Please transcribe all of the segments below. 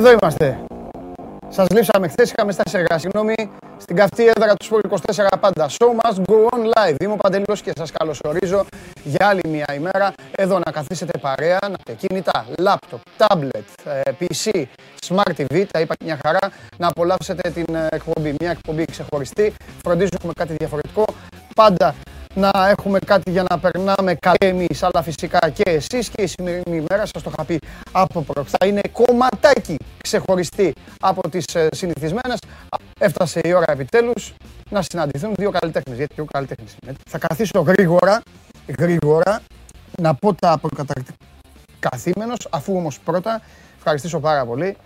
Εδώ είμαστε. Σας λείψαμε χθες, είχαμε στάσει εργασία. Συγγνώμη, στην καυτή έδρα του Σπορ 24 πάντα. Show must go on live. Είμαι ο Παντελικό και σας καλωσορίζω για άλλη μια ημέρα. Εδώ να καθίσετε παρέα, να έχετε κινητά, λάπτοπ, τάμπλετ, PC, smart TV, τα είπα μια χαρά, να απολαύσετε την ε, εκπομπή. Μια εκπομπή ξεχωριστή. Φροντίζουμε κάτι διαφορετικό. Πάντα να έχουμε κάτι για να περνάμε καλά εμείς, αλλά φυσικά και εσείς και η σημερινή ημέρα, σας το είχα πει από προχθά, είναι κομματάκι ξεχωριστή από τις ε, συνηθισμένες. Έφτασε η ώρα επιτέλους να συναντηθούν δύο καλλιτέχνες, γιατί και ο καλλιτέχνης είναι. Θα καθίσω γρήγορα, γρήγορα, να πω τα προκαταρκτικά καθήμενος, αφού όμως πρώτα ευχαριστήσω πάρα πολύ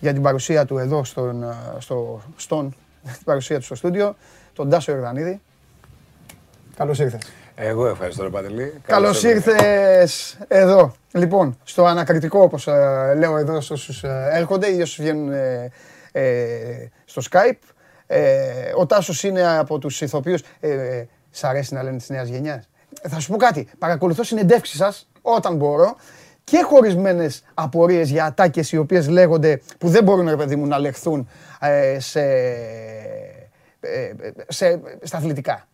για την παρουσία του εδώ στον, ε, στο, στον, την παρουσία του στο στούντιο, τον Τάσο Ιορδανίδη. Καλώς ήρθες. Εγώ ευχαριστώ, ρε Παντελή. Καλώς ήρθες εδώ. Λοιπόν, στο ανακριτικό, όπως ε, λέω εδώ στους όσους ε, έρχονται ή όσους βγαίνουν ε, ε, στο Skype. Ε, ο Τάσος είναι από τους ηθοποιούς. Ε, σ' αρέσει να λένε της νέας γενιάς. Θα σου πω κάτι. Παρακολουθώ συνεντεύξεις σας όταν μπορώ και χωρισμένε απορίες για ατάκες οι οποίες λέγονται που δεν μπορούν ρε παιδί μου να λεχθούν ε, σε, ε, σε, στα αθλητικά.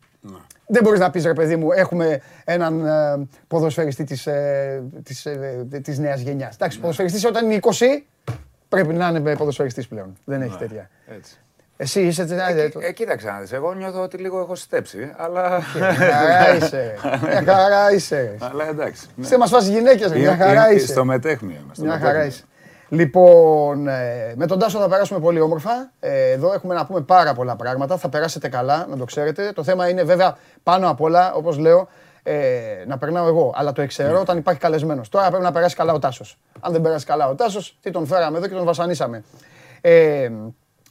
Δεν μπορείς να πεις ρε παιδί μου, έχουμε έναν ε, ποδοσφαιριστή της, ε, της, ε, της νέας γενιάς. Εντάξει, Ναι. ποδοσφαιριστής όταν είναι 20 πρέπει να είναι ποδοσφαιριστής πλέον. Δεν έχει Ναι, τέτοια. Έτσι. Εσύ είσαι... ε, το- Ε, κοίταξε να δεις, εγώ νιώθω ότι λίγο έχω στέψει, αλλά... Μια χαρά είσαι. Μια χαρά είσαι. αλλά εντάξει. ναι. Σε μας φάσει γυναίκες, μια Είναι- χαρά είναι είσαι. Στο μετέχνιο είμαι. στο Μια μετέχνιο. χαρά είσαι. Λοιπόν, ε, με τον Τάσο θα περάσουμε πολύ όμορφα. Ε, Εδώ έχουμε να πούμε πάρα πολλά πράγματα. Θα περάσετε καλά, να το ξέρετε. Το θέμα είναι βέβαια πάνω απ' όλα, όπως λέω, ε, να περνάω εγώ. Αλλά το ξέρω όταν υπάρχει καλεσμένος. Τώρα πρέπει να περάσει καλά ο Τάσος. Αν δεν περάσει καλά ο Τάσος, τι τον φέραμε εδώ και τον βασανίσαμε.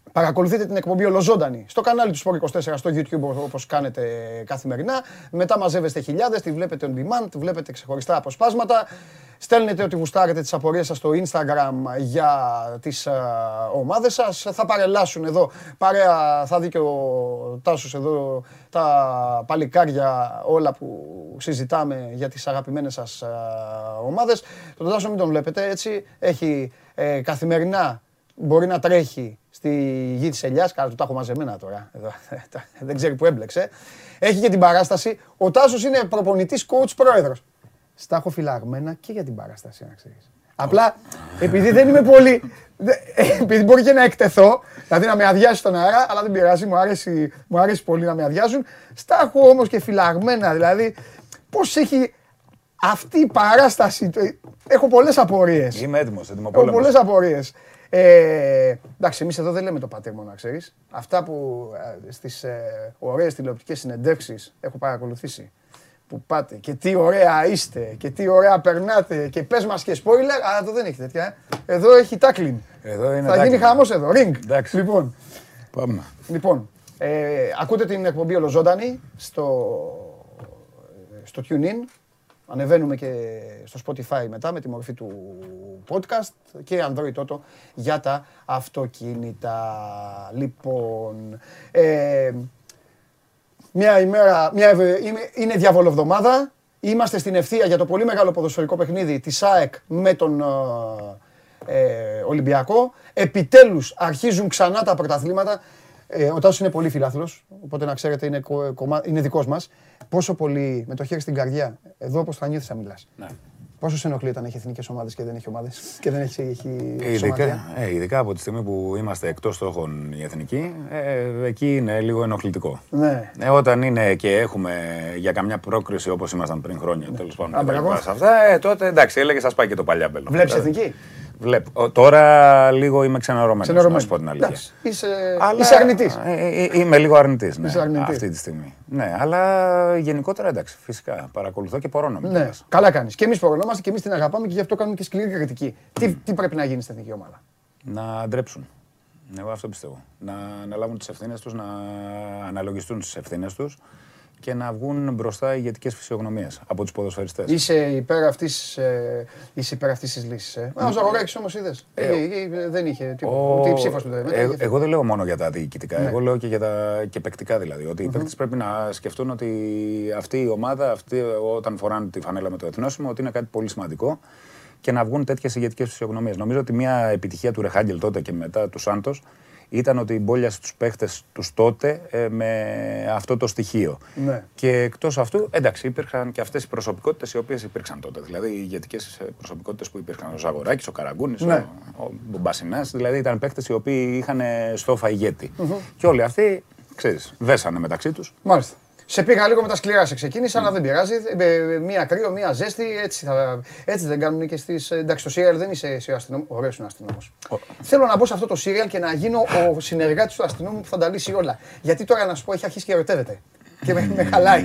Ε, Παρακολουθείτε την εκπομπή ολοζώντανη στο κανάλι του Sport 24 στο YouTube όπως κάνετε καθημερινά. Μετά μαζεύεστε χιλιάδες, τη βλέπετε on demand, τη βλέπετε ξεχωριστά αποσπάσματα. Στέλνετε ότι γουστάρετε τις απορίες σας στο Instagram για τις α, ομάδες σας. Θα παρελάσουν εδώ, παρέα θα δει και ο Τάσος εδώ τα παλικάρια όλα που συζητάμε για τις αγαπημένες σας α, ομάδες. Τον Τάσο μην τον βλέπετε έτσι, έχει ε, καθημερινά μπορεί να τρέχει στη γη της ελιάς, καλά του τα έχω μαζεμένα τώρα, εδώ, δεν ξέρει που έμπλεξε. Έχει και την παράσταση. Ο Τάσος είναι προπονητής, coach, πρόεδρος. Στα έχω φυλαγμένα και για την παράσταση, να ξέρεις. Απλά, επειδή δεν είμαι πολύ, δε- επειδή μπορεί και να εκτεθώ, δηλαδή να με αδειάσει στον αέρα, αλλά δεν πειράζει, μου αρέσει, μου αρέσει πολύ να με αδειάζουν. Στα έχω όμως και φυλαγμένα, δηλαδή, πώς έχει αυτή η παράσταση, το- έχω πολλές απορίες. Είμαι έτοιμος, Έχω έτοιμοπόλεμος. πολλές απορίες. Ε, εντάξει, εμείς εδώ δεν λέμε το πατέρμο, να ξέρεις. Αυτά που ε, στις ε, ωραίες τηλεοπτικές συνεντεύξεις έχω παρακολουθήσει. Που πάτε και τι ωραία είστε και τι ωραία περνάτε και πες μας και spoiler. Αλλά εδώ δεν έχει τέτοια. ε. Εδώ έχει tackling. Εδώ είναι Θα γίνει tackling. χαμός εδώ. Ring. Εντάξει. Λοιπόν, Πάμε. λοιπόν ε, ακούτε την εκπομπή ολοζώντανη στο, στο TuneIn. Ανεβαίνουμε και στο Spotify μετά με τη μορφή του podcast και Android Auto για τα αυτοκίνητα. Λοιπόν, ε, μια ημέρα, μια, ευε- είμαι- είναι διαβολοβδομάδα. Είμαστε στην ευθεία για το πολύ μεγάλο ποδοσφαιρικό παιχνίδι της ΑΕΚ με τον ε, ε, Ολυμπιακό. Επιτέλους αρχίζουν ξανά τα πρωταθλήματα. Ε, ο Τάσος είναι πολύ φιλάθλος, οπότε να ξέρετε είναι, κο- κομμά- είναι δικός μας. Πόσο πολύ, με το χέρι στην καρδιά, εδώ όπως θα νιώθεις θα μιλάς. Ναι. Πόσο σε ενοχλεί όταν έχει εθνικές ομάδες και δεν έχει ομάδες και δεν έχει, έχει Ειδικά, σωματεία; ε, ειδικά από τη στιγμή που είμαστε εκτός στόχων η εθνική, ε, εκεί είναι λίγο ενοχλητικό. Ναι. Ε, όταν είναι και έχουμε για καμιά πρόκριση όπως ήμασταν πριν χρόνια, τέλος πάντων. Α, και τα μπράβο. λοιπά σε αυτά, ε, τότε εντάξει, έλεγε σας πάει και το παλιάμπελο. Βλέπεις Δηλαδή, εθνική; Βλέπω. Ο, τώρα λίγο είμαι ξενερωμένος, να Ξενερωμένος. σου πω την αλήθεια. Εντάξει, Είσαι, Αλλά- είσαι αρνητής. Ε, ε, ε, είμαι λίγο αρνητής, ναι, Είσαι αρνητής. αυτή τη στιγμή. Ναι, αλλά γενικότερα εντάξει, φυσικά παρακολουθώ και πορώνομαι. Ναι, κιόλας. καλά κάνεις. Και εμείς προγραμμόμαστε και εμείς την αγαπάμε και γι' αυτό κάνουμε και σκληρή κριτική. Τι, τι πρέπει να γίνει στην εθνική ομάδα; Να ντρέψουν. Εγώ αυτό πιστεύω. Να αναλάβουν τις ευθύνες τους, να αναλογιστούν τις ευθύνες τους και να βγουν μπροστά ηγετικές φυσιογνωμίες από τους ποδοσφαιριστές. Είσαι υπέρ αυτής είσαι υπέρ αυτής της λύσης. Ε. Ο Ζαγοράκης όμως είδες. Ε, ε, δεν είχε τίποτα. Ούτε η ψήφος του δεν ε, Εγώ δεν λέω μόνο για τα διοικητικά. Ναι. Εγώ λέω και για τα και παικτικά δηλαδή. Ότι οι παίκτες πρέπει να σκεφτούν ότι αυτή η ομάδα, αυτή, όταν φοράνε τη φανέλα με το εθνόσημο, ότι είναι κάτι πολύ σημαντικό και να βγουν τέτοιες ηγετικές φυσιογνωμίες. Νομίζω ότι μια επιτυχία του Ρεχάγκελ τότε και μετά του Σάντος ήταν ότι μπόλιασε τους παίχτες τους τότε ε, με αυτό το στοιχείο. Ναι. Και εκτός αυτού, εντάξει, υπήρχαν και αυτές οι προσωπικότητες οι οποίες υπήρξαν τότε. Δηλαδή οι ηγετικές ε, προσωπικότητες που υπήρχαν. Ο Ζαγοράκης, ο Καραγκούνης, ναι. ο, ο Μπασινάς. Δηλαδή ήταν παίχτες οι οποίοι είχαν στόφα ηγέτη. Και όλοι αυτοί, ξέρεις, δέσανε μεταξύ τους. Μάλιστα. Σε πήγα λίγο με τα σκληρά, σε ξεκίνησα, αλλά δεν πειράζει. Ε, μία κρύο, μία ζέστη, έτσι, θα, έτσι δεν κάνουν και στις. Εντάξει, το σύριαλ δεν είσαι εσύ αστυνόμο. Ωραίος είναι αστυνόμο. Θέλω να μπω σε αυτό το σύριαλ και να γίνω ο συνεργάτης του αστυνόμου που θα τα λύσει όλα. Γιατί τώρα να σου πω, έχει αρχίσει και ερωτεύεται. Και με, με χαλάει.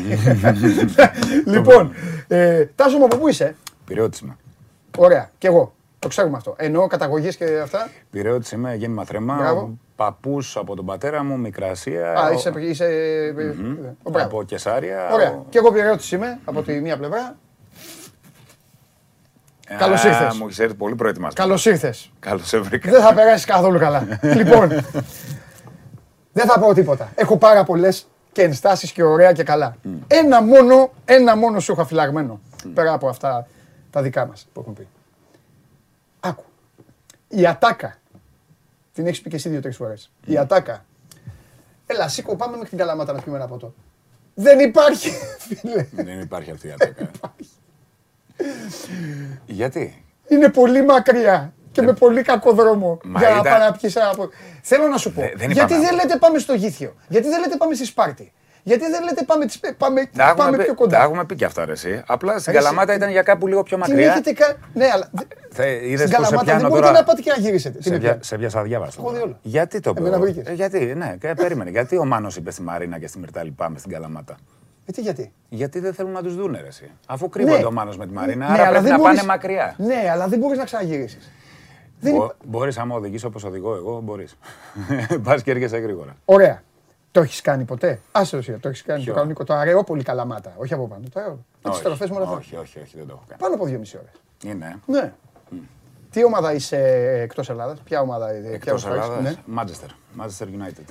λοιπόν, ε, Τάσο μου από πού είσαι; Πυραιώτησμα. Ωραία, κι εγώ. Το ξέρουμε αυτό. Εννοώ καταγωγές και αυτά. Πυραιώτη είμαι, γέννημα θρέμα. Παππούς από τον πατέρα μου, Μικρασία. Α, είσαι. είσαι... Mm-hmm. Από Κεσάρια. Ωραία. Ο... Και εγώ πυραιώτη είμαι από τη μία πλευρά. Καλώς ήρθες. Μου έχει έρθει πολύ προετοιμασμένος. Καλώς ήρθες. Καλώς έβρικα. Δεν θα περάσεις καθόλου καλά. λοιπόν, δεν θα πω τίποτα. Έχω πάρα πολλές και ενστάσεις και ωραία και καλά. Ένα μόνο, ένα μόνο σου είχα φυλαγμένο. Πέρα από αυτά τα δικά μας που έχουμε πει. Άκου. Η ατάκα. Την έχεις πει και εσύ δύο-τρεις φορές. Η ατάκα. Έλα, σήκω, πάμε μέχρι την Καλαμάτα να πιούμε ένα ποτό. Δεν υπάρχει, φίλε. Δεν υπάρχει αυτή η ατάκα. Γιατί; Είναι πολύ μακριά και με πολύ κακό δρόμο για να πάει να πιεις ένα Θέλω να σου πω, γιατί δεν λέτε πάμε στο Γήθιο, γιατί δεν λέτε πάμε στη Σπάρτη, γιατί δεν λέτε πάμε, πάμε, πάμε πιο κοντά; Τα έχουμε πει και αυτά, ρε, εσύ. Απλά στην Καλαμάτα ήταν για κάπου λίγο πιο μακριά. έχετε κα... Ναι, αλλά. Στην Καλαμάτα δεν μπορείτε να πάτε και να γυρίσετε. Σε, πια, σε πιάσα διάβασα. Γιατί το πω; Ε, γιατί, ναι, και περίμενε. γιατί ο Μάνος είπε στη Μαρίνα και στη Μυρτάλη πάμε στην Καλαμάτα. Γιατί, γιατί; Γιατί δεν θέλουν να τους δούνε, ρε, εσύ. Αφού κρύβονται ναι. ο Μάνος με τη Μαρίνα, ναι, άρα πρέπει να πάνε μακριά. Ναι, αλλά δεν μπορείς να ξαναγυρίσεις. Μπορείς, άμα οδηγήσει όπως οδηγώ εγώ, μπορείς. Πας και έρχεσαι γρήγορα. Ωραία. Το έχεις κάνει ποτέ; Άσε το το έχεις κάνει. Το κανονικό, το Αρεόπολη καλαμάτα. Όχι από πάνω. Το αερό. Τι στροφές μου Όχι, όχι, όχι, δεν το έχω κάνει. Πάνω από δύο-μισή ώρε. Είναι. Ναι. Τι ομάδα είσαι εκτός Ελλάδας, ποια ομάδα είναι. Εκτός Ελλάδας, ναι. Manchester. Manchester United.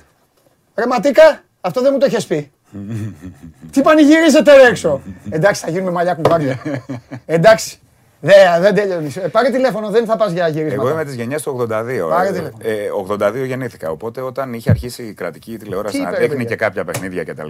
Ρε Ματίκα, αυτό δεν μου το έχει πει. Τι πανηγυρίζετε έξω. Εντάξει, θα γίνουμε μαλλιά κουβάρια. Εντάξει, δεν, δεν τελειώνεις. Ε, πάρε τηλέφωνο, δεν θα πας για γυρίσματα. Εγώ είμαι της γενιάς του 82. Πάρε ε, 82 ε, γεννήθηκα. Οπότε όταν είχε αρχίσει η κρατική τηλεόραση να δείχνει και κάποια παιχνίδια κτλ.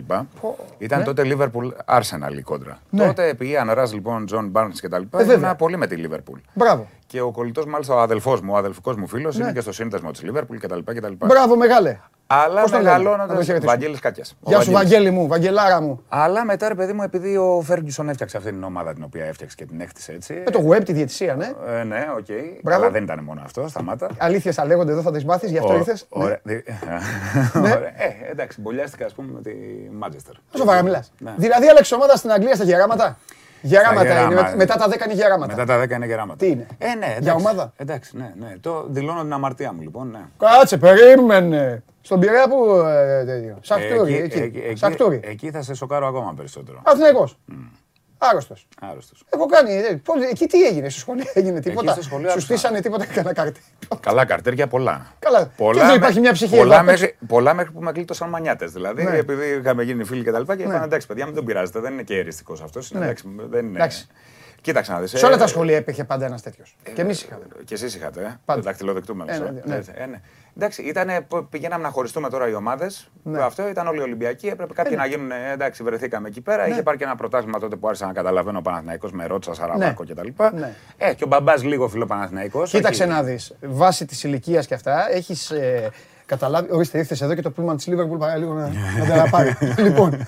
Ήταν ναι. τότε Liverpool Arsenal η κόντρα. Ναι. Τότε επί Ian λοιπόν, John Barnes κτλ. Ε, ήμουν πολύ με τη Liverpool. Μπράβο. Και ο κολλητός, μάλιστα ο αδελφός μου, ο αδελφικός μου φίλος, είναι ναι. και στο σύνδεσμο της Liverpool κτλ. Μπράβο, μεγάλε. Αλλά μεγαλώνοντας. Βαγγέλης Κάτια. Γεια σου, Βαγγέλης μου, Βαγγελάρα μου. Αλλά μετά, ρε παιδί μου, επειδή ο Φέργκισον έφτιαξε αυτή την ομάδα την οποία έφτιαξε και την έκτισε έτσι. Με το Webb, τη διαιτησία, ναι. Ε, ναι, OK. Okay. Αλλά δεν ήταν μόνο αυτό, σταμάτα. Αλήθεια θα λέγονται εδώ, θα τις μάθεις, γι' αυτό ήρθε. Ωραία. Ναι. ναι. Ε, εντάξει, μπολιάστηκα, ας πούμε, με τη Μάντζεστερ. Σοβαρά μιλάς. Ναι. Δηλαδή, άλλαξε ομάδα στην Αγγλία στα γεράματα. Γεράματα είναι. Μετά τα 10 είναι γεράματα. Μετά τα 10 είναι γεράματα. Τι είναι. Ε, ναι, εντάξει. Για ομάδα; Εντάξει, ναι, ναι. Το δηλώνω την αμαρτία μου λοιπόν. Ναι. Κάτσε, περίμενε. Στον Πειραιά που. Ε, Σακτούρι. Εκεί, εκεί, εκεί, εκεί, θα σε σοκάρω ακόμα περισσότερο. Αθηναϊκός. Mm. Άρρωστο. Άρρωστος. Έχω κάνει. Ε, εκεί τι έγινε, στο σχολείο έγινε τίποτα; Εκεί στο Σου στήσανε τίποτα κανένα καρτέρ. Καλά καρτέρια πολλά. Καλά. Πολλά και δεν υπάρχει μια ψυχή πολλά, μέχρι, πολλά μέχρι που με κλείτωσαν μανιάτες. Δηλαδή, ναι. επειδή είχαμε γίνει φίλοι και τα λοιπά και είπαν ναι. εντάξει, παιδιά, μην τον πειράζετε, δεν είναι και εριστικός αυτός. Ναι. Δεν είναι. Κοίταξε να δεις. Σε όλα τα σχολεία υπήρχε πάντα ένας τέτοιος. Και εμείς είχαμε. Και εσείς είχατε. Ε. Πάντα. Δακτυλοδεικτούμενο. Εντάξει, ήτανε, πηγαίναμε να χωριστούμε τώρα οι ομάδες. Ναι. Αυτό ήταν όλοι οι Ολυμπιακοί. Έπρεπε κάποιοι ε, να γίνουν. Εντάξει, βρεθήκαμε εκεί πέρα. Ναι. Είχε πάρει και ένα προτάσμα τότε που άρχισα να καταλαβαίνω ο Παναθηναϊκός με ρότσα, Σαραβάκο ναι. κτλ. Ναι. Ε, και ο μπαμπάς λίγο φιλοπαναθηναϊκό. Κοίταξε να δεις. Βάσει της ηλικίας και αυτά έχεις. Ε, καταλάβει, ορίστε, ήρθες εδώ και το πούλμαν της Λίβερπουλ πάει λίγο να, να τα πάρει. λοιπόν,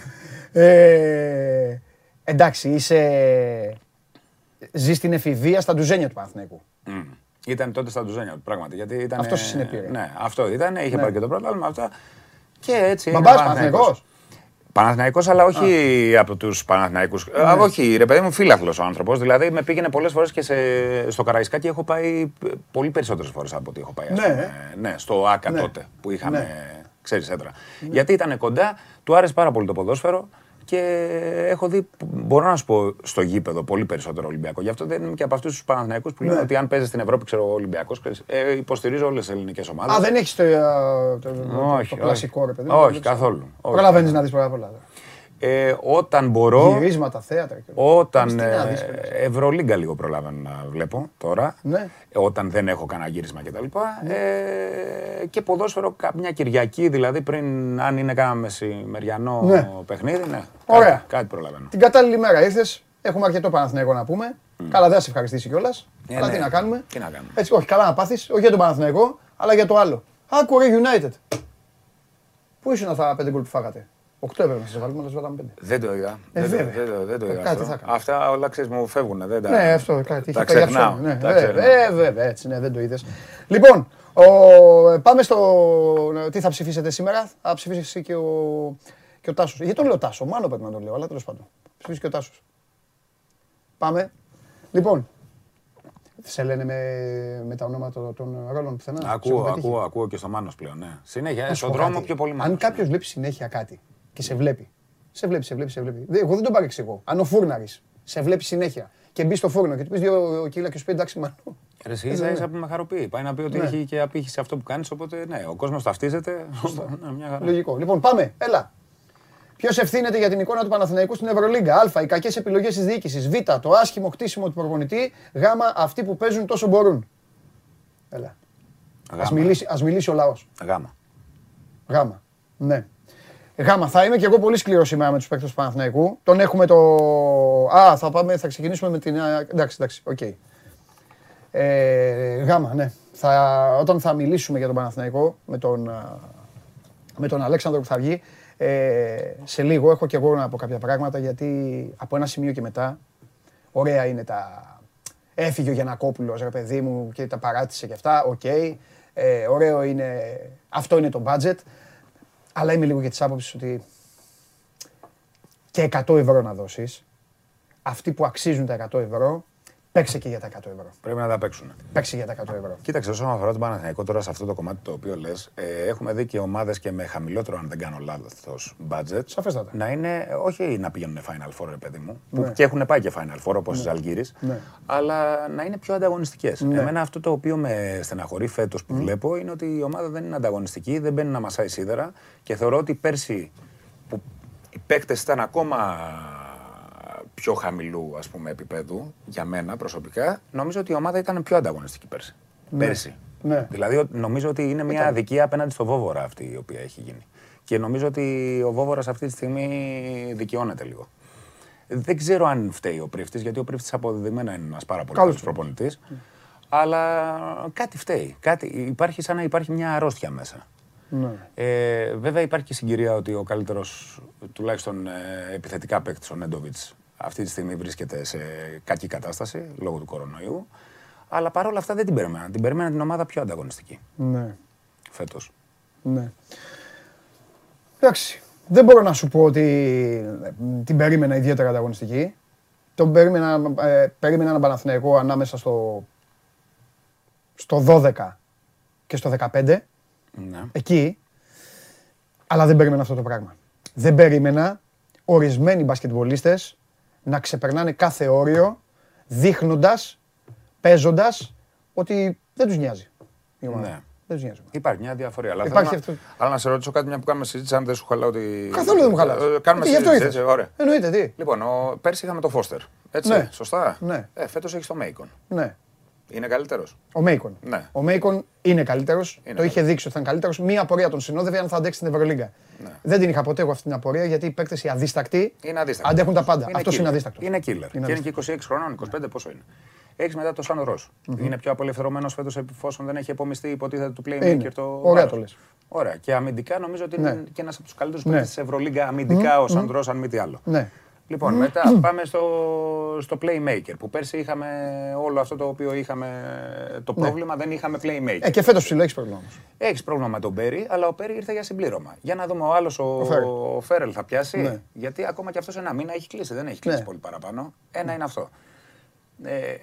ε, εντάξει, είσαι, ζεις την εφηβεία στα ντουζένια του Παναθηναϊκού. Mm. Ήταν τότε στα ντουζένια του, πράγματι. Γιατί ήταν, αυτό συνεπήρε. Ναι, αυτό ήταν. Είχε ναι. πάρει και το πρωτάθλημα αυτά. Και έτσι. Μπαμπάς Παναθηναϊκός. Παναθηναϊκός, αλλά όχι Α. από τους Παναθηναϊκούς. Ναι. Α, όχι, ρε παιδί μου, φίλαθλο ο άνθρωπος. Δηλαδή με πήγαινε πολλές φορές και σε... στο Καραϊσκάκι έχω πάει πολύ περισσότερες φορές από ό,τι έχω πάει. Ναι. ναι, στο ΑΚΑ ναι. τότε που είχαμε, ναι. ξέρεις έντρα. Ναι. Γιατί ήταν κοντά, του άρεσε πάρα πολύ το ποδόσφαιρο Και έχω δει, μπορώ να σου πω, στο γήπεδο πολύ περισσότερο Ολυμπιακό. Γι' αυτό δεν είμαι και από αυτούς τους Παναθηναϊκούς που λένε Ναι. ότι αν παίζεις στην Ευρώπη, ξέρω ο Ολυμπιακό, ε, υποστηρίζω όλες τις ελληνικές ομάδες. Α, δεν έχεις το, ε, το, το, Όχι, το όχι. κλασικό ρε παιδί. Όχι, Δεν ξέρω. καθόλου. Όχι. Προλαβαίνεις να δεις πολλά πολλά. Ε, όταν μπορώ, Γυρίσματα, θέατρα. και όλα. όταν. Τι να δεις, Ε, παιδί. Ευρωλίγκα λίγο προλαβαίνω να βλέπω τώρα. Ναι. Ε, Όταν δεν έχω κανένα γύρισμα κτλ. Ε, και ποδόσφαιρο κάποια Κυριακή, δηλαδή πριν, αν είναι κανένα μεσημεριανό Ναι. παιχνίδι, ναι. Ωραία. Κάτι, κάτι προλαβαίνω. Την κατάλληλη μέρα ήρθες, έχουμε αρκετό Παναθηναϊκό να πούμε. Καλά, δεν θα σε ευχαριστήσει κιόλας. Ε, αλλά ναι. τι να κάνουμε. Τι να κάνουμε. Έτσι, όχι, καλά να πάθεις, όχι για τον Παναθηναϊκό, αλλά για το άλλο. Άκου ρε United. Πού ήσουν τα πέντε γκολ που φάγατε; Οκτώ έπρεπε να σας βάλουμε, αλλά σας βάλαμε πέντε. Δεν το είδα. Ε, δεν, το, βέβαια. δεν, το, δεν το Ε, είδα. κάτι αυτό. θα έκανα. Αυτά όλα ξέρεις μου φεύγουν. Δεν τα, Ναι, αυτό κάτι. τα είχε πάει για ξεχνάω. ψώνι, Ναι, τα βέβαια, ξεχνάω. ε, βέβαια, έτσι, ναι, δεν το είδες. Λοιπόν, ο, πάμε στο. Τι θα ψηφίσετε σήμερα. Θα ψηφίσει και ο, και ο Τάσος. Γιατί τον λέω Τάσο, μάλλον πρέπει να τον λέω, αλλά τέλος πάντων. Ψηφίσει και ο Τάσος. Πάμε. Λοιπόν, σε λένε με, με τα ονόματα των ρόλων πουθενά. Σε Ακούω, έχουν πετύχει; ακούω, ακούω και στο Μάνος πλέον. Ναι. Συνέχεια, ε, Να σου στον πω δρόμο κάτι. πιο πολύ Αν Μάνος. κάποιος βλέπει συνέχεια κάτι και σε βλέπει. Σε βλέπει, σε βλέπει, σε βλέπει. Δεν- Εγώ δεν τον παρεξηγώ. Αν ο φούρναρης σε βλέπει συνέχεια και μπει στο φούρνο και του πεις δύο κιλά και σου πει εντάξει, μάλλον. Ρε, Εσύ ίσα ίσα που με χαροποιεί. Πάει να πει ότι Ναι. έχει και απήχηση αυτό που κάνεις. Οπότε ναι, ο κόσμος ταυτίζεται. Ναι, μια χαρά. Λογικό. Λοιπόν, πάμε. Έλα. Ποιος ευθύνεται για την εικόνα του Παναθηναϊκού στην Ευρωλίγκα; Α. Οι κακές επιλογές της διοίκησης. Β. Το άσχημο κτίσιμο του προπονητή. Γ. Αυτοί που παίζουν τόσο μπορούν. Έλα. Α Γάμα. μιλήσει, ας μιλήσει ο λαός. Γάμα. Γάμα. Ναι. Γάμα. Θα είμαι και εγώ πολύ σκληρός σήμερα με τους παίκτες του Παναθηναϊκού. Τον έχουμε το. Α, θα, πάμε, θα ξεκινήσουμε με την. α, Εντάξει, εντάξει, οκ. Ε, γάμα, ναι. Θα, όταν θα μιλήσουμε για τον Παναθηναϊκό με τον, α, με τον Αλέξανδρο που θα βγει, ε, σε λίγο έχω και εγώ να πω κάποια πράγματα γιατί από ένα σημείο και μετά ωραία είναι τα. Έφυγε ο Γιανακόπουλος ρε παιδί μου και τα παράτησε και αυτά. Οκ. Ε, ωραίο είναι. Αυτό είναι το budget. Αλλά είμαι λίγο και της άποψης ότι και 100 ευρώ να δώσεις, αυτοί που αξίζουν τα 100 ευρώ, παίξε και για τα 100 ευρώ. Πρέπει να τα παίξουν. Παίξε για τα 100 ευρώ. Κοίταξε, όσον αφορά τον Παναθηναϊκό τώρα σε αυτό το κομμάτι το οποίο λες, έχουμε δει και ομάδες και με χαμηλότερο, αν δεν κάνω λάθος, budget. Σαφέστατα. Να είναι, όχι να πηγαίνουν Final Four, ρε παιδί μου, Ναι. που και έχουν πάει και Final Four όπως η Ζαλγκύρη, Ναι. αλλά να είναι πιο ανταγωνιστικές. Ναι. Εμένα αυτό το οποίο με στεναχωρεί φέτος που βλέπω είναι ότι η ομάδα δεν είναι ανταγωνιστική, δεν μπαίνει να μασάει σίδερα και θεωρώ ότι πέρσι που οι παίκτες ήταν ακόμα πιο χαμηλού ας πούμε, επίπεδου για μένα προσωπικά, νομίζω ότι η ομάδα ήταν πιο ανταγωνιστική πέρσι. Πέρσι. Ναι. Δηλαδή ο- νομίζω ότι είναι μια αδικία απέναντι στο Βόβορα αυτή η οποία έχει γίνει. Και νομίζω ότι ο Βόβορας αυτή τη στιγμή δικαιώνεται λίγο. Δεν ξέρω αν φταίει ο πρίφτης, γιατί ο πρίφτης αποδεδειμένα είναι ένας πάρα πολύ Καλός καλός προπονητής. Αλλά κάτι φταίει. Κάτι, υπάρχει σαν να υπάρχει μια αρρώστια μέσα. Ναι. Ε, βέβαια υπάρχει και συγκυρία ότι ο καλύτερος, τουλάχιστον ε, επιθετικά παίκτης, ο Νέντοβιτς, αυτή τη στιγμή βρίσκεται σε κακή κατάσταση λόγω του κορονοϊού. Αλλά παρόλα αυτά δεν την περίμενα. Την περίμενα την ομάδα πιο ανταγωνιστική Ναι. φέτος. Ναι. Εντάξει. Δεν μπορώ να σου πω ότι ε, την περίμενα ιδιαίτερα ανταγωνιστική. Τον περίμενα, ε, περίμενα έναν Παναθηναϊκό ανάμεσα στο, στο 12 και στο 15. Ναι. εκεί, αλλά δεν περίμενα αυτό το πράγμα. Δεν περίμενα ορισμένοι μπασκετμπολίστες να ξεπερνάνε κάθε όριο, δείχνοντας, παίζοντας, ότι δεν τους νοιάζει. η ομάδα. Ναι. Δεν τους νοιάζει. Υπάρχει μια διαφορία. Αλλά, Υπάρχει θέλω να, αυτό. αλλά να σε ρωτήσω κάτι μια που κάνουμε συζήτηση, αν δεν σου χαλάω ότι. Καθόλου δεν μου χαλάς. Ε, Κάνουμε Ε, γι' αυτό συζήτηση, ήρθες. έτσι, ωραία. Εννοείται, τι. Λοιπόν, ο, πέρσι είχαμε το Φώστερ. Έτσι, Ναι. σωστά; Ναι. Ε, Φέτος έχεις το Μέικον. Ναι. Είναι καλύτερος. Ο Μέικον. Ναι. Ο Μέικον είναι καλύτερος. Το είχε καλύτερος. δείξει ότι ήταν καλύτερος. Μία απορία τον συνόδευε αν θα αντέξει την Ευρωλίγκα. Δεν την είχα ποτέ εγώ αυτή την απορία γιατί οι παίκτες οι αδίστακτοι Είναι αδίστακτο. αντέχουν τα πάντα. Είναι Αυτός killer. είναι αδίστακτος. Είναι killer. Είναι και είναι και 26 χρονών, 25 πόσο είναι. Έχεις μετά το Σαν Ρος. Είναι πιο απελευθερωμένος φέτος εφόσον δεν έχει επομιστεί υποτίθεται του playmaker Είναι. το. Ωραία βάρος. το λες. Ωραία. Και αμυντικά νομίζω ότι είναι Ναι. και ένας από τους καλύτερους Ναι. παίκτε της Ευρωλίγκα αμυντικά ο Σαντρό, αν μη τι άλλο. Ναι. Λοιπόν, μετά πάμε στο, στο playmaker που πέρσι είχαμε όλο αυτό το οποίο είχαμε το πρόβλημα, δεν είχαμε playmaker. Ε, και φέτος ψηλό έχεις πρόβλημα όμως. Έχεις πρόβλημα με τον Πέρι, αλλά ο Πέρι ήρθε για συμπλήρωμα. Για να δούμε ο άλλος, ο, Φέρελ. ο Φέρελ θα πιάσει. Ναι. Γιατί ακόμα και αυτός ένα μήνα έχει κλείσει. Δεν έχει κλείσει Ναι. πολύ παραπάνω. Ένα είναι αυτό. Ε,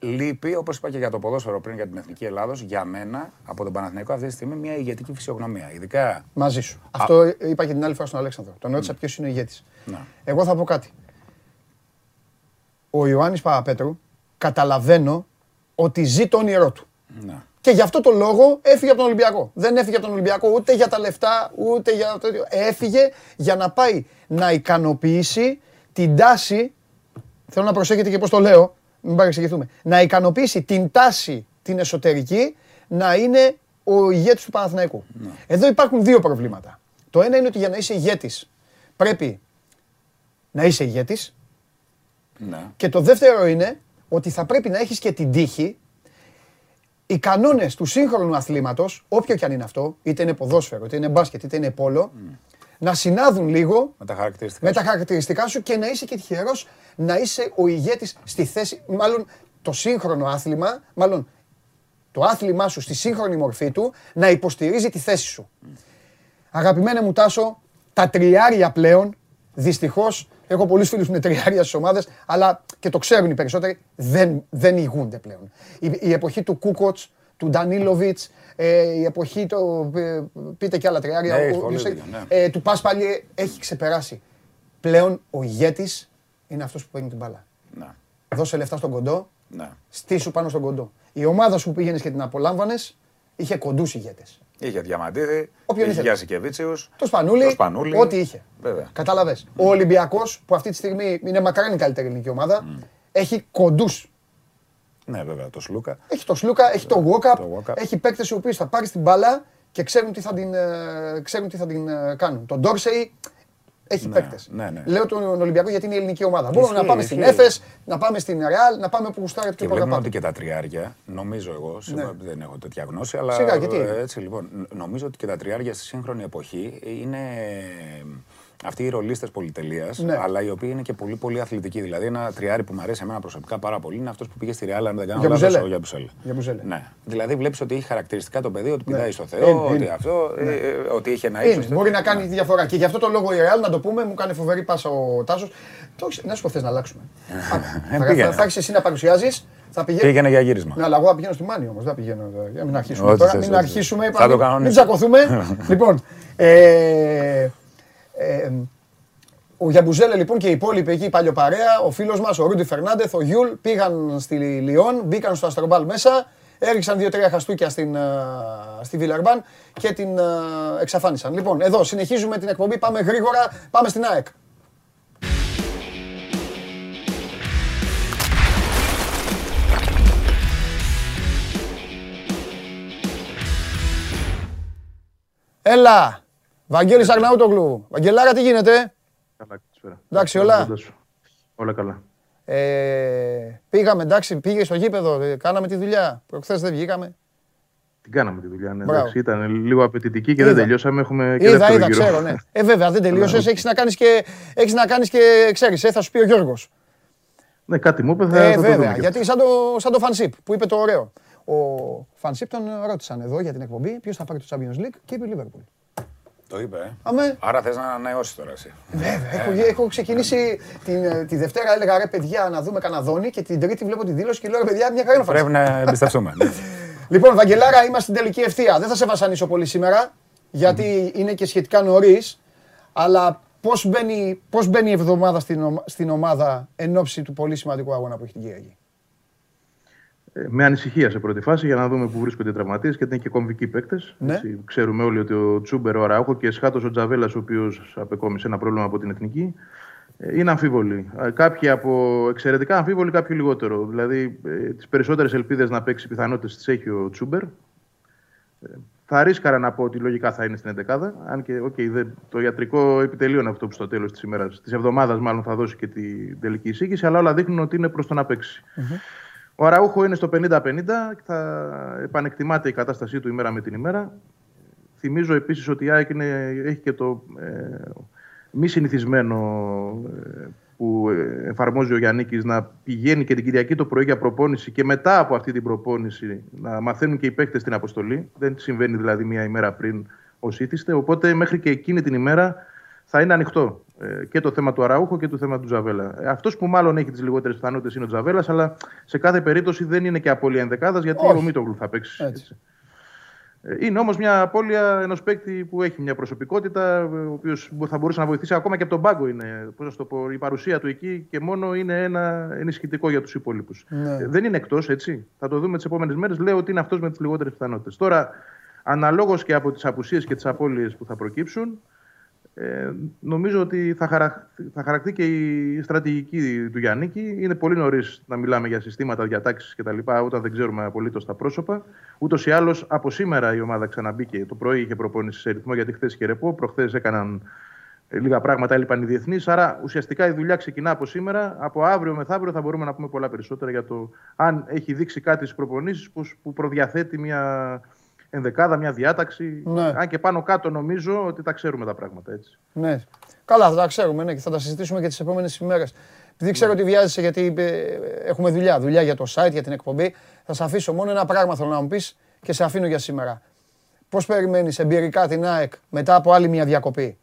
λείπει, όπως είπα και για το ποδόσφαιρο πριν για την Εθνική Ελλάδος, για μένα από τον Παναθηναϊκό αυτή τη στιγμή μια ηγετική φυσιογνωμία. Ειδικά. Μαζί σου. Αυτό είπα και την άλλη φορά στον Αλέξανδρο. Τον ρώτησα ποιος είναι ο ηγέτης. Εγώ θα πω κάτι. Ο Ιωάννης Παπαπέτρου καταλαβαίνω ότι ζει το όνειρό του. Να. Και γι' αυτό το λόγο έφυγε από τον Ολυμπιακό. Δεν έφυγε από τον Ολυμπιακό ούτε για τα λεφτά, ούτε για το Έφυγε για να πάει να ικανοποιήσει την τάση. Θέλω να προσέχετε και πώς το λέω, μην παρεξηγηθούμε. Να ικανοποιήσει την τάση την εσωτερική να είναι ο ηγέτης του Παναθηναϊκού. Ναι. Εδώ υπάρχουν δύο προβλήματα. Το ένα είναι ότι για να είσαι ηγέτης πρέπει να είσαι ηγέτης. Ναι. Και το δεύτερο είναι ότι θα πρέπει να έχεις και την τύχη οι κανόνες του σύγχρονου αθλήματος, όποιο και αν είναι αυτό, είτε είναι ποδόσφαιρο, είτε είναι μπάσκετ, είτε είναι πόλο, να συνάδουν λίγο με τα χαρακτηριστικά, με τα χαρακτηριστικά σου και να είσαι και τυχερός να είσαι ο ηγέτης στη θέση, μάλλον το σύγχρονο άθλημα, μάλλον το άθλημά σου στη σύγχρονη μορφή του, να υποστηρίζει τη θέση σου. Αγαπημένε μου Τάσο, τα τριάρια πλέον, δυστυχώς, Έχω πολλούς φίλους που είναι τριάρια στις ομάδες, αλλά και το ξέρουν οι περισσότεροι, δεν, δεν ηγούνται πλέον. Η, η εποχή του Κούκοτς, του Ντανίλοβιτς, ε, η εποχή του. Ε, πείτε και άλλα τριάρια. Ναι, ο, ναι. ε, του Πάσπαλι έχει ξεπεράσει. Πλέον ο ηγέτης είναι αυτός που παίρνει την μπάλα. Ναι. Δώσε λεφτά στον κοντό, ναι. στήσου πάνω στον κοντό. Η ομάδα σου που πήγαινες και την απολάμβανες είχε κοντούς ηγέτες. Είχε Διαμαντίδη, Όποιον είχε Γιασικεβίτσιου. Το Σπανούλι, το Σπανούλι. Ό,τι είχε. Κατάλαβες. Ο Ολυμπιακός, που αυτή τη στιγμή είναι μακράν η καλύτερη ελληνική ομάδα, έχει κοντούς. Ναι, βέβαια, το Σλούκα. Έχει το Σλούκα, έχει το Walkup, έχει παίκτες οι οποίοι θα πάρει την μπάλα και ξέρουν τι θα την, ε, ξέρουν τι θα την ε, κάνουν. Τον Ντόρσεϊ έχει ναι, παίκτες. Ναι, ναι. Λέω τον Ολυμπιακό γιατί είναι η ελληνική ομάδα. Μπορούμε να πάμε στην Έφε, να πάμε στην Ρεάλ, να πάμε που γουστάρει και βλέπουμε ότι και τα τριάρια, νομίζω εγώ, ναι. δεν έχω τέτοια γνώση, αλλά Σιγά, γιατί; έτσι λοιπόν, νομίζω ότι και τα τριάρια στη σύγχρονη εποχή είναι αυτοί οι ρολίστες πολυτελείας, ναι. αλλά οι οποίοι είναι και πολύ, πολύ αθλητικοί. Δηλαδή, ένα τριάρι που μου αρέσει εμένα προσωπικά πάρα πολύ είναι αυτός που πήγε στη Real, αν δεν κάνω λάθος, ο Γιαμπουζέλε. Ναι. Δηλαδή, βλέπεις ότι έχει χαρακτηριστικά το παιδί, ότι ναι. πηδάει στο Θεό, ότι αυτό, ναι. ε, ότι έχει ένα ύψος. Μπορεί να κάνει διαφορά. Και γι' αυτό το λόγο η Real, να το πούμε, μου κάνει φοβερή πάσα ο Τάσος. Να σου πω, θες να αλλάξουμε. Ε, θα άρχισε εσύ να παρουσιάζεις. Θα πηγαίνει... Πήγαινε για γύρισμα. Ναι, αλλά εγώ θα πηγαίνω στη Μάνη όμως. Δεν πηγαίνω. Για μην αρχίσουμε τώρα. Μην αρχίσουμε. Μην τσακωθούμε. Λοιπόν. Ε, ε, ο Γιαμπουζέλε λοιπόν και οι υπόλοιποι εκεί παλιοπαρέα, ο φίλος μας, ο Ρούντι Φερνάντεθ, ο Γιούλ, πήγαν στη Λιόν, μπήκαν στο Αστρομπάλ μέσα, έριξαν δύο-τρία χαστούκια στην, ε, στη Βιλερμπάν και την ε, εξαφάνισαν. Λοιπόν, εδώ συνεχίζουμε την εκπομπή, πάμε γρήγορα, πάμε στην ΑΕΚ. Έλα, Βαγγέλης Αγναούτογλου. Βαγγελάρα, τι γίνεται; Καλά, καλησπέρα. Εντάξει, όλα. Όλα καλά. Ε, πήγαμε, εντάξει, πήγε στο γήπεδο, ε, κάναμε τη δουλειά. Προχθές δεν βγήκαμε. Την κάναμε τη δουλειά, ναι. Εντάξει, ήταν λίγο απαιτητική και είδα. δεν τελειώσαμε. Έχουμε και είδα, είδα, γύρο. ξέρω, ναι. Ε, βέβαια, δεν τελείωσες. Έχεις να κάνεις και, έχεις να κάνεις και ξέρεις, ε, θα σου πει ο Γιώργος. Ναι, κάτι μου είπε. Θα, ε, θα βέβαια, το γιατί σαν το, σαν το Φανσίπ που είπε το ωραίο. Ο Φανσίπ τον ρώτησαν εδώ για την εκπομπή ποιος θα πάρει το Champions League και είπε Liverpool. Το είπε. Ε. Αμέ. Άρα θες να ανανεώσει τώρα εσύ. Βέβαια. Έχω, έχω ξεκινήσει την, τη Δευτέρα, έλεγα ρε παιδιά να δούμε καναδόνι και την Τρίτη βλέπω τη δήλωση και λέω ρε παιδιά μια χαρά Πρέπει να εμπιστευτούμε. Ναι. λοιπόν, Βαγγελάρα, είμαστε στην τελική ευθεία. Δεν θα σε βασανίσω πολύ σήμερα, γιατί είναι και σχετικά νωρίς. Αλλά πώς μπαίνει, πώς μπαίνει η εβδομάδα στην, στην ομάδα εν ώψη του πολύ σημαντικού αγώνα που έχει την Κυριακή; Ε, με ανησυχία σε πρώτη φάση για να δούμε πού βρίσκονται οι τραυματίες γιατί είναι και κομβικοί παίκτες. Ναι. Ξέρουμε όλοι ότι ο Τσούμπερ, ο Αράουχο και σχάτω ο Τζαβέλας, ο οποίος απεκόμισε ένα πρόβλημα από την εθνική, ε, είναι αμφίβολοι. Ε, κάποιοι από εξαιρετικά αμφίβολοι, κάποιοι λιγότερο. Δηλαδή, τις περισσότερες ελπίδες να παίξει πιθανότητες τις έχει ο Τσούμπερ. Θα ρίσκαρα να πω ότι λογικά θα είναι στην 11 Αν και okay, το ιατρικό επιτελείο είναι αυτό που στο τέλος της ημέρας, της εβδομάδας, μάλλον θα δώσει και την τελική εισήγηση. Αλλά όλα δείχνουν ότι είναι προς το να παίξει. Mm-hmm. Ο Αραούχο είναι στο 50-50 και θα επανεκτιμάται η κατάστασή του ημέρα με την ημέρα. Θυμίζω επίσης ότι η ΑΕΚ έχει και το ε, μη συνηθισμένο ε, που εφαρμόζει ο Γιάννικης να πηγαίνει και την Κυριακή το πρωί για προπόνηση και μετά από αυτή την προπόνηση να μαθαίνουν και οι παίκτες την αποστολή. Δεν συμβαίνει δηλαδή μία ημέρα πριν ως ήθιστε. Οπότε μέχρι και εκείνη την ημέρα θα είναι ανοιχτό ε, και το θέμα του Αραούχο και το θέμα του Τζαβέλα. Ε, Αυτός που μάλλον έχει τις λιγότερες πιθανότητες είναι ο Τζαβέλας, αλλά σε κάθε περίπτωση δεν είναι και απώλεια ενδεκάδας γιατί Όχι. ο Μίτογλου θα παίξει. Έτσι. έτσι. Ε, Είναι όμως μια απώλεια ενός παίκτη που έχει μια προσωπικότητα, ε, ο οποίος θα μπορούσε να βοηθήσει ακόμα και από τον πάγκο. Είναι, πώς να σου το πω, η παρουσία του εκεί και μόνο είναι ένα ενισχυτικό για τους υπόλοιπους. Ναι. Δεν είναι εκτός, έτσι. Θα το δούμε τις επόμενες μέρες. Λέω ότι είναι αυτός με τις λιγότερες πιθανότητες. Τώρα, αναλόγως και από τις απουσίες και τις απώλειες που θα προκύψουν, ε, νομίζω ότι θα, χαρα... θα χαρακτεί και η στρατηγική του Γιάννικη. Είναι πολύ νωρίς να μιλάμε για συστήματα, διατάξεις κτλ. όταν δεν ξέρουμε απολύτως τα πρόσωπα. Ούτως ή άλλως, από σήμερα η ομάδα ξαναμπήκε. Το πρωί είχε προπόνηση σε ρυθμό γιατί χθες και ρεπό. Προχθές έκαναν ε, λίγα πράγματα, έλειπαν οι διεθνείς. Άρα ουσιαστικά η δουλειά ξεκινά από σήμερα. Από αύριο μεθαύριο θα μπορούμε να πούμε πολλά περισσότερα για το αν έχει δείξει κάτι στις προπονήσεις που, που προδιαθέτει μια ενδεκάδα, μια διάταξη. Ναι. Αν και πάνω κάτω νομίζω ότι τα ξέρουμε τα πράγματα έτσι. Ναι. Καλά, θα τα ξέρουμε ναι, και θα τα συζητήσουμε και τις επόμενες ημέρες. Επειδή ξέρω ότι βιάζεσαι γιατί ε, έχουμε δουλειά, δουλειά για το site, για την εκπομπή, θα σε αφήσω μόνο ένα πράγμα θέλω να μου πεις και σε αφήνω για σήμερα. Πώς περιμένεις εμπειρικά την ΑΕΚ μετά από άλλη μια διακοπή;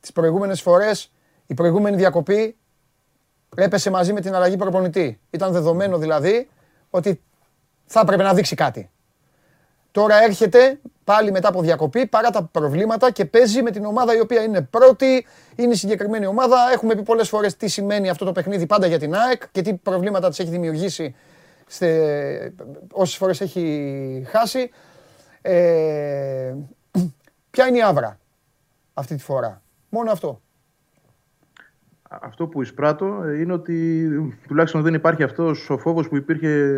Τις προηγούμενες φορές η προηγούμενη διακοπή έπεσε μαζί με την αλλαγή προπονητή. Ήταν δεδομένο δηλαδή ότι θα έπρεπε να δείξει κάτι. Τώρα έρχεται πάλι μετά από διακοπή παρά τα προβλήματα και παίζει με την ομάδα η οποία είναι πρώτη, είναι η συγκεκριμένη ομάδα. Έχουμε πει πολλές φορές τι σημαίνει αυτό το παιχνίδι πάντα για την ΑΕΚ και τι προβλήματα της έχει δημιουργήσει στε, όσες φορές έχει χάσει. Ε, ποια είναι η άβρα αυτή τη φορά; Μόνο αυτό. Αυτό που εισπράττω ε, είναι ότι τουλάχιστον δεν υπάρχει αυτός ο φόβος που υπήρχε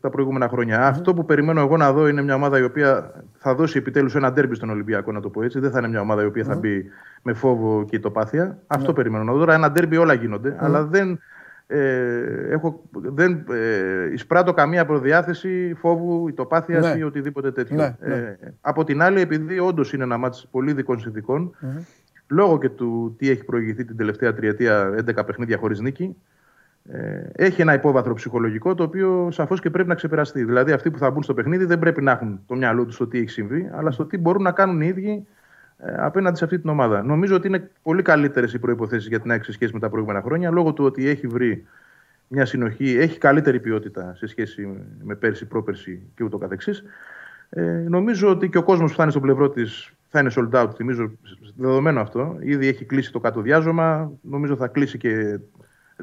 τα προηγούμενα χρόνια. Αυτό που περιμένω εγώ να δω είναι μια ομάδα η οποία θα δώσει επιτέλους ένα ντέρμπι στον Ολυμπιακό, να το πω έτσι. Δεν θα είναι μια ομάδα η οποία θα μπει με φόβο και ητοπάθεια. Αυτό περιμένω να δω. Τώρα ένα ντέρμπι όλα γίνονται, αλλά δεν, ε, έχω, δεν ε, εισπράττω καμία προδιάθεση φόβου, ητοπάθεια Ναι. ή οτιδήποτε τέτοιο. Ναι, ναι. Ε, από την άλλη, επειδή όντως είναι ένα μάτς πολύ δικών συνθηκών, λόγω και του τι έχει προηγηθεί την τελευταία τριετία 11 παιχνίδια χωρίς νίκη, ε, έχει ένα υπόβαθρο ψυχολογικό το οποίο σαφώς και πρέπει να ξεπεραστεί. Δηλαδή, αυτοί που θα μπουν στο παιχνίδι δεν πρέπει να έχουν το μυαλό τους στο τι έχει συμβεί, αλλά στο τι μπορούν να κάνουν οι ίδιοι ε, απέναντι σε αυτή την ομάδα. Νομίζω ότι είναι πολύ καλύτερες οι προποθέσει για την ΑΕΚ σε σχέση με τα προηγούμενα χρόνια, λόγω του ότι έχει βρει μια συνοχή, έχει καλύτερη ποιότητα σε σχέση με πέρσι, πρόπερσι και ούτω καθεξής. Ε, νομίζω ότι και ο κόσμος που θα είναι στο πλευρό της θα είναι sold out. Θυμίζω δεδομένο αυτό. Ήδη έχει κλείσει το κάτω διάζωμα. Νομίζω θα κλείσει και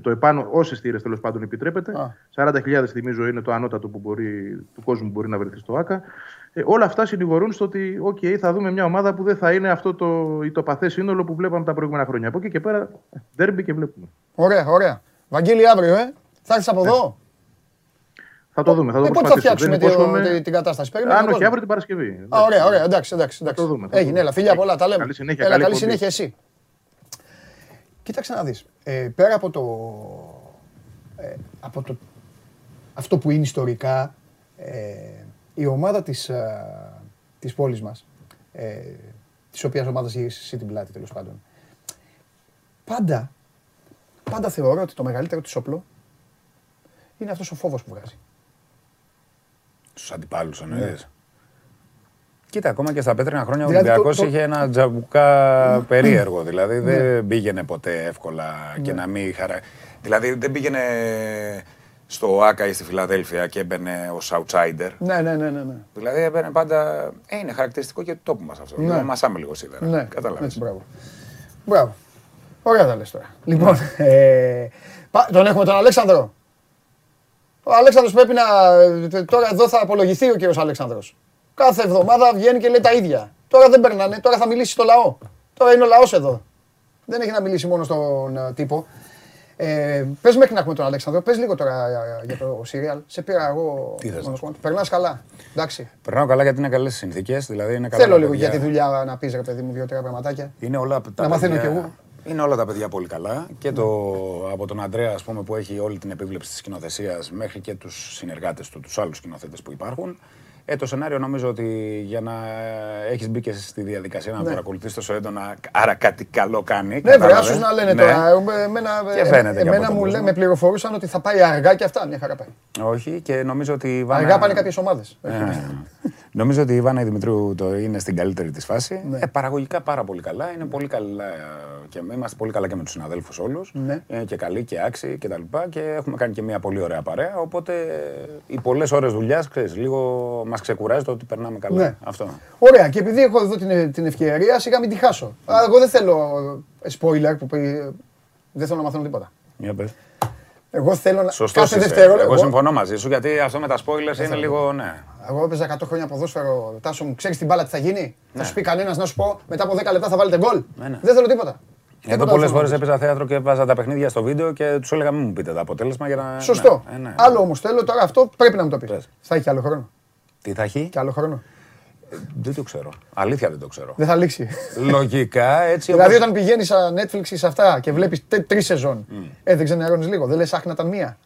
το επάνω, όσες θύρες τέλος πάντων επιτρέπεται. Α. 40.000 θυμίζω είναι το ανώτατο που μπορεί, του κόσμου που μπορεί να βρεθεί στο ΑΚΑ. Ε, όλα αυτά συνηγορούν στο ότι okay, θα δούμε μια ομάδα που δεν θα είναι αυτό το ητοπαθέ σύνολο που βλέπαμε τα προηγούμενα χρόνια. Από εκεί και πέρα, ντέρμπι και βλέπουμε. Ωραία, ωραία. Βαγγέλη αύριο, ε. Θα έρθεις από εδώ; Θα το δούμε. Θα το Ε, πότε θα προσπαθήσω. φτιάξουμε Δεν τη- υπόσχομαι- τη- την κατάσταση; Περιμένουμε Αν όχι, κόσμο. αύριο την Παρασκευή. Α, ωραία, ωραία. Εντάξει, εντάξει. εντάξει. το δούμε, θα το Έγινε, δούμε. έλα, φιλιά πολλά, τα λέμε. Καλή συνέχεια, Έλα, καλή καλή εκπομπή. συνέχεια εσύ. Κοίταξε να δεις. Ε, πέρα από το, ε, από το αυτό που είναι ιστορικά ε, η ομάδα της, ε, της πόλης μας, ε, της οποίας ομάδας είσαι εσύ την πλάτη τέλος πάντων, πάντα, πάντα θεωρώ ότι το μεγαλύτερο της όπλο είναι αυτός ο φόβος που βγάζει. Στου αντιπάλους εννοείς. Κοίτα, ακόμα και στα πέτρινα χρόνια ο Δηλαδή, το- Ολυμπιακός το- είχε ένα τζαμπουκά περίεργο. Δηλαδή δεν πήγαινε ποτέ εύκολα και να μην χαρα... Δηλαδή δεν πήγαινε στο Άκα ή στη Φιλαδέλφια και έμπαινε ω outsider. Ναι, ναι, ναι, ναι. ναι. Δηλαδή έμπαινε πάντα. Ε, είναι χαρακτηριστικό και του τόπου μας αυτό. Ναι. Ναι. Μασάμε λίγο σίδερα. Ναι, Κατάλαβες. έτσι, μπράβο. Μπράβο. Ωραία τα λες τώρα. Λοιπόν, ε, πα- τον έχουμε τον Αλέξανδρο. Ο Αλέξανδρος πρέπει να... ε, Τώρα εδώ θα απολογηθεί ο κύριος Αλέξανδρος. Κάθε εβδομάδα βγαίνει και λέει τα ίδια. Τώρα δεν περνάνε, τώρα θα μιλήσει στο λαό. Τώρα είναι ο λαός εδώ. Δεν έχει να μιλήσει μόνο στον ε, τύπο. Ε, πες μέχρι να έχουμε τον Αλέξανδρο, πες λίγο τώρα ε, για το σύριαλ. Σε πήρα εγώ. Τι θες να μόνο σου πω; κομμάτι. Περνάς καλά. Εντάξει. Περνάω καλά γιατί είναι καλές συνθήκες. Δηλαδή είναι καλά Θέλω τα λίγο παιδιά. για τη δουλειά να πεις ρε παιδί μου δύο-τρία πραγματάκια. Είναι όλα τα Να μαθαίνω παιδιά- κι εγώ. Είναι όλα τα παιδιά πολύ καλά. Και το, από τον Αντρέα, ας πούμε, που έχει όλη την επίβλεψη της σκηνοθεσίας μέχρι και τους συνεργάτες του, τους άλλους σκηνοθέτες που υπάρχουν. Ε, το σενάριο νομίζω ότι για να έχεις μπει και στη διαδικασία να Ναι. παρακολουθείς τόσο έντονα, άρα κάτι καλό κάνει. Ναι, κατάλαβες. βρε, άσους να λένε Ναι. τώρα. Ε, Εμένα, Και φαίνεται και από εμένα τον μου κόσμο. λένε, με πληροφορούσαν ότι θα πάει αργά και αυτά. Μια χαρά πάει. Όχι, και νομίζω ότι η Βάνα. Αργά πάνε κάποιες ομάδες. Ε, Νομίζω ότι η Ιβάνα Δημητρίου το είναι στην καλύτερη της φάση. Ναι. Ε, παραγωγικά πάρα πολύ καλά. Είναι πολύ καλά και είμαστε πολύ καλά και με τους συναδέλφους όλους. Ναι. Είναι και καλοί και άξιοι και τα λοιπά. Και έχουμε κάνει και μια πολύ ωραία παρέα. Οπότε οι πολλές ώρες δουλειάς, ξέρεις, λίγο μας ξεκουράζει το ότι περνάμε καλά. Ναι. Αυτό. Ωραία. Και επειδή έχω εδώ την, την ευκαιρία, σιγά μην τη χάσω. Εγώ δεν θέλω spoiler που δεν θέλω να μαθαίνω τίποτα. Για πες. Εγώ θέλω να. Σωστός. Κάθε δευτερόλεπτο. Εγώ συμφωνώ μαζί σου γιατί αυτό με τα spoilers είναι λίγο. Ναι. Εγώ έπαιζα 100 χρόνια ποδόσφαιρο. Τάσο μου, ξέρεις την μπάλα τι θα γίνει; Θα σου πει κανένας να σου πω μετά από 10 λεπτά θα βάλετε γκολ. Ναι, ναι. Δεν θέλω τίποτα. Εδώ πολλές φορές έπαιζα θέατρο και έβαζα τα παιχνίδια στο βίντεο και τους έλεγα μην μου πείτε το αποτέλεσμα για να. Σωστό. Άλλο όμως θέλω τώρα αυτό πρέπει να μου το πεις. Θα έχει άλλο χρόνο. Τι θα έχει; Και άλλο χρόνο. Δεν το ξέρω. Αλήθεια δεν το ξέρω. Δεν θα λήξει. Λογικά έτσι. Δηλαδή όταν πηγαίνεις σε Netflix ή σε αυτά και βλέπεις τρεις σεζόν, ε, δεν ξενερώνεις λίγο. Δεν λες άχναταν μία.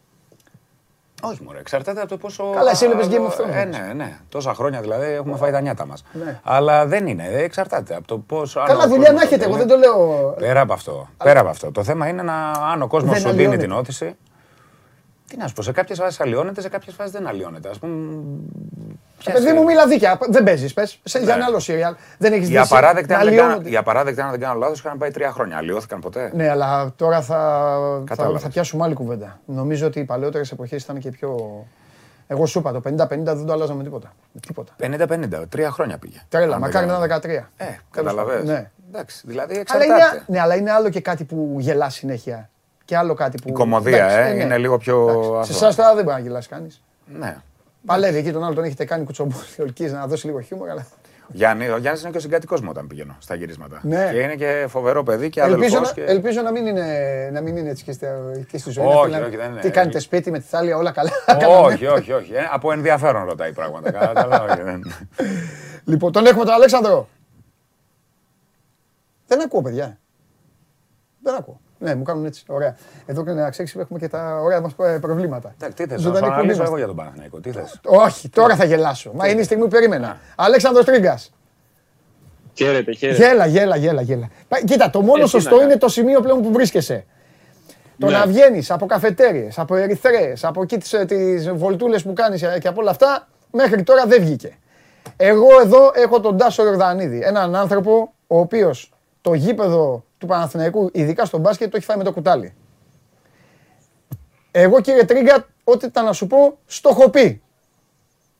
Όχι, μωρέ, εξαρτάται από το πόσο. Καλά, εσύ έβλεπε Game of Thrones. Ε, ναι, ναι. Τόσα χρόνια δηλαδή έχουμε φάει τα νιάτα μας. Ναι. Αλλά δεν είναι, ε, εξαρτάται από το πόσο. Καλά, δουλειά να έχετε, εγώ δεν το λέω. Πέρα από αυτό. Πέρα από αυτό. Το θέμα είναι να, αν ο κόσμος σου δίνει την όθηση. Τι να σου πω, σε κάποιες φάσεις αλλοιώνεται, σε κάποιες φάσεις δεν αλλοιώνεται. Α πούμε. Ε, παιδί μου, μίλα δίκαια. Δεν παίζεις, πες. Για ένα ναι. άλλο σύριαλ. Δεν έχεις δει. Για παράδεκτα, αν, κάνω, για παράδεκτα, αν δεν κάνω λάθος, είχαν πάει τρία χρόνια. Αλλοιώθηκαν ποτέ. Ναι, αλλά τώρα θα, θα, θα πιάσουμε άλλη κουβέντα. Νομίζω ότι οι παλαιότερες εποχές ήταν και πιο. Εγώ σου είπα το 50-50 δεν το αλλάζαμε τίποτα. τίποτα. 50-50, τρία χρόνια πήγε. Τρέλα, μακάρι να ήταν 13. Ε, καταλαβαίνω. Ναι. Εντάξει, δηλαδή εξαρτάται. Αλλά είναι, ναι, αλλά είναι άλλο και κάτι που γελά συνέχεια και άλλο κάτι που. Η κομμωδία, ε, ναι, είναι λίγο πιο. Σε εσάς τώρα δεν μπορεί να γελάσει κανείς. Ναι. Παλεύει εκεί τον άλλο τον έχετε κάνει κουτσομπόλι ολική να δώσει λίγο χιούμορ. Αλλά... Γιάννη, ο Γιάννης είναι και ο συγκατοικός μου όταν πηγαίνω στα γυρίσματα. Ναι. Και είναι και φοβερό παιδί και ελπίζω, να, και... ελπίζω να μην είναι, να μην είναι έτσι και, στη, και στη ζωή. Όχι, όχι, δεν είναι. Τι κάνετε σπίτι με τη θάλια, όλα καλά. όχι, όχι, όχι. Ε, από ενδιαφέρον ρωτάει πράγματα. καλά, όχι, δεν. Λοιπόν, τον έχουμε τον Αλέξανδρο. Δεν ακούω, παιδιά. Δεν ακούω. Ναι, μου κάνουν έτσι. Ωραία. Εδώ και να ξέρεις έχουμε και τα ωραία μας προβλήματα. τι θες, να αναλύσω εγώ για τον Παναθηναϊκό. Τι θες; Όχι, τώρα θα γελάσω. Μα είναι η στιγμή που περίμενα. Αλέξανδρος Τρίγκας. Χαίρετε, χαίρετε. Γέλα, γέλα, γέλα, γέλα. Κοίτα, το μόνο σωστό είναι το σημείο πλέον που βρίσκεσαι. Το ναι. να βγαίνεις από καφετέρειε, από ερυθρέες, από εκεί τις βολτούλες που κάνεις και από όλα αυτά, μέχρι τώρα δεν βγήκε. Εγώ εδώ έχω τον Τάσο Ροδανίδη, έναν άνθρωπο ο οποίος το γήπεδο του Παναθηναϊκού, ειδικά στο μπάσκετ, το έχει φάει με το κουτάλι. Εγώ κύριε Τρίγκα, ό,τι ήταν να σου πω, στο έχω πει.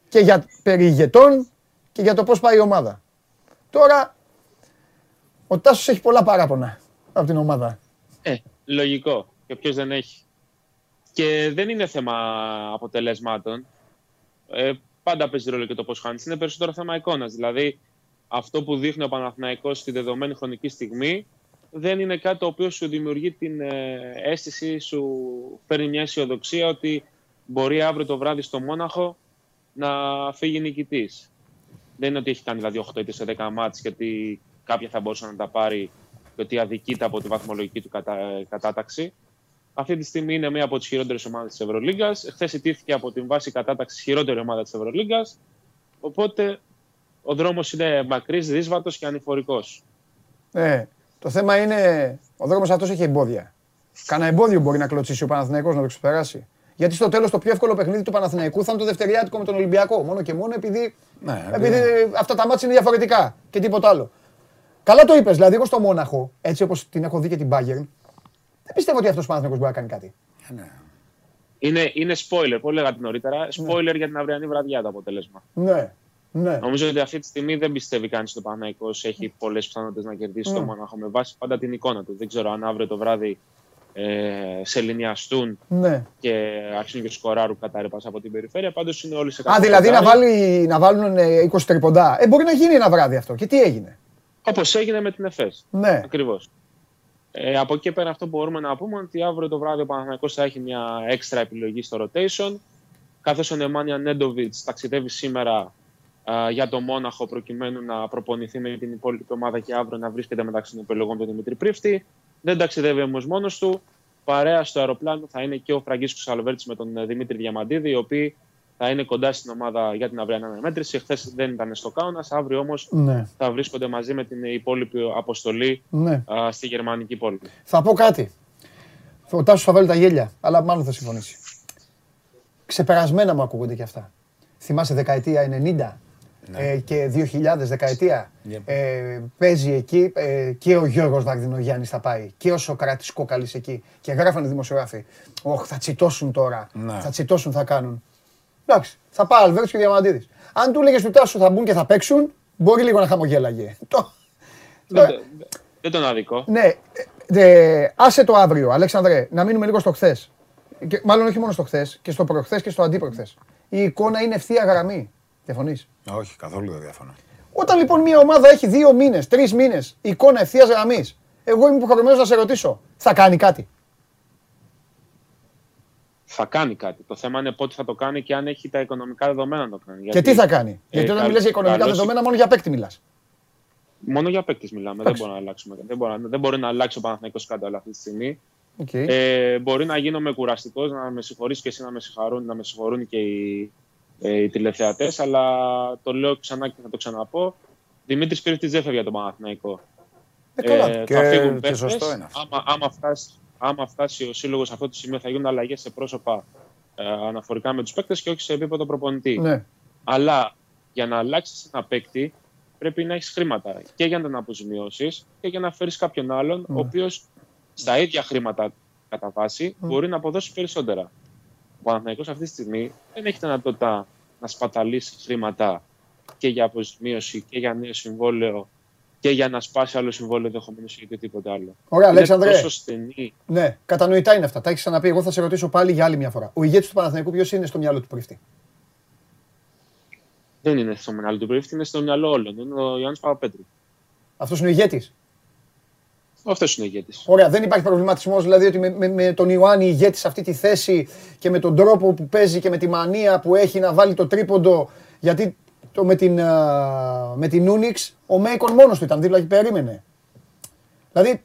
Και για περί ηγετών και για το πώς πάει η ομάδα. Τώρα, ο Τάσος έχει πολλά παράπονα από την ομάδα. Ε, λογικό. Και ποιος δεν έχει. Και δεν είναι θέμα αποτελεσμάτων. Ε, πάντα παίζει ρόλο και το πώς χάνεις. Είναι περισσότερο θέμα εικόνας. Δηλαδή, αυτό που δείχνει ο Παναθηναϊκός στη δεδομένη χρονική στιγμή δεν είναι κάτι το οποίο σου δημιουργεί την ε, αίσθηση, σου φέρνει μια αισιοδοξία ότι μπορεί αύριο το βράδυ στο Μόναχο να φύγει νικητής. Δεν είναι ότι έχει κάνει δηλαδή 8 ή σε 10 μάτς και ότι κάποια θα μπορούσε να τα πάρει και ότι αδικείται από τη βαθμολογική του κατα... κατάταξη. Αυτή τη στιγμή είναι μία από τις χειρότερες ομάδες της Ευρωλίγκας. Χθες ιτήθηκε από την βάση κατάταξης χειρότερη ομάδα της Ευρωλίγκας. Οπότε ο δρόμος είναι μακρύς, δύσβατος και ανηφορικός. Ναι. Το θέμα είναι, ο δρόμος αυτός έχει εμπόδια. Κάνα εμπόδιο μπορεί να κλωτσίσει ο Παναθηναϊκός να το ξεπεράσει. Γιατί στο τέλος το πιο εύκολο παιχνίδι του Παναθηναϊκού θα είναι το δευτεριάτικο με τον Ολυμπιακό. Μόνο και μόνο επειδή, ναι, επειδή αυτά τα μάτια είναι διαφορετικά και τίποτα άλλο. Καλά το είπες. Δηλαδή, εγώ στο Μόναχο, έτσι όπως την έχω δει και την Bayern, δεν πιστεύω ότι αυτός ο Παναθηναϊκός μπορεί να κάνει κάτι. Ε, ναι. Είναι, είναι spoiler, πολύ λέγατε νωρίτερα. Ναι. Spoiler για την αυριανή βραδιά το αποτέλεσμα. Ναι. Ναι. Νομίζω ότι αυτή τη στιγμή δεν πιστεύει κανείς ότι ο Παναγικό έχει πολλές πιθανότητες να κερδίσει mm. το Μονάχο με βάση πάντα την εικόνα του. Δεν ξέρω αν αύριο το βράδυ ε, σε λινιαστούν ναι. και αρχίσουν και σκοράρουν κατά από την περιφέρεια. Πάντως είναι όλοι σε Α, δηλαδή να, βάλει, να βάλουν 20 ε, τριποντά. Ε, μπορεί να γίνει ένα βράδυ αυτό. Και τι έγινε; Όπως έγινε με την ΕΦΕΣ. Ναι. Ακριβώς. Ε, από εκεί πέρα αυτό που μπορούμε να πούμε ότι αύριο το βράδυ ο Παναγιακός θα έχει μια έξτρα επιλογή στο rotation. Καθώς ο Νεμάνια Νέντοβιτς ταξιδεύει σήμερα για το Μόναχο προκειμένου να προπονηθεί με την υπόλοιπη ομάδα και αύριο να βρίσκεται μεταξύ των επιλογών του Δημήτρη Πρίφτη. Δεν ταξιδεύει όμως μόνος του. Παρέα στο αεροπλάνο θα είναι και ο Φραγκίσκος Σαλβέρτη με τον ε, Δημήτρη Διαμαντίδη, οι οποίοι θα είναι κοντά στην ομάδα για την αυριανή αναμέτρηση. Χθες δεν ήταν στο Κάουνας, αύριο όμως ναι. θα βρίσκονται μαζί με την υπόλοιπη αποστολή ναι. α, στη γερμανική πόλη. Θα πω κάτι. Ο Τάσος θα βάλει τα γέλια, αλλά μάλλον θα συμφωνήσει. Ξεπερασμένα μου ακούγονται και αυτά. Θυμάσαι δεκαετία 90 ε, και 2000 δεκαετία. Ε, παίζει εκεί ε, και ο Γιώργος Βαρδινογιάννης θα πάει και ο Σοκράτης Κόκαλης εκεί. Και γράφανε δημοσιογράφοι. Όχ, θα τσιτώσουν τώρα. Ναι. Θα τσιτώσουν, θα κάνουν. Εντάξει, θα πάει Αλβέρτος και Διαμαντίδης. Αν του έλεγε του Τάσου θα μπουν και θα παίξουν, μπορεί λίγο να χαμογέλαγε. Δεν τον άδικο. Ναι, ε, άσε το αύριο, Αλέξανδρε, να μείνουμε λίγο στο χθες. Μάλλον όχι μόνο στο χθες, και στο προχθές και στο αντίπροχθέ. Η εικόνα είναι ευθεία γραμμή. Διαφωνείς; Όχι, καθόλου δεν διαφωνώ. Όταν λοιπόν μια ομάδα έχει δύο μήνες, τρεις μήνες εικόνα ευθείας γραμμής, εγώ είμαι υποχρεωμένος να σε ρωτήσω, θα κάνει κάτι; Θα κάνει κάτι. Το θέμα είναι πότε θα το κάνει και αν έχει τα οικονομικά δεδομένα να το κάνει. Και τι θα κάνει; Ε, Γιατί όταν μιλάς για οικονομικά δεδομένα, μόνο για παίκτη μιλάς. Μόνο για παίκτη μιλάμε. Δεν μπορεί να αλλάξουμε. Δεν μπορεί, δεν μπορεί να αλλάξει ο Παναθηναϊκός σκάνδαλο αυτή τη στιγμή. Okay. Ε, μπορεί να γίνομαι κουραστικός, να με συγχωρήσει και εσύ να με συγχωρούν, να με συγχωρούν και οι, ε, οι τηλεθεατές, αλλά το λέω ξανά και θα το ξαναπώ. Δημήτρης Πύρτη δεν φεύγει για τον Παναθηναϊκό. Ε, ε, και, θα φύγουν και σωστό είναι Άμα, άμα, φτάσει, άμα φτάσει ο σύλλογος σε αυτό το σημείο, θα γίνουν αλλαγές σε πρόσωπα ε, αναφορικά με τους παίκτες και όχι σε επίπεδο προπονητή. Ναι. Αλλά για να αλλάξεις ένα παίκτη, πρέπει να έχεις χρήματα και για να τον αποζημιώσεις και για να φέρεις κάποιον άλλον, ο ναι. οποίος στα ίδια χρήματα κατά βάση μπορεί να αποδώσει περισσότερα. Ο Παναθηναϊκός αυτή τη στιγμή δεν έχει δυνατότητα να σπαταλήσει χρήματα και για αποζημίωση και για νέο συμβόλαιο και για να σπάσει άλλο συμβόλαιο ενδεχομένως ή οτιδήποτε άλλο. Ωραία, Αλέξανδρε. Τόσο στενή. Ναι, κατανοητά είναι αυτά. Τα έχεις ξαναπεί. Εγώ θα σε ρωτήσω πάλι για άλλη μια φορά. Ο ηγέτης του Παναθηναϊκού ποιος είναι στο μυαλό του πρίφτη. Δεν είναι στο μυαλό του πρίφτη, είναι στο μυαλό όλων. Είναι ο Ιωάννης Παπαπέτρου. Αυτός είναι ο ηγέτης; Αυτός είναι ο ηγέτης. Ωραία, δεν υπάρχει προβληματισμός δηλαδή ότι με, με, με τον Ιωάννη ηγέτη σε αυτή τη θέση και με τον τρόπο που παίζει και με τη μανία που έχει να βάλει το τρίποντο. Γιατί το, με την, uh, με την Ούνιξ ο Μέικον μόνος του ήταν δίπλα και περίμενε. Δηλαδή.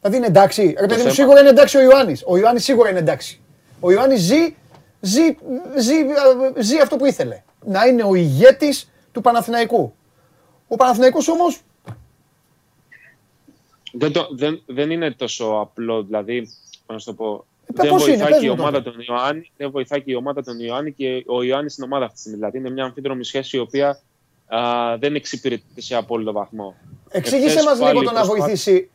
Δηλαδή είναι εντάξει. Ρε παιδί μου, σίγουρα είναι εντάξει ο Ιωάννης. Ο Ιωάννης σίγουρα είναι εντάξει. Ο Ιωάννης ζει, ζει, ζει, ζει αυτό που ήθελε. Να είναι ο ηγέτης του Παναθηναϊκού. Ο Παναθηναϊκός όμως δεν, το, δεν, δεν είναι τόσο απλό, δηλαδή, να το πω, ε, δεν βοηθάει, και η ομάδα τον Ιωάννη, δεν βοηθάει και η ομάδα των Ιωάννη και ο Ιωάννης στην ομάδα αυτή τη στιγμή. Δηλαδή είναι μια αμφίδρομη σχέση η οποία α, δεν εξυπηρετεί σε απόλυτο βαθμό. Εξήγησε μας λίγο το να βοηθήσει.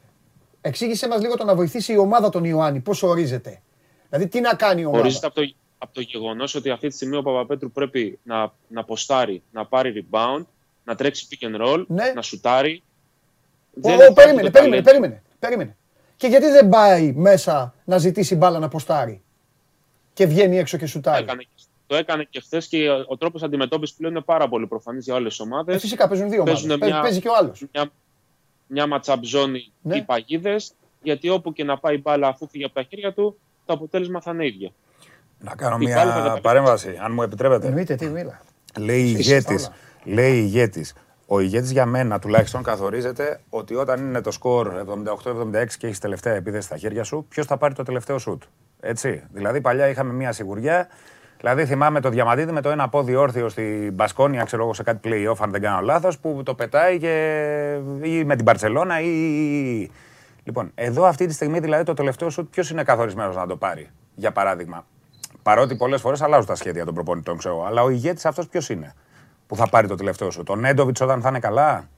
Εξήγησε μας λίγο το να βοηθήσει η ομάδα των Ιωάννη. Πώς ορίζεται; Δηλαδή τι να κάνει η ομάδα; Ορίζεται από το, από το γεγονός ότι αυτή τη στιγμή ο Παπαπέτρου πρέπει να, να ποστάρει, να πάρει rebound, να τρέξει pick and roll, ναι. να σουτάρει, δεν περίμενε, περίμενε, περίμενε, περίμενε. Και γιατί δεν πάει μέσα να ζητήσει μπάλα να ποστάρει; Και βγαίνει έξω και σουτάρει. Το έκανε και χθες και ο τρόπος αντιμετώπισης πλέον είναι πάρα πολύ προφανής για όλε τι ομάδες. Ε, φυσικά παίζουν δύο ομάδες. Παίζει και ο άλλος. Μια, μια ματσαπ ζώνη ναι. οι παγίδες, γιατί όπου και να πάει η μπάλα αφού φύγει από τα χέρια του, το αποτέλεσμα θα είναι ίδιο. Να κάνω μια παρέμβαση, αν μου επιτρέπετε. Εννοείται, τι μίλα. Λέει ηγέτης. Λέει ηγέτης. Ο ηγέτης για μένα τουλάχιστον καθορίζεται ότι όταν είναι το σκορ 78-76 και έχεις τελευταία επίθεση στα χέρια σου, ποιος θα πάρει το τελευταίο σουτ. Έτσι. Δηλαδή παλιά είχαμε μια σιγουριά. Δηλαδή θυμάμαι το διαμαντίδι με το ένα πόδι όρθιο στην Μπασκόνια, ξέρω εγώ σε κάτι playoff, αν δεν κάνω λάθος, που το πετάει και... ή με την Παρσελώνα ή. Λοιπόν, εδώ αυτή τη στιγμή δηλαδή το τελευταίο σουτ ποιος είναι καθορισμένος να το πάρει, για παράδειγμα; Παρότι πολλές φορές αλλάζουν τα σχέδια των προπονητών, ξέρω αλλά ο ηγέτης αυτός ποιος είναι; Που θα πάρει το τελευταίο σου. Τον Νέντοβιτς όταν θα είναι καλά,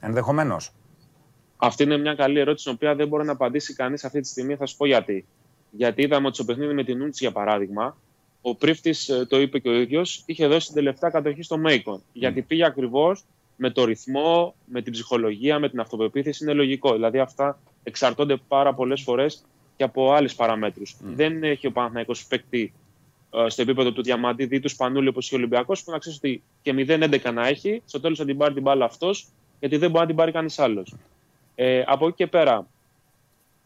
ενδεχομένως. Αυτή είναι μια καλή ερώτηση, την οποία δεν μπορεί να απαντήσει κανείς αυτή τη στιγμή. Θα σου πω γιατί. Γιατί είδαμε ότι στο παιχνίδι με την Ούτση, για παράδειγμα, ο πρίφτης, ε, το είπε και ο ίδιος, είχε δώσει την τελευταία κατοχή στο Μέικον. Γιατί πήγε ακριβώς με το ρυθμό, με την ψυχολογία, με την αυτοπεποίθηση. Είναι λογικό. Δηλαδή αυτά εξαρτώνται πάρα πολλές φορές και από άλλες παραμέτρους. Δεν έχει ο Παναθηναϊκός παίκτη ε, στο επίπεδο του Διαμαντίδη ή τους Σπανούλη όπως είχε ο Ολυμπιακός, που να ξέρεις ότι και 0-11 να έχει, στο τέλος θα την πάρει την μπάλα αυτός, γιατί δεν μπορεί να την πάρει κανείς άλλος. Ε, από εκεί και πέρα,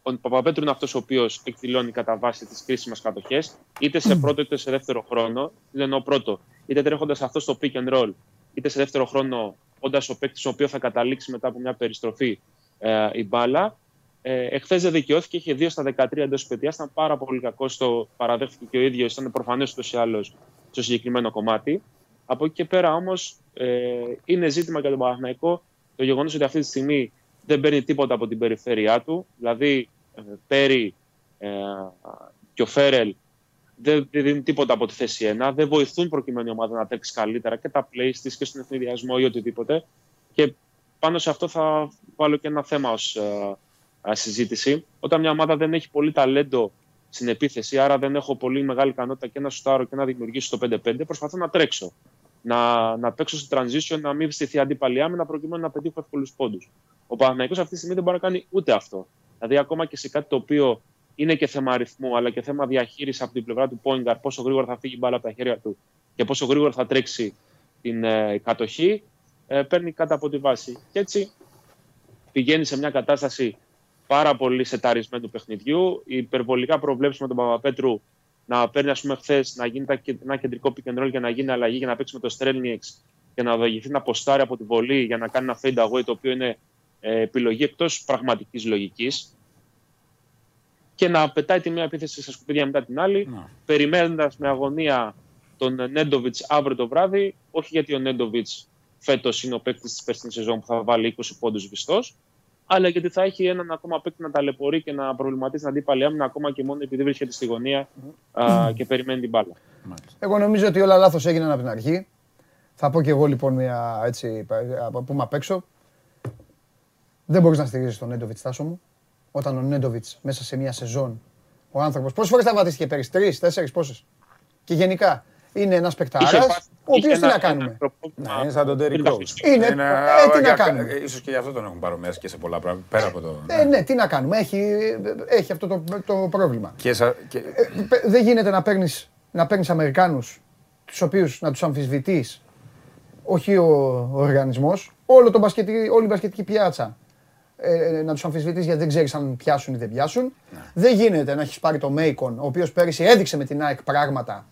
ο Παπαπέτρου είναι αυτός ο οποίος εκδηλώνει κατά βάση τις κρίσιμες κατοχές, είτε σε πρώτο είτε σε δεύτερο χρόνο. Δεν εννοώ πρώτο, είτε τρέχοντας αυτός στο pick and roll, είτε σε δεύτερο χρόνο όντας ο παίκτης ο οποίος θα καταλήξει μετά από μια περιστροφή ε, η μπάλα. Ε, Εχθές δεν δικαιώθηκε, είχε 2 στα 13 εντός παιδιάς. Ήταν πάρα πολύ κακός. Το παραδέχτηκε και ο ίδιος. Ήταν προφανές ούτως ή άλλως στο συγκεκριμένο κομμάτι. Από εκεί και πέρα όμως ε, είναι ζήτημα για τον Παναθηναϊκό το γεγονός ότι αυτή τη στιγμή δεν παίρνει τίποτα από την περιφέρειά του. Δηλαδή, ε, Πέρι ε, και ο Φέρελ δεν δίνουν τίποτα από τη θέση 1, δεν βοηθούν προκειμένου η ομάδα να τρέξει καλύτερα και τα plays της και στον εθνιδιασμό ή οτιδήποτε. Και πάνω σε αυτό θα βάλω και ένα θέμα ως ε, συζήτηση. Όταν μια ομάδα δεν έχει πολύ ταλέντο στην επίθεση, άρα δεν έχω πολύ μεγάλη ικανότητα και να σουτάρω και να δημιουργήσω το 5-5, προσπαθώ να τρέξω. Να, να παίξω στο transition, να μην στηθεί αντίπαλη άμυνα προκειμένου να πετύχω εύκολους πόντους. Ο Παναγιώτο αυτή τη στιγμή δεν μπορεί να κάνει ούτε αυτό. Δηλαδή, ακόμα και σε κάτι το οποίο είναι και θέμα αριθμού, αλλά και θέμα διαχείρισης από την πλευρά του Πόιγκαρ, πόσο γρήγορα θα φύγει η μπάλα από τα χέρια του και πόσο γρήγορα θα τρέξει την ε, κατοχή, ε, παίρνει κάτω από τη βάση. Και έτσι πηγαίνει σε μια κατάσταση πάρα πολύ σεταρισμένου παιχνιδιού. Οι υπερβολικά προβλέψει με τον Παπαπέτρου να παίρνει, ας πούμε, χθες να γίνει ένα κεντρικό pick and roll για να γίνει αλλαγή για να παίξει με το Στρέλνιεξ και να οδηγηθεί να ποστάρει από τη βολή για να κάνει ένα fade away το οποίο είναι ε, επιλογή εκτός πραγματικής λογικής και να πετάει τη μία επίθεση στα σκουπίδια μετά την άλλη, ναι. περιμένοντας με αγωνία τον Νέντοβιτς αύριο το βράδυ. Όχι γιατί ο Νέντοβιτς φέτος είναι ο παίκτης της περσινής σεζόν που θα βάλει 20 πόντους βιστό, αλλά γιατί θα έχει έναν ακόμα παίκτη να ταλαιπωρεί και να προβληματίσει την αντίπαλη άμυνα ακόμα και μόνο επειδή βρίσκεται στη γωνία α, και περιμένει την μπάλα. Εγώ νομίζω ότι όλα λάθος έγιναν από την αρχή. Θα πω και εγώ λοιπόν μια έτσι, από πούμε απ' έξω. Δεν μπορείς να στηρίζεις τον Νέντοβιτς, Τάσο μου όταν ο Νέντοβιτς μέσα σε μια σεζόν ο άνθρωπος. Πόσες φορές θα βατίστηκε πέρυσι, τρεις, τέσσερις, πόσες; Και γενικά είναι ένας παικτάρας, ο οποίος τι να κάνουμε; Ναι, είναι σαν τον Τέρι Είναι, ε, τι να κάνουμε; σω και γι' αυτό τον έχουν παρομοιάσει και σε πολλά πράγματα. Πέρα από το. Ε, ναι, τι να κάνουμε; Έχει, έχει αυτό το, το πρόβλημα. Και, και... Ε, δεν γίνεται να παίρνει να παίρνεις Αμερικάνους τους οποίους να τους αμφισβητείς όχι ο, ο οργανισμός, όλο το μπασκετική, όλη η μπασκετική πιάτσα ε, ε, να τους αμφισβητείς γιατί δεν ξέρεις αν πιάσουν ή δεν πιάσουν. Ναι. Δεν γίνεται να έχεις πάρει το Μέικον, ο οποίος πέρυσι έδειξε με την ΑΕΚ πράγματα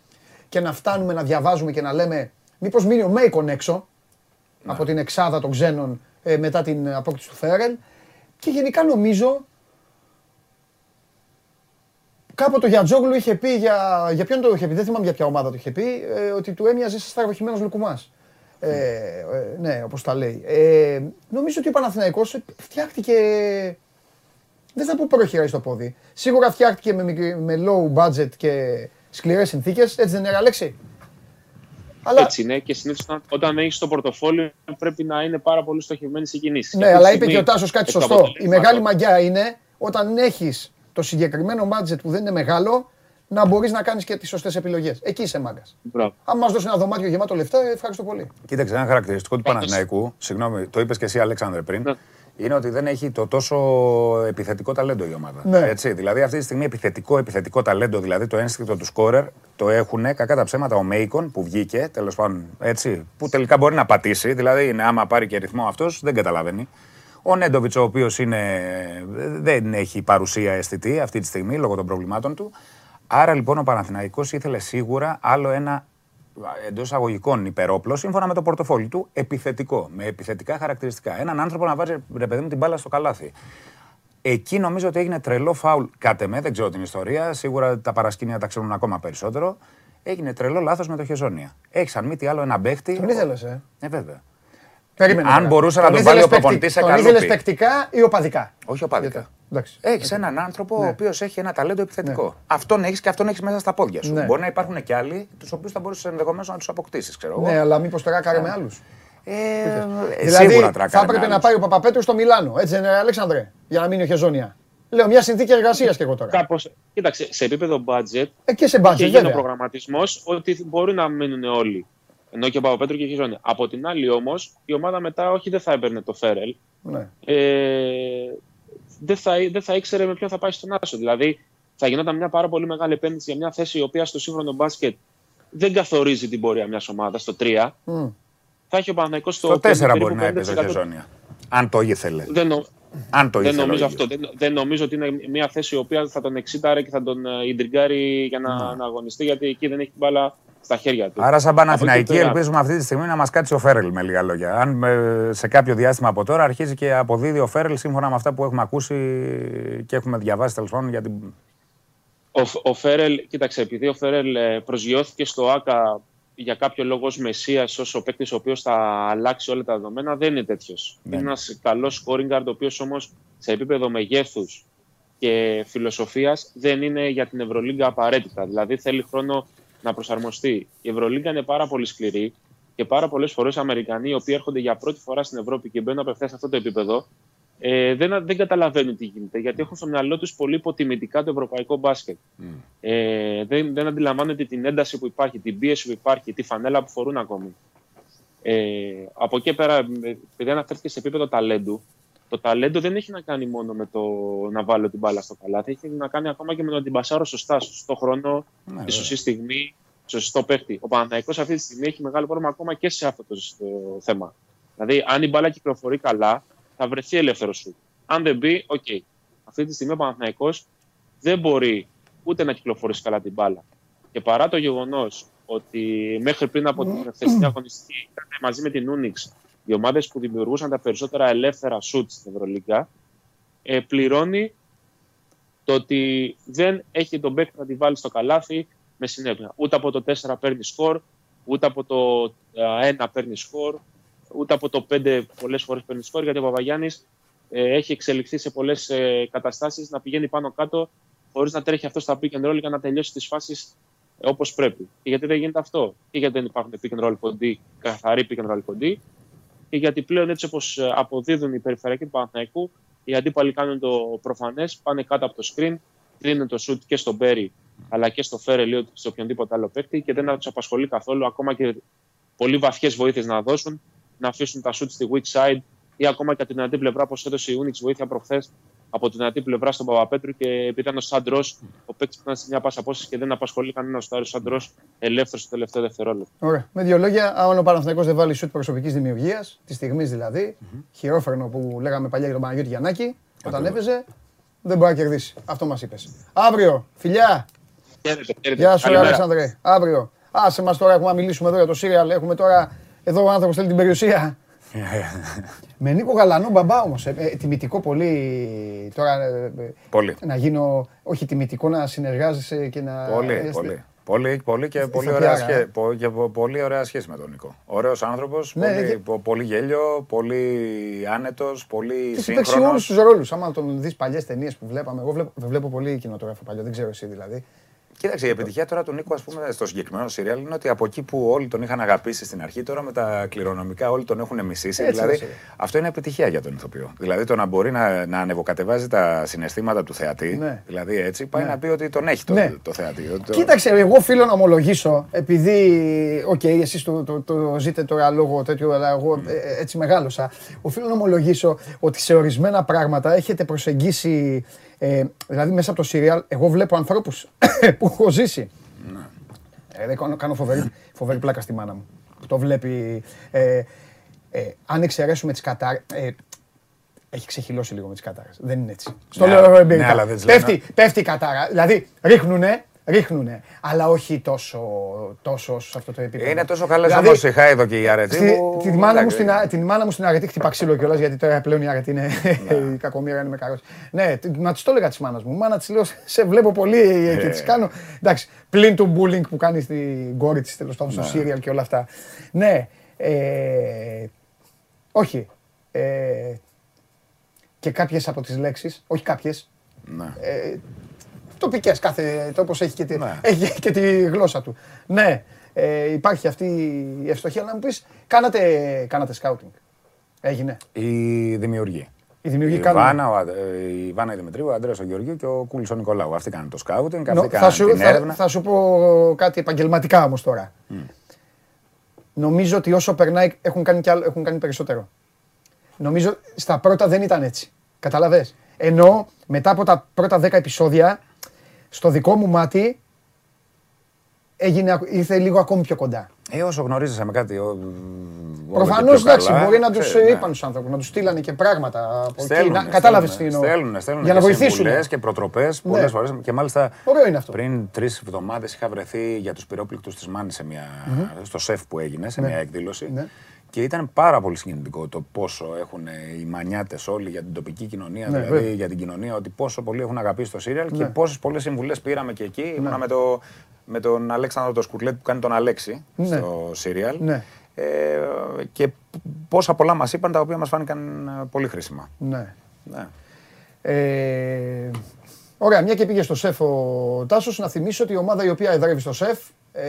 και να φτάνουμε να διαβάζουμε και να λέμε μήπως μείνει ο Μέικον έξω ναι. από την εξάδα των ξένων ε, μετά την απόκτηση του Φέρελ. Και γενικά νομίζω κάποτε ο Γιατζόγλου είχε πει για, για ποιον το είχε πει, δεν θυμάμαι για ποια ομάδα το είχε πει, ε, ότι του έμοιαζε σαν στραβοχημένος Λουκουμάς. Ε, ε, ναι, όπως τα λέει. Ε, νομίζω ότι ο Παναθηναϊκός φτιάχτηκε... Δεν θα πω προχειράει στο πόδι. Σίγουρα φτιάχτηκε με, με low budget και σκληρές συνθήκες. Έτσι δεν είναι, Αλέξη; Αλλά... Έτσι είναι και συνήθως όταν έχεις το πορτοφόλιο πρέπει να είναι πάρα πολύ στοχευμένε οι κινήσεις. Ναι, αλλά είπε και ο Τάσος κάτι σωστό. Η μεγάλη μαγιά είναι όταν έχεις το συγκεκριμένο budget που δεν είναι μεγάλο να μπορείς να κάνεις και τις σωστές επιλογές. Εκεί είσαι μάγκας. Αν μας δώσεις ένα δωμάτιο γεμάτο λεφτά, ευχαριστώ πολύ. Κοίταξε, ένα χαρακτηριστικό του Παναθηναϊκού, συγγνώμη, το είπες και εσύ, Αλέξανδρε, πριν, ναι. Είναι ότι δεν έχει το τόσο επιθετικό ταλέντο η ομάδα. Ναι. Έτσι, δηλαδή, αυτή τη στιγμή επιθετικό, επιθετικό ταλέντο, δηλαδή το ένστικτο του σκόρερ, το έχουν κακά τα ψέματα ο Μέικον που βγήκε, τέλος πάντων, έτσι, που τελικά μπορεί να πατήσει. Δηλαδή, είναι, άμα πάρει και ρυθμό αυτός, δεν καταλαβαίνει. Ο Νέντοβιτς, ο οποίος δεν έχει παρουσία αισθητή αυτή τη στιγμή λόγω των προβλημάτων του. Άρα λοιπόν ο Παναθηναϊκός ήθελε σίγουρα άλλο ένα εντός αγωγικών υπερόπλος, σύμφωνα με το πορτοφόλι του, επιθετικό, με επιθετικά χαρακτηριστικά. Έναν άνθρωπο να βάζει ρε παιδί μου την μπάλα στο καλάθι. Εκεί νομίζω ότι έγινε τρελό φάουλ. Κάτε με, δεν ξέρω την ιστορία. Σίγουρα τα παρασκήνια τα ξέρουν ακόμα περισσότερο. Έγινε τρελό λάθος με το Χεζόνια. Έχεις αν μη τι άλλο ένα μπέχτη. Τον ήθελες, ε. Ε, βέβαια. Περίμενε, αν μπορούσε να τον βάλει ο προπονητής σε καλή. Τον ήθελες παικτικά ή οπαδικά; Όχι οπαδικά. Έχεις έναν άνθρωπο ο ναι. οποίος έχει ένα ταλέντο επιθετικό. Ναι. Αυτόν έχεις και αυτόν έχεις μέσα στα πόδια σου. Ναι. Μπορεί να υπάρχουν και άλλοι, τους οποίους θα μπορούσες ενδεχομένως να τους αποκτήσεις. Ναι, αλλά μήπως τράκαρε με άλλους. Ε, δηλαδή, θα έπρεπε να πάει ο Παπαπέτρου στο Μιλάνο. Έτσι δεν είναι, Αλέξανδρε, για να μείνει ο Χεζόνια. Λέω μια συνθήκη εργασίας και εγώ τώρα. Κάπως, κοίταξε, σε επίπεδο budget. Ε, και σε budget. Και γίνει ο προγραμματισμός ότι μπορεί να μείνουν όλοι. Ενώ και ο Παπαπέτρου και η Χεζόνια. Από την άλλη όμως, η ομάδα μετά όχι δεν θα έπαιρνε το Φέρελ. Ναι. Ε, δεν θα, δεν θα ήξερε με ποιον θα πάει στον Άσο. Δηλαδή, θα γινόταν μια πάρα πολύ μεγάλη επένδυση για μια θέση η οποία στο σύγχρονο μπάσκετ δεν καθορίζει την πορεία μιας ομάδας, στο 3. Mm. Θα έχει ο Παναγικός στο, στο 4 μπορεί να έπαιζε ο Χεζόνια. Αν το ήθελε. Δεν, νο... Αν το δεν νομίζω αυτό. Δεν, δεν, νομίζω ότι είναι μια θέση η οποία θα τον εξήταρε και θα τον ιντριγκάρει για να, mm. να αγωνιστεί, γιατί εκεί δεν έχει την μπάλα στα χέρια του. Άρα, σαν Παναθηναϊκή, ελπίζουμε αυτή τη στιγμή να μας κάτσει ο Φέρελ με λίγα λόγια. Αν σε κάποιο διάστημα από τώρα αρχίζει και αποδίδει ο Φέρελ σύμφωνα με αυτά που έχουμε ακούσει και έχουμε διαβάσει τέλος πάντων για την. Ο, ο Φέρελ, κοίταξε, επειδή ο Φέρελ ε, προσγειώθηκε στο ΑΚΑ για κάποιο λόγο ως μεσία, ως ο παίκτης ο οποίος θα αλλάξει όλα τα δεδομένα, δεν είναι τέτοιος. Ναι. Είναι ένας καλός scoring guard, ο οποίος όμως σε επίπεδο μεγέθους και φιλοσοφίας δεν είναι για την Ευρωλίγκα απαραίτητα. Δηλαδή θέλει χρόνο να προσαρμοστεί. Η Ευρωλίγκα είναι πάρα πολύ σκληρή και πάρα πολλές φορές Αμερικανοί οι οποίοι έρχονται για πρώτη φορά στην Ευρώπη και μπαίνουν απευθείας σε αυτό το επίπεδο ε, δεν, δεν καταλαβαίνουν τι γίνεται γιατί έχουν στο μυαλό τους πολύ υποτιμητικά το ευρωπαϊκό μπάσκετ. Mm. Ε, δεν, δεν αντιλαμβάνονται την ένταση που υπάρχει, την πίεση που υπάρχει, τη φανέλα που φορούν ακόμη. Ε, από εκεί πέρα, επειδή αναφέρθηκε σε επίπεδο ταλέντου, το ταλέντο δεν έχει να κάνει μόνο με το να βάλω την μπάλα στο καλάθι, έχει να κάνει ακόμα και με το να την πασάρω σωστά, στο σωστό χρόνο, ναι, τη σωστή στιγμή, στο σωστό παίχτη. Ο Παναθηναϊκός αυτή τη στιγμή έχει μεγάλο πρόβλημα ακόμα και σε αυτό το θέμα. Δηλαδή, αν η μπάλα κυκλοφορεί καλά, θα βρεθεί ελεύθερο σουτ. Αν δεν μπει, OK. Okay. Αυτή τη στιγμή ο Παναθηναϊκός δεν μπορεί ούτε να κυκλοφορήσει καλά την μπάλα. Και παρά το γεγονός ότι μέχρι πριν από την χθεσινή αγωνιστική ήταν μαζί με την Ούνιξ οι ομάδες που δημιουργούσαν τα περισσότερα ελεύθερα σουτς στην Ευρωλίγκα, ε, πληρώνει το ότι δεν έχει τον παίκτη να τη βάλει στο καλάθι με συνέπεια. Ούτε από το 4 παίρνει σκορ, ούτε από το 1 παίρνει σκορ, ούτε από το 5 πολλές φορές παίρνει σκορ, γιατί ο Παπαγιάννης ε, έχει εξελιχθεί σε πολλές ε, καταστάσεις να πηγαίνει πάνω κάτω χωρίς να τρέχει αυτός στα pick and roll για να τελειώσει τις φάσεις όπως πρέπει. Και γιατί δεν γίνεται αυτό; Και γιατί δεν υπάρχουν pick and roll κοντοί, καθαροί pick and roll κοντοί, και γιατί πλέον έτσι όπως ε, αποδίδουν οι περιφερειακοί του Παναθηναϊκού, οι αντίπαλοι κάνουν το προφανές, πάνε κάτω από το screen, κλείνουν το σουτ και στον Μπέρι αλλά και στο Φέρελ λίγο σε οποιονδήποτε άλλο παίκτη και δεν τους απασχολεί καθόλου ακόμα και πολύ βαθιές βοήθειες να δώσουν, να αφήσουν τα σουτ στη weak side ή ακόμα και από την δυνατή πλευρά, όπως έδωσε η Unix βοήθεια προχθές από την δυνατή πλευρά στον Παπαπέτρου και επειδή ήταν ο Σαντ-Ρος, ο παίκτης που ήταν σε μια πάσα απόσταση και δεν απασχολεί κανένας ο Σαντ-Ρος ελεύθερος στο τελευταίο δευτερόλεπτο. Ωραία. Με δύο λόγια, αν ο Παναθηναϊκός δεν βάλει σουτ προσωπικής δημιουργίας, της στιγμής δηλαδή, mm-hmm. χειρόφρενο που λέγαμε παλιά για τον Παναγιώτη Γιαννάκη, όταν έπαιζε, δεν μπορεί να κερδίσει. Αυτό μας είπες. Αύριο, φιλιά! Γεια σου, Αλέξανδρε. Αύριο. Άσε μας τώρα, έχουμε να μιλήσουμε εδώ για το Σύριαλ. Έχουμε τώρα εδώ ο άνθρωπος θέλει την περιουσία. Με Νίκο Γαλανό μπαμπά όμως. Ε, ε, τιμητικό πολύ τώρα. Ε, πολύ. Να γίνω. Όχι τιμητικό να συνεργάζεσαι και να. Πολύ, πολύ. Πολύ, πολύ και, πολύ ωραία, σχέ, και πολύ ωραία σχέση με τον Νίκο. Ωραίος άνθρωπος, ναι, πολύ, και... πολύ γέλιο, πολύ άνετος, πολύ σύγχρονος. όλους τους ρόλους. Άμα τον δεις παλιές ταινίες που βλέπαμε. Εγώ βλέπω, βλέπω πολύ κινηματογράφο παλιό, δεν ξέρω εσύ δηλαδή. Κοίταξε, η επιτυχία τώρα του Νίκου, ας πούμε, στο συγκεκριμένο σιριάλ είναι ότι από εκεί που όλοι τον είχαν αγαπήσει στην αρχή, τώρα με τα κληρονομικά όλοι τον έχουν μισήσει. Έτσι, δηλαδή, αυτό είναι επιτυχία για τον ηθοποιό. Δηλαδή, το να μπορεί να, να ανεβοκατεβάζει τα συναισθήματα του θεατή, ναι. δηλαδή έτσι, πάει ναι. να πει ότι τον έχει το, ναι. το θεατή. Το... Κοίταξε, εγώ οφείλω να ομολογήσω, επειδή, οκ, okay, εσείς το, το, το, ζείτε τώρα λόγω τέτοιου, αλλά εγώ mm. έτσι μεγάλωσα, οφείλω να ομολογήσω ότι σε ορισμένα πράγματα έχετε προσεγγίσει ε, δηλαδή μέσα από το σύριαλ, εγώ βλέπω ανθρώπους που έχω ζήσει. Ναι. Ε, κάνω φοβερή, φοβερή πλάκα στη μάνα μου. Που το βλέπει. Ε, ε, αν εξαιρέσουμε τις κατάρε. Ε, έχει ξεχυλώσει λίγο με τις κατάρες. Δεν είναι έτσι. Στο ναι, λέω εμπειρικά. Ναι, πέφτει, πέφτει η κατάρα. Δηλαδή ρίχνουνε ρίχνουν. Αλλά όχι τόσο, τόσο σε αυτό το επίπεδο. Είναι τόσο καλές δηλαδή, όμως η Χάιδο και η Αρετή. Στη, μου, την, μάνα μου, στην, την μάνα μου στην Αρετή χτυπά ξύλο κιόλας γιατί τώρα πλέον η Αρετή είναι. Ναι. η κακομοίρα είναι με καρός. Ναι, να της το έλεγα της μάνας μου. Μάνα της λέω, σε βλέπω πολύ και της κάνω. Εντάξει, πλην του bullying που κάνει στην κόρη της τέλος πάντων στο Σύριαλ ναι. και όλα αυτά. Ναι. Ε, όχι. Ε, και κάποιες από τις λέξεις, όχι κάποιες, ναι. ε, τοπικές κάθε. Όπω έχει, και τη, ναι. έχει και τη γλώσσα του. Ναι, ε, υπάρχει αυτή η ευστοχία. Να μου πεις, κάνατε, κάνατε σκάουτινγκ. Έγινε. Η δημιουργή. Η δημιουργή η, Βάνα, ο, η Βάνα η Δημητρίου, ο Αντρέα ο Γεωργίου και ο Κούλης ο Νικολάου. Αυτοί κάνουν το σκάουτινγκ. Αυτοί no, θα, σου, την θα, θα, σου πω κάτι επαγγελματικά όμως τώρα. Mm. Νομίζω ότι όσο περνάει έχουν κάνει, άλλο, έχουν κάνει περισσότερο. Νομίζω στα πρώτα δεν ήταν έτσι. Καταλαβες. Ενώ μετά από τα πρώτα δέκα επεισόδια στο δικό μου μάτι έγινε, ήρθε λίγο ακόμη πιο κοντά. Ε, όσο γνωρίζεσαι με κάτι. Προφανώς εντάξει, μπορεί να τους ναι. είπαν τους άνθρωπου, να τους στείλανε και πράγματα από εκεί. Κατάλαβες τι εννοώ. Στέλνουν, στέλνουν για να βοηθήσουν. και προτροπές πολλές ναι. φορές. Και μάλιστα πριν τρεις εβδομάδες είχα βρεθεί για τους πυρόπληκτους της Μάνης στο σεφ που έγινε, σε ναι. μια εκδήλωση. Και ήταν πάρα πολύ συγκινητικό το πόσο έχουν οι μανιάτες όλοι για την τοπική κοινωνία, ναι, δηλαδή για την κοινωνία, ότι πόσο πολύ έχουν αγαπήσει το σύριαλ και ναι. πόσες πολλές συμβουλές πήραμε και εκεί. Ναι. Ήμουνα με, το, με τον Αλέξανδρο το Σκουρλέτ που κάνει τον Αλέξη ναι. στο σύριαλ. Ναι. Ε, και πόσα πολλά μας είπαν τα οποία μας φάνηκαν πολύ χρήσιμα. Ναι. ναι. Ε, Ωραία, μια και πήγε στο σεφ ο Τάσος, να θυμίσω ότι η ομάδα η οποία εδρεύει στο σεφ ε,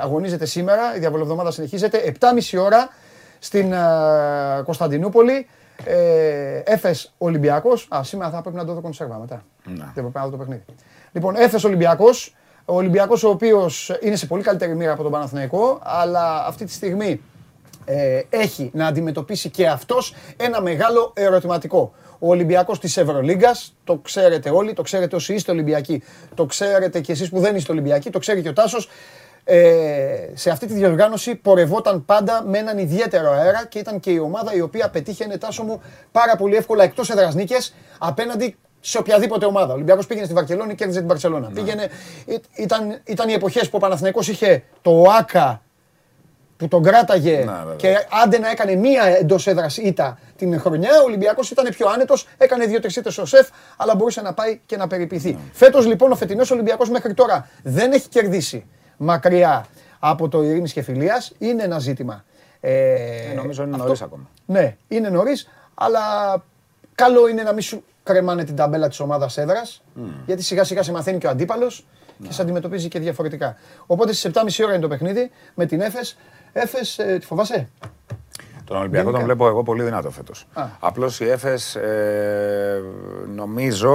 αγωνίζεται σήμερα. Η διαβολοβδομάδα συνεχίζεται 7.30 ώρα στην ε, Κωνσταντινούπολη. Ε, Έφε Ολυμπιακός. Α, σήμερα θα πρέπει να το δω κονσέρβα μετά. Ναι. Δεν πρέπει να δω το παιχνίδι. Λοιπόν, Έφε Ολυμπιακός. Ο Ολυμπιακός ο οποίος είναι σε πολύ καλύτερη μοίρα από τον Παναθηναϊκό, αλλά αυτή τη στιγμή ε, έχει να αντιμετωπίσει και αυτός ένα μεγάλο ερωτηματικό. Ο Ολυμπιακός της Ευρωλίγκας, το ξέρετε όλοι, το ξέρετε όσοι είστε Ολυμπιακοί, το ξέρετε και εσείς που δεν είστε Ολυμπιακοί, το ξέρει και ο Τάσος. Ε, σε αυτή τη διοργάνωση πορευόταν πάντα με έναν ιδιαίτερο αέρα και ήταν και η ομάδα η οποία πετύχαινε τάσο μου πάρα πολύ εύκολα εκτός έδρας νίκες απέναντι σε οποιαδήποτε ομάδα. Ο Ολυμπιακός πήγαινε στη Βαρκελόνη και κέρδιζε την Βαρκελόνα. Πήγαινε, ήταν, ήταν οι εποχές που ο Παναθηναϊκός είχε το ΆΚΑ που τον κράταγε Να, και άντε να έκανε μία εντός έδρας ήττα την χρονιά, ο Ολυμπιακός ήταν πιο άνετος, έκανε δύο-τρεις ήττες ο σεφ, αλλά μπορούσε να πάει και να περιποιηθεί. Ναι. Φέτος λοιπόν ο φετινός Ολυμπιακός μέχρι τώρα δεν έχει κερδίσει μακριά από το Ειρήνης και Φιλίας. Είναι ένα ζήτημα. Ε, Ε, νομίζω είναι αυτό- νωρίς ακόμα. Ναι, είναι νωρίς, αλλά καλό είναι να μην σου κρεμάνε την ταμπέλα της ομάδας έδρας. Γιατί σιγά σιγά σε μαθαίνει και ο αντίπαλος και σε αντιμετωπίζει και διαφορετικά. Οπότε στις 7.30 ώρα είναι το παιχνίδι με την Έφες. Έφες, ε, τη φοβάσαι; Τον Ολυμπιακό τον Γενικά. βλέπω εγώ πολύ δυνατό φέτος. Α. Απλώς η Έφες ε, νομίζω,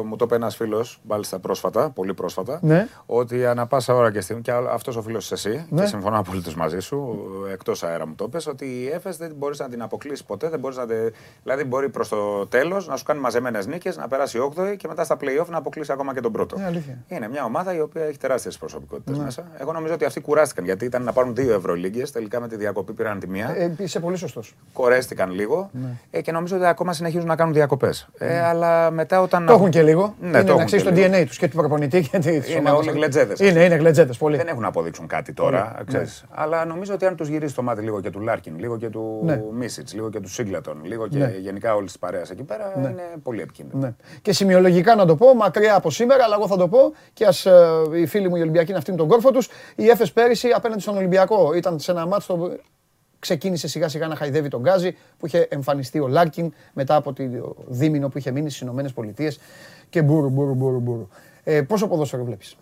ε, μου το είπε ένας φίλος, μάλιστα πρόσφατα, πολύ πρόσφατα, Ναι. ότι ανά πάσα ώρα και στιγμή, και αυτός ο φίλος εσύ, Ναι. και συμφωνώ απολύτω μαζί σου, εκτός αέρα μου το πες, ότι η Έφες δεν μπορείς να την αποκλείσεις ποτέ. Δεν μπορείς να τε... Δηλαδή μπορεί προς το τέλος να σου κάνει μαζεμένες νίκες, να περάσει 8η και μετά στα playoff να αποκλείσει ακόμα και τον πρώτο. Ναι, αλήθεια. Είναι μια ομάδα η οποία έχει τεράστιες προσωπικότητες μέσα. Εγώ νομίζω ότι αυτοί κουράστηκαν γιατί ήταν να πάρουν δύο Ευρωλίγκες. Τελικά με τη διακοπή πήραν τη μία Ε, είσαι πολύ σωστός. κορέστηκαν λίγο Ναι. ε, και νομίζω ότι ακόμα συνεχίζουν να κάνουν διακοπές. Ε, αλλά μετά όταν. Το έχουν και λίγο. Ναι, είναι το να έχουν ξέρεις και το λίγο. DNA τους και του προπονητή και της Είναι όλοι γλετζέδες. Είναι, είναι γλετζέδες πολύ. Δεν έχουν να αποδείξουν κάτι τώρα, Πολύ. ξέρεις. Αλλά νομίζω ότι αν τους γυρίσει το μάτι λίγο και του Λάρκιν, λίγο και του Ναι. Μίσιτς, λίγο και του Σίγκλετον, λίγο και Ναι. γενικά όλη της παρέας εκεί πέρα, είναι πολύ επικίνδυνο. Ναι. Και σημειολογικά να το πω, μακριά από σήμερα, αλλά εγώ θα το πω και ας οι φίλοι μου οι Ολυμπιακοί να φτύνουν τον κόρφο τους. Η Έφες πέρυσι απέναντι στον Ολυμπιακό ήταν σε ένα μάτσο το ξεκίνησε σιγά σιγά να χαϊδεύει τον γκαζί που είχε εμφανιστεί ο Λάρκιν μετά από τη δίμηνο που είχε μείνει στις Ηνωμένες Πολιτείες και μπούρου, μπούρου, μπούρου, μπούρου. Ε, πόσο ποδόσφαιρο βλέπεις,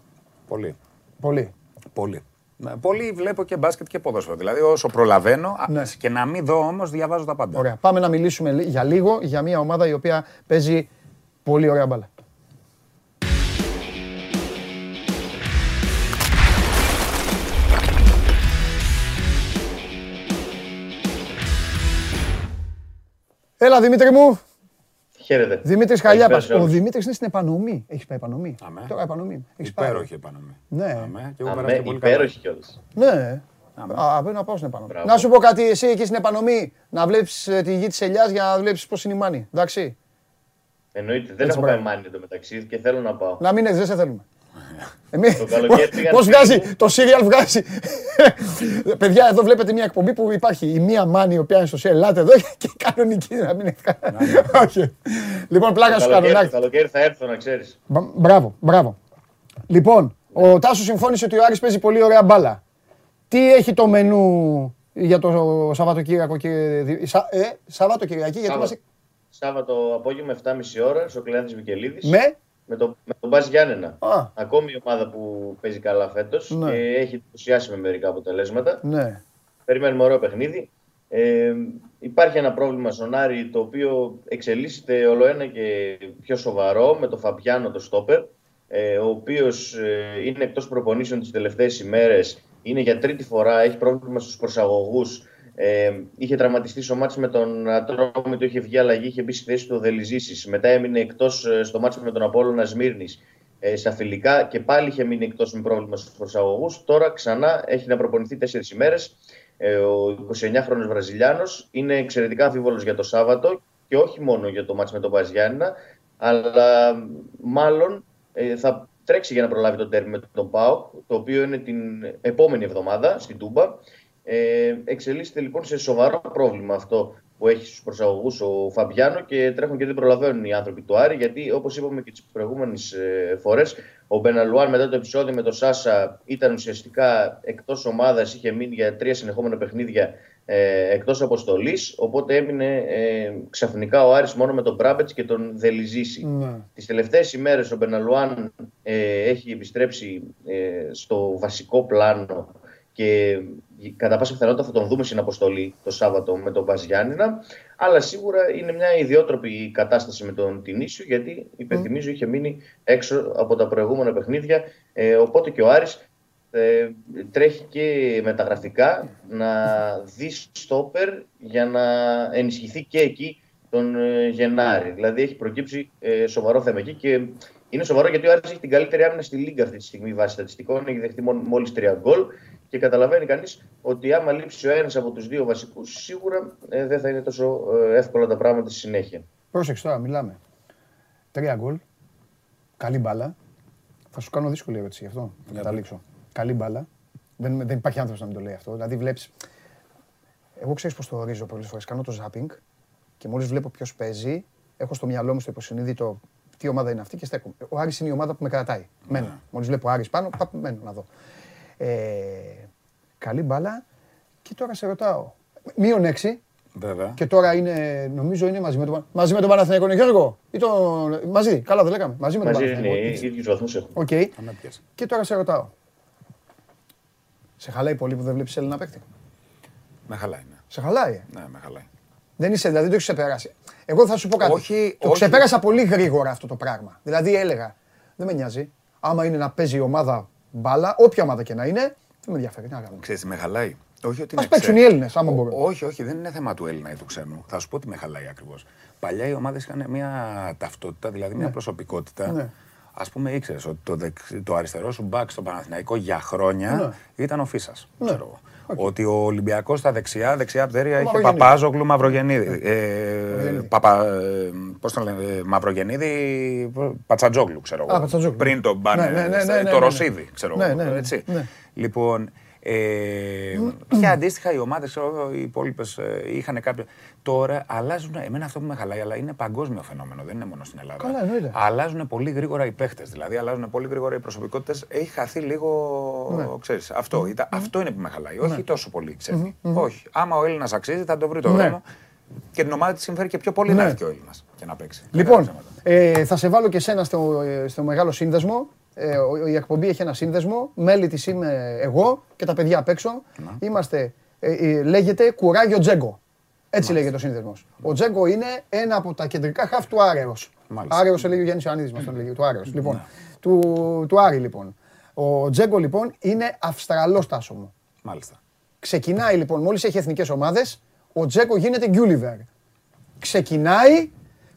Πολύ. Πολύ. Πολύ. Ναι, Πολύ βλέπω και μπάσκετ και ποδόσφαιρο. Δηλαδή όσο προλαβαίνω α, Ναι. και να μην δω όμως, διαβάζω τα πάντα. Ωραία. Πάμε να μιλήσουμε λι- για λίγο για μια ομάδα η οποία παίζει πολύ ωραία μπάλα. Έλα Δημήτρη μου, Χαίρετε. Δημήτρης Χαλιάπα. Καλησπέρα σε Ο όλους. Δημήτρης είναι στην επανομή. Έχεις πάει επανομή; Αμέ. Τώρα επανομή. Έχεις πάει. Υπέροχη επανομή. Ναι. Αμέ. Και εγώ Αμέ, περάσει και πολύ καλά. υπέροχη κιόλας. Ναι. Αμέ. Α, πρέπει να πάω στην επανομή. Μπράβο. Να σου πω κάτι, εσύ εκεί στην επανομή, να βλέπεις τη γη της ελιάς για να βλέπεις πώς είναι η μάνη. Εντάξει; Εννοείται. Δεν Έτσι, έχω μπράβο. πάει μάνι εντωμεταξύ και θέλω να πάω. Να μην έρθεις, δεν σε θέλουμε. Εμείς, Το καλοκαίρι πήγαν πώς σπίτι βγάζει, μου. το σύριαλ βγάζει. Παιδιά, εδώ βλέπετε μια εκπομπή που υπάρχει η μία μάνη η οποία είναι στο σύριαλ. Ελάτε εδώ και η κανονική να μην έχει Όχι. Λοιπόν, πλάκα Το σου κάνω. καλοκαίρι, να το καλοκαίρι θα έρθω να ξέρεις. Μπα- Μπράβο, μπράβο. Λοιπόν, ο Τάσος συμφώνησε ότι ο Άρης παίζει πολύ ωραία μπάλα. Τι έχει το μενού για το Σαββατοκύριακο και... Σα... Ε, Σαββατοκυριακή, γιατί Σάββατο. είμαστε... Σάββατο απόγευμα 7.30 ώρα στο Κλεάνθης Βικελίδης Με... με, το, με τον Μπάζ Γιάννενα. Α. Ακόμη η ομάδα που παίζει καλά φέτος Ναι. και έχει εντυπωσιάσει με μερικά αποτελέσματα. Ναι. Περιμένουμε ωραίο παιχνίδι. Ε, υπάρχει ένα πρόβλημα στον Άρη το οποίο εξελίσσεται όλο ένα και πιο σοβαρό με τον Φαμπιάνο το Στόπερ ε, ο οποίος ε, είναι εκτός προπονήσεων τις τελευταίες ημέρες είναι για τρίτη φορά, έχει πρόβλημα στους προσαγωγούς ε, είχε τραυματιστεί στο μάτς με τον Ατρόμητο, είχε βγει αλλαγή, είχε μπει στη θέση του Δελιζήσης. Μετά έμεινε εκτός ε, στο μάτς με τον Απόλλωνα Σμύρνης ε, στα φιλικά και πάλι είχε μείνει εκτός με πρόβλημα στους προσαγωγούς. Τώρα ξανά έχει να προπονηθεί τέσσερις ημέρες. Ε, ο 29χρονος Βραζιλιάνος είναι εξαιρετικά αμφίβολος για το Σάββατο και όχι μόνο για το μάτς με τον Παζιάννα, αλλά μάλλον ε, θα τρέξει για να προλάβει το τέρμι με τον ΠΑΟΚ, το οποίο είναι την επόμενη εβδομάδα στην Τούμπα. Ε, εξελίσσεται λοιπόν σε σοβαρό πρόβλημα αυτό που έχει στους προσαγωγούς ο Φαμπιάνο και τρέχουν και δεν προλαβαίνουν οι άνθρωποι του Άρη γιατί όπως είπαμε και τις προηγούμενες ε, φορές ο Μπεναλουάν μετά το επεισόδιο με τον Σάσα ήταν ουσιαστικά εκτός ομάδας, είχε μείνει για τρία συνεχόμενα παιχνίδια ε, εκτός αποστολής, οπότε έμεινε ε, ξαφνικά ο Άρης μόνο με τον Μπράμπετς και τον Δελιζήση. Ναι. Τις τελευταίες ημέρες ο Μπεναλουάν ε, έχει επιστρέψει ε, στο βασικό πλάνο και κατά πάσα πιθανότητα θα τον δούμε στην αποστολή το Σάββατο με τον Μπαζιάννηνα. Αλλά σίγουρα είναι μια ιδιότροπη κατάσταση με τον Τινίσιο, γιατί υπενθυμίζω είχε μείνει έξω από τα προηγούμενα παιχνίδια. Ε, οπότε και ο Άρης ε, τρέχει και μεταγραφικά να δει στόπερ για να ενισχυθεί και εκεί τον ε, Γενάρη. Δηλαδή έχει προκύψει ε, σοβαρό θέμα εκεί και είναι σοβαρό γιατί ο Άρης έχει την καλύτερη άμυνα στη Λίγκα αυτή τη στιγμή βάσει στατιστικών. Έχει δεχτεί μόλι τρία γκολ και καταλαβαίνει κανείς ότι άμα λείψει ο ένας από τους δύο βασικούς, σίγουρα ε, δεν θα είναι τόσο ε, εύκολα τα πράγματα στη συνέχεια. Πρόσεξε τώρα, μιλάμε. Τρία γκολ. Καλή μπάλα. Θα σου κάνω δύσκολη ερώτηση γι' αυτό. Θα καταλήξω. Καλή μπάλα. Δεν, δεν υπάρχει άνθρωπος να μην το λέει αυτό. Δηλαδή βλέπεις. Εγώ ξέρεις πώς το ορίζω πολλές φορές. Κάνω το ζάπινγκ και μόλις βλέπω ποιος παίζει, έχω στο μυαλό μου στο υποσυνείδητο τι ομάδα είναι αυτή και στέκομαι. Ο Άρης είναι η ομάδα που με κρατάει. Μένω. Ναι. Μόλις βλέπω Άρης πάνω, μένω να δω. Ε, καλή μπάλα. Και τώρα σε ρωτάω. Μείον έξι. Βέβαια. Και τώρα είναι, νομίζω είναι μαζί με τον, μαζί με τον Παναθηναϊκό. Είναι Γιώργο; Ή το, μαζί, καλά δεν λέγαμε. Μαζί με τον Παναθηναϊκό. Μαζί είναι, ίδιους βαθμούς έχουν. Okay. Και τώρα σε ρωτάω. Σε χαλάει πολύ που δεν βλέπεις Έλληνα παίκτη; Με χαλάει, ναι. Σε χαλάει; Ε; Ναι, με χαλάει. Δεν είσαι, δηλαδή δεν το έχεις ξεπεράσει. Εγώ θα σου πω κάτι. Όχι, το όχι. ξεπέρασα πολύ γρήγορα αυτό το πράγμα. Δηλαδή έλεγα, δεν με νοιάζει. Άμα είναι να παίζει η ομάδα μπάλα, όποια ομάδα και να είναι, δεν με ενδιαφέρει. Να κάνουμε. Ξέρεις, με χαλάει. Όχι ότι παίξουν οι Έλληνες, άμα μπορούν. Όχι, όχι, δεν είναι θέμα του Έλληνα ή του ξένου. Θα σου πω τι με χαλάει ακριβώς. Παλιά οι ομάδες είχαν μια ταυτότητα, δηλαδή μια ναι. προσωπικότητα. Ναι. Α πούμε, ήξερες ότι το, το αριστερό σου μπακ στο Παναθηναϊκό για χρόνια ναι. ήταν ο Φίσας. Ναι. Ότι ο Ολυμπιακός στα δεξιά, δεξιά πτέρια είχε Παπάζογλου Μαυρογεννίδη. Ε, παπα, ε, Πώς τον λένε, Μαυρογεννίδη, Πατσατζόγλου, ξέρω εγώ. Πριν τον μπάνε, το Ρωσίδη, ξέρω εγώ. Λοιπόν, ε, και αντίστοιχα οι ομάδες, οι υπόλοιπες ε, είχαν κάποια. Τώρα αλλάζουν. Εμένα αυτό που με χαλάει, αλλά είναι παγκόσμιο φαινόμενο, δεν είναι μόνο στην Ελλάδα. Καλά, εννοείται. Αλλάζουν πολύ γρήγορα οι παίχτες. Δηλαδή, αλλάζουν πολύ γρήγορα οι προσωπικότητες. Έχει χαθεί λίγο. Ναι. Ξέρεις, αυτό, mm. αυτό είναι που με χαλάει. Ναι. Όχι τόσο πολύ ξέφυγη. Mm. Όχι. Άμα ο Έλληνας αξίζει, θα το βρει το ναι. δρόμο. Και την ομάδα της συμφέρει και πιο πολύ να έρθει ο Έλληνας και να παίξει. Λοιπόν, ε, θα σε βάλω και εσένα στο, ε, στο μεγάλο σύνδεσμο. Ε, η εκπομπή έχει ένα σύνδεσμο. Μέλη της είμαι εγώ και τα παιδιά απ' έξω. Είμαστε, ε, ε, λέγεται Κουράγιο Τζέγκο. Έτσι λέγεται ο σύνδεσμος. Ο Τζέγκο είναι ένα από τα κεντρικά χαφ του Άρεος. Άρεος έλεγε ο Γιάννης Ιωαννίδης, μας τον λέγει. Του Άρεος. Λοιπόν, ναι. του, του Άρη λοιπόν. Ο Τζέγκο λοιπόν είναι Αυστραλός τάσομο. Μάλιστα. Ξεκινάει λοιπόν, μόλις έχει εθνικές ομάδες, ο Τζέγκο γίνεται Γκιούλιβερ. Ξεκινάει.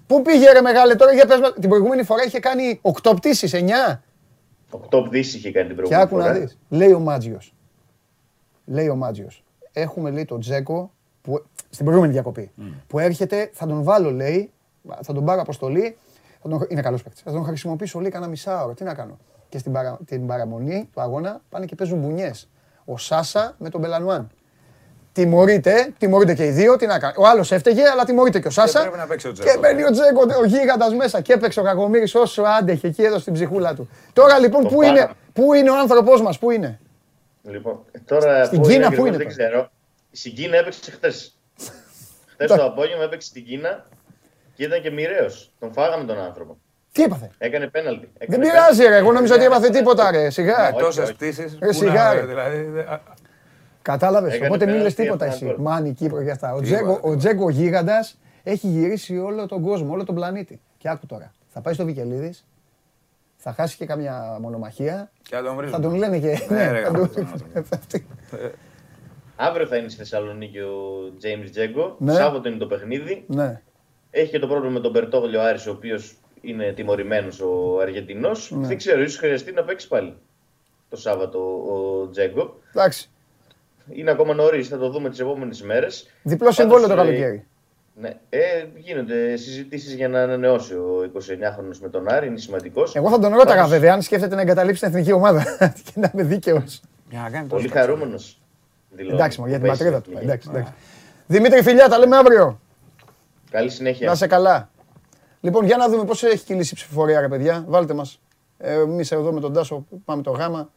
Πού πήγε ρε μεγάλε τώρα, για πες, την προηγούμενη φορά είχε κάνει 8 πτήσεις, 9. Οκτώ πτήσεις είχε κάνει την προηγούμενη φορά. Και άκου να δεις. Λέει ο Μάτζιος. Λέει ο Μάτζιος. Έχουμε λέει τον Τζέκο που, στην προηγούμενη διακοπή. Mm. Που έρχεται, θα τον βάλω λέει, θα τον πάρω αποστολή. Θα τον, είναι καλός παίκτης. Θα τον χρησιμοποιήσω λέει κανένα μισάωρο. Τι να κάνω. Και στην παρα, την παραμονή του αγώνα πάνε και παίζουν μπουνιές. Ο Σάσα με τον Μπελανουάν. Τιμωρείται, τιμωρείται και οι δύο. Τι να κάνει. Ο άλλος έφταιγε, αλλά τιμωρείται και ο Σάσα. Και, πρέπει να ο και μπαίνει ο Τζέκο, ο γίγαντας μέσα και έπαιξε ο κακομοίρης όσο άντεχε εκεί εδώ στην ψυχούλα του. Τώρα λοιπόν, πού είναι, πού είναι ο άνθρωπός μας, πού είναι; Λοιπόν, τώρα στην Κίνα πού είναι. Δεν ξέρω. Στην Κίνα έπαιξε χθες. χθες το απόγευμα έπαιξε στην Κίνα και ήταν και μοιραίος. Τον φάγαμε τον άνθρωπο. Τι έπαθε; Έκανε πέναλτι. Δεν πειράζει, ρε. Εγώ νόμιζα ότι έπαθε τίποτα, ρε. Σιγά. Τόσες πτήσεις. Σιγά. Δηλαδή, Κατάλαβες. Οπότε μην λες τίποτα εσύ. Μάνι, Κύπρο και αυτά. Ο Τζέγκο, ο Τζέγκο γίγαντας έχει γυρίσει όλο τον κόσμο, όλο τον πλανήτη. Και άκου τώρα. Θα πάει στο Βικελίδης, θα χάσει και καμιά μονομαχία. Και θα τον, θα τον λένε και. Ναι, ρε, Αύριο θα είναι στη Θεσσαλονίκη ο James Τζέγκο. Ναι. Σάββατο είναι το παιχνίδι. Ναι. Έχει και το πρόβλημα με τον Μπερτόγλιο Άρης, ο οποίος είναι τιμωρημένος ο Αργεντινός. Ναι. Δεν ξέρω, ίσως χρειαστεί να παίξει πάλι το Σάββατο ο Τζέγκο. Εντάξει. Είναι ακόμα νωρίς, θα το δούμε τις επόμενες μέρες. Διπλό συμβόλαιο το ε, καλοκαίρι. Ναι. Ε, γίνονται συζητήσεις για να ανανεώσει ο 29χρονο με τον Άρη, είναι σημαντικός. Εγώ θα τον ρώταγα βέβαια αν σκέφτεται να εγκαταλείψει την εθνική ομάδα και να είμαι δίκαιος. Πολύ χαρούμενος. Εντάξει, για την πατρίδα του. Εντάξει, εντάξει. Δημήτρη, φιλιά, τα λέμε αύριο. Καλή συνέχεια. Να σε καλά. Λοιπόν, για να δούμε πώς έχει κυλήσει η ψηφοφορία, ρε παιδιά. Βάλτε μας. Ε, Εμείς εδώ με τον Τάσο πάμε το γάμα.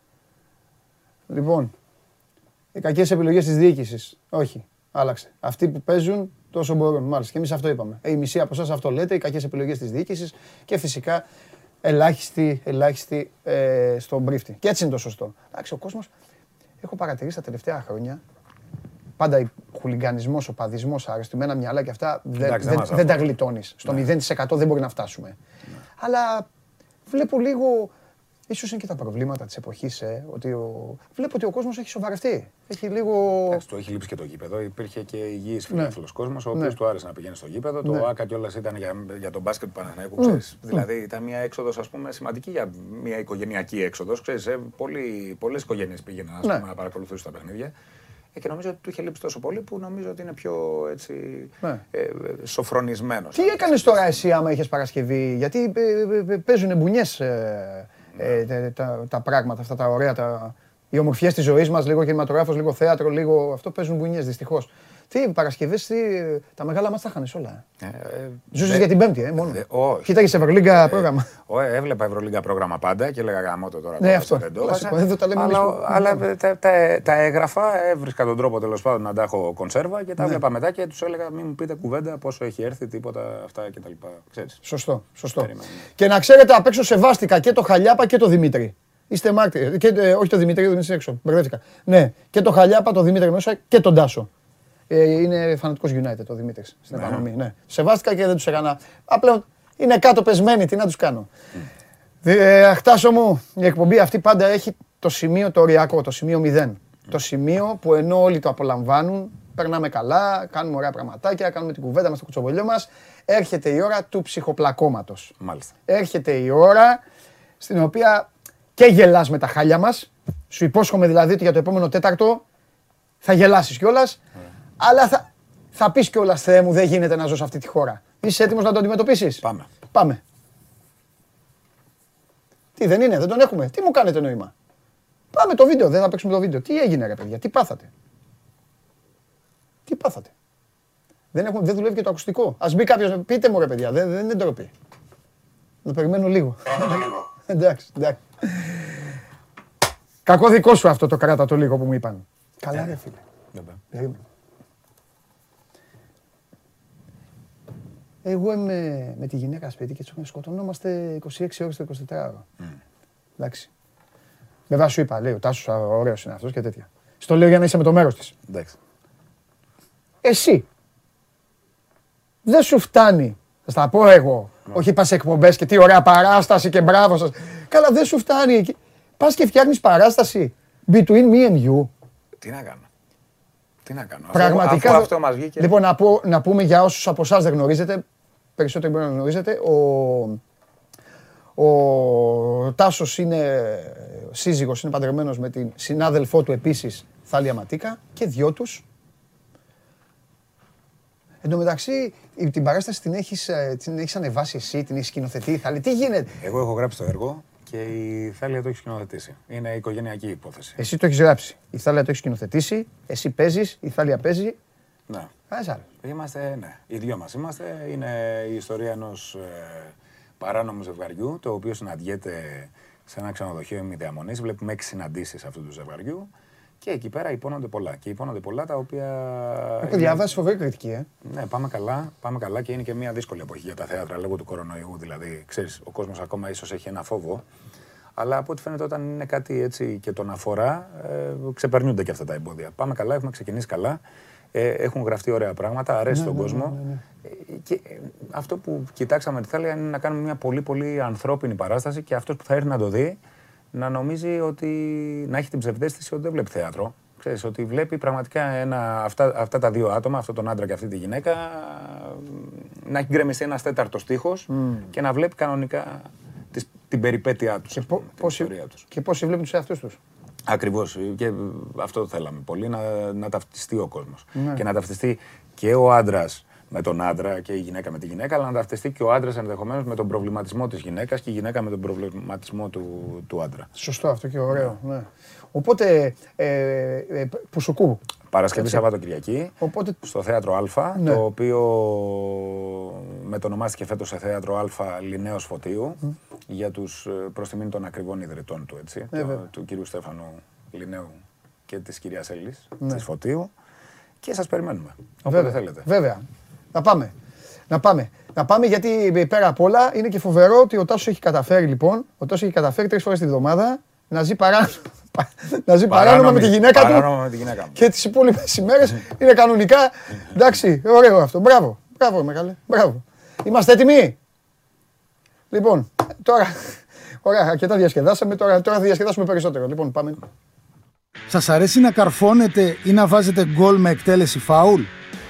Λοιπόν, οι κακές επιλογές της διοίκησης. Όχι. Άλλαξε. Αυτοί που παίζουν τόσο μπορούν. Μάλιστα. Και εμείς αυτό είπαμε. Ε, η μισή από εσάς αυτό λέτε, οι κακές επιλογές της διοίκησης και φυσικά ελάχιστη, ελάχιστη ε, στον πρίφτη. Και έτσι είναι το σωστό. Εντάξει, ο κόσμος, έχω παρατηρήσει τα τελευταία χρόνια, πάντα ο χουλιγκανισμό, ο παδισμός, αρεστημένα μυαλά και αυτά δεν, Εντάξει, δεν, δεν μας δεν τα αφορά. γλιτώνεις. Στο 0% δεν μπορεί να φτάσουμε. Αλλά βλέπω λίγο. Ίσως είναι και τα προβλήματα της εποχής, ε, ότι ο... βλέπω ότι ο κόσμος έχει σοβαρευτεί. Έχει λίγο... Εντάξει, του έχει λείψει και το γήπεδο. Υπήρχε και υγιής φιλόφιλο κόσμος, ο Ναι. οποίο του άρεσε να πηγαίνει στο γήπεδο. Ναι. Το ΑΚΑ κιόλα ήταν για, για τον μπάσκετ του Παναθηναϊκού. ξέρεις. Δηλαδή ήταν μια έξοδος σημαντική για μια οικογενειακή έξοδος. Ε, Πολλές οικογένειες πήγαιναν ας Ναι. πούμε, να παρακολουθήσουν τα παιχνίδια. Ε, και νομίζω ότι του είχε λείψει τόσο πολύ που νομίζω ότι είναι πιο έτσι, Ναι. ε, ε, σοφρονισμένος. Τι έκανες τώρα εσύ άμα είχες Παρασκευή, γιατί ε, ε, παίζουν μπουνιές ε, ε, τα, τα- τα πράγματα αυτά τα ωραία, τα, οι ομορφιές της ζωής μας, λίγο κινηματογράφος, λίγο θέατρο, λίγο αυτό παίζουν μπουνιές δυστυχώς. Τι Παρασκευές, τι, τα μεγάλα μας τα είχανες όλα. Ε, ε, Ζούσες δε- για την Πέμπτη, ε, μόνο. δε- όχι. Κοίταγες Ευρωλίγκα πρόγραμμα. Ω, ε, έβλεπα Ευρωλίγκα πρόγραμμα πάντα και έλεγα γαμό το τώρα. Ναι, τώρα, αυτό. Δεν το Κλασικό. έβαζα. Εδώ τα λέμε αλλά, εμείς που- αλλά τα, τα, τα έγραφα, έβρισκα τον τρόπο τέλος πάντων να τα έχω κονσέρβα και τα Ναι. έβλεπα μετά και τους έλεγα μην μου πείτε κουβέντα πόσο έχει έρθει, τίποτα αυτά κτλ. Ξέρεις. Σωστό, σωστό. Περίμενε. Και να ξέρετε, απ' έξω σεβάστηκα και το Χαλιάπα και το Δημήτρη. Είστε μάρτυρες. Και, ε, όχι το Δημήτρη, ο Δημήτρης είναι έξω. Μπερδεύτηκα. Ναι, και το Χαλιάπα, το Δημήτρη μέσα και τον Τάσο. Ε, είναι φανατικός United ο Δημήτρης στην επανομή. Ναι. Σεβάστηκα και δεν τους έκανα. Απλά είναι κάτω πεσμένοι, τι να τους κάνω. Ε, Αχτάσο μου, η εκπομπή αυτή πάντα έχει το σημείο το οριακό, το σημείο 0. Το σημείο που ενώ όλοι το απολαμβάνουν, περνάμε καλά, κάνουμε ωραία πραγματάκια, κάνουμε την κουβέντα μας, το κουτσοβολιό μας, έρχεται η ώρα του ψυχοπλακώματος. Μάλιστα. Έρχεται η ώρα στην οποία και γελάς με τα χάλια μας, σου υπόσχομαι δηλαδή ότι για το επόμενο τέταρτο θα γελάσεις κιόλας, αλλά θα, θα πεις κιόλας Θεέ μου δεν γίνεται να ζω σε αυτή τη χώρα. Είσαι έτοιμος να το αντιμετωπίσεις; Πάμε. Πάμε. Τι δεν είναι, δεν τον έχουμε; Τι μου κάνετε νόημα; Πάμε το βίντεο, δεν θα παίξουμε το βίντεο. Τι έγινε ρε παιδιά, τι πάθατε; Τι πάθατε; Δεν, έχουμε, δεν δουλεύει και το ακουστικό. Ας μπει κάποιος, πείτε μου ρε παιδιά, δεν, δεν είναι ντροπή. Να περιμένω λίγο. εντάξει, εντάξει. Κακό δικό σου αυτό το κράτα το λίγο που μου είπαν. Καλά ρε φίλε. Δεν πάει. Περίμενε. Εγώ είμαι με τη γυναίκα σπίτι και έτσι σκοτωνόμαστε 26 ώρες το 24ωρο. Εντάξει. Βέβαια σου είπα, λέει ο Τάσος ωραίος είναι αυτός και τέτοια. Στο λέω για να είσαι με το μέρος της. Εντάξει. Εσύ. Δεν σου φτάνει. Θα στα πω εγώ. Όχι πας σε εκπομπές και τι ωραία παράσταση και μπράβο σας. Καλά δεν σου φτάνει. εκεί. Πας και φτιάχνεις παράσταση. Between me and you. Τι να κάνω. Τι να κάνω. Πραγματικά. Αφού αυτό μας βγήκε. Λοιπόν, να, πω, να πούμε για όσους από εσάς δεν γνωρίζετε, περισσότεροι μπορεί να γνωρίζετε, ο, ο Τάσος είναι σύζυγος, είναι παντρεμένος με την συνάδελφό του επίσης, Θάλια Ματίκα, και δυο τους. Εν τω μεταξύ, η- την παράσταση την έχεις, ε, την έχεις ανεβάσει εσύ, την έχεις σκηνοθετεί η Θάλη. Τι γίνεται; Εγώ έχω γράψει το έργο και η Θάλια το έχει σκηνοθετήσει. Είναι οικογενειακή υπόθεση. Εσύ το έχεις γράψει. Η Θάλια το έχει σκηνοθετήσει, εσύ παίζεις, η Θάλια παίζει. Ναι. Κανένας άλλος. Είμαστε, ναι, οι δυο μας είμαστε. Είναι η ιστορία ενός ε, παράνομου ζευγαριού, το οποίο συναντιέται σε ένα ξενοδοχείο ημιδιαμονής. Βλέπουμε έξι συναντήσεις αυτού του ζευγαριού και εκεί πέρα υπόνονται πολλά. Και υπόνονται πολλά τα οποία... Έχω είναι- διαβάσει φοβερή κριτική, ε. Ναι, πάμε καλά, πάμε καλά και είναι και μια δύσκολη εποχή για τα θέατρα λόγω του κορονοϊού. Δηλαδή, ξέρεις, ο κόσμος ακόμα ίσως έχει ένα φόβο. Αλλά από ό,τι φαίνεται όταν είναι κάτι έτσι και τον αφορά, ε, ξεπερνούνται και αυτά τα εμπόδια. Πάμε καλά, έχουμε ξεκινήσει καλά. Ε, έχουν γραφτεί ωραία πράγματα, αρέσει Ναι, στον κόσμο. Ε, και ε, αυτό που κοιτάξαμε τη Θάλια είναι να κάνουμε μια πολύ πολύ ανθρώπινη παράσταση και αυτός που θα έρθει να το δει να νομίζει ότι να έχει την ψευδέστηση ότι δεν βλέπει θέατρο. Ξέρεις, ότι βλέπει πραγματικά ένα, αυτά, αυτά τα δύο άτομα, αυτόν τον άντρα και αυτή τη γυναίκα, να έχει γκρεμιστεί ένας τέταρτος στίχος και να βλέπει κανονικά τις, την περιπέτειά τους, Και, ας πο- πούμε, την πόσοι, ιστορία τους. και πόσοι βλέπουν τους εαυτούς τους; Ακριβώς. Και αυτό θέλαμε πολύ, να, να ταυτιστεί ο κόσμος. Ναι. Και να ταυτιστεί και ο άντρας με τον άντρα και η γυναίκα με τη γυναίκα, αλλά να ταυτιστεί και ο άντρας ενδεχομένως με τον προβληματισμό της γυναίκας και η γυναίκα με τον προβληματισμό του, του άντρα. Σωστό αυτό και ωραίο. Ναι. Οπότε, ε, ε, Πουσουκού. Παρασκευή Σαββατοκυριακή. Οπότε, Στο θέατρο Α, Ναι. το οποίο μετονομάστηκε φέτος σε θέατρο Α Λινέος Φωτίου για τους ε, προς τιμήν των ακριβών ιδρυτών του, έτσι, Ε, το- βέβαια. του κύριου Στέφανου Λινέου και της κυρίας Έλλης Ναι. της Φωτίου. Και σας περιμένουμε. Βέβαια. Όποτε θέλετε. Βέβαια. Να πάμε. Να πάμε. Να πάμε γιατί πέρα απ' όλα είναι και φοβερό ότι ο Τάσος έχει καταφέρει λοιπόν, ο Τάσος έχει καταφέρει τρεις φορές τη βδομάδα να ζει παράνομα, να ζει παράνομα με τη γυναίκα παράνομα του. με τη γυναίκα μου. Και τις υπόλοιπες ημέρες είναι κανονικά. Εντάξει, ωραίο αυτό. Μπράβο. Μπράβο, μεγάλε. Μπράβο. Είμαστε έτοιμοι; Λοιπόν, τώρα. Ωραία, αρκετά διασκεδάσαμε. Τώρα, τώρα θα διασκεδάσουμε περισσότερο. Λοιπόν, πάμε. Σας αρέσει να καρφώνετε ή να βάζετε γκολ με εκτέλεση φάουλ;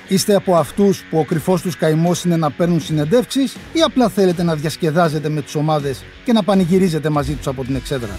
Είστε από αυτούς που ο κρυφός τους καημός είναι να παίρνουν συνεντεύξεις ή απλά θέλετε να διασκεδάζετε με τις ομάδες και να πανηγυρίζετε μαζί τους από την εξέδρα;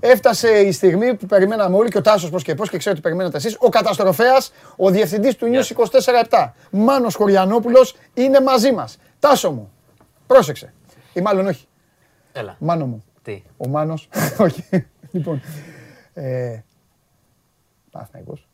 έφτασε η στιγμή που περιμέναμε όλοι και ο Τάσος πώς και πώς και ξέρω ότι περιμένατε εσείς. Ο καταστροφέας, ο διευθυντής του News 24-7, Μάνος Χωριανόπουλος, είναι μαζί μας. Τάσο μου, πρόσεξε. Ή μάλλον όχι, Έλα. Μάνο μου. Τι; Ο Μάνος, όχι. Λοιπόν, ε, Παναθηναϊκός.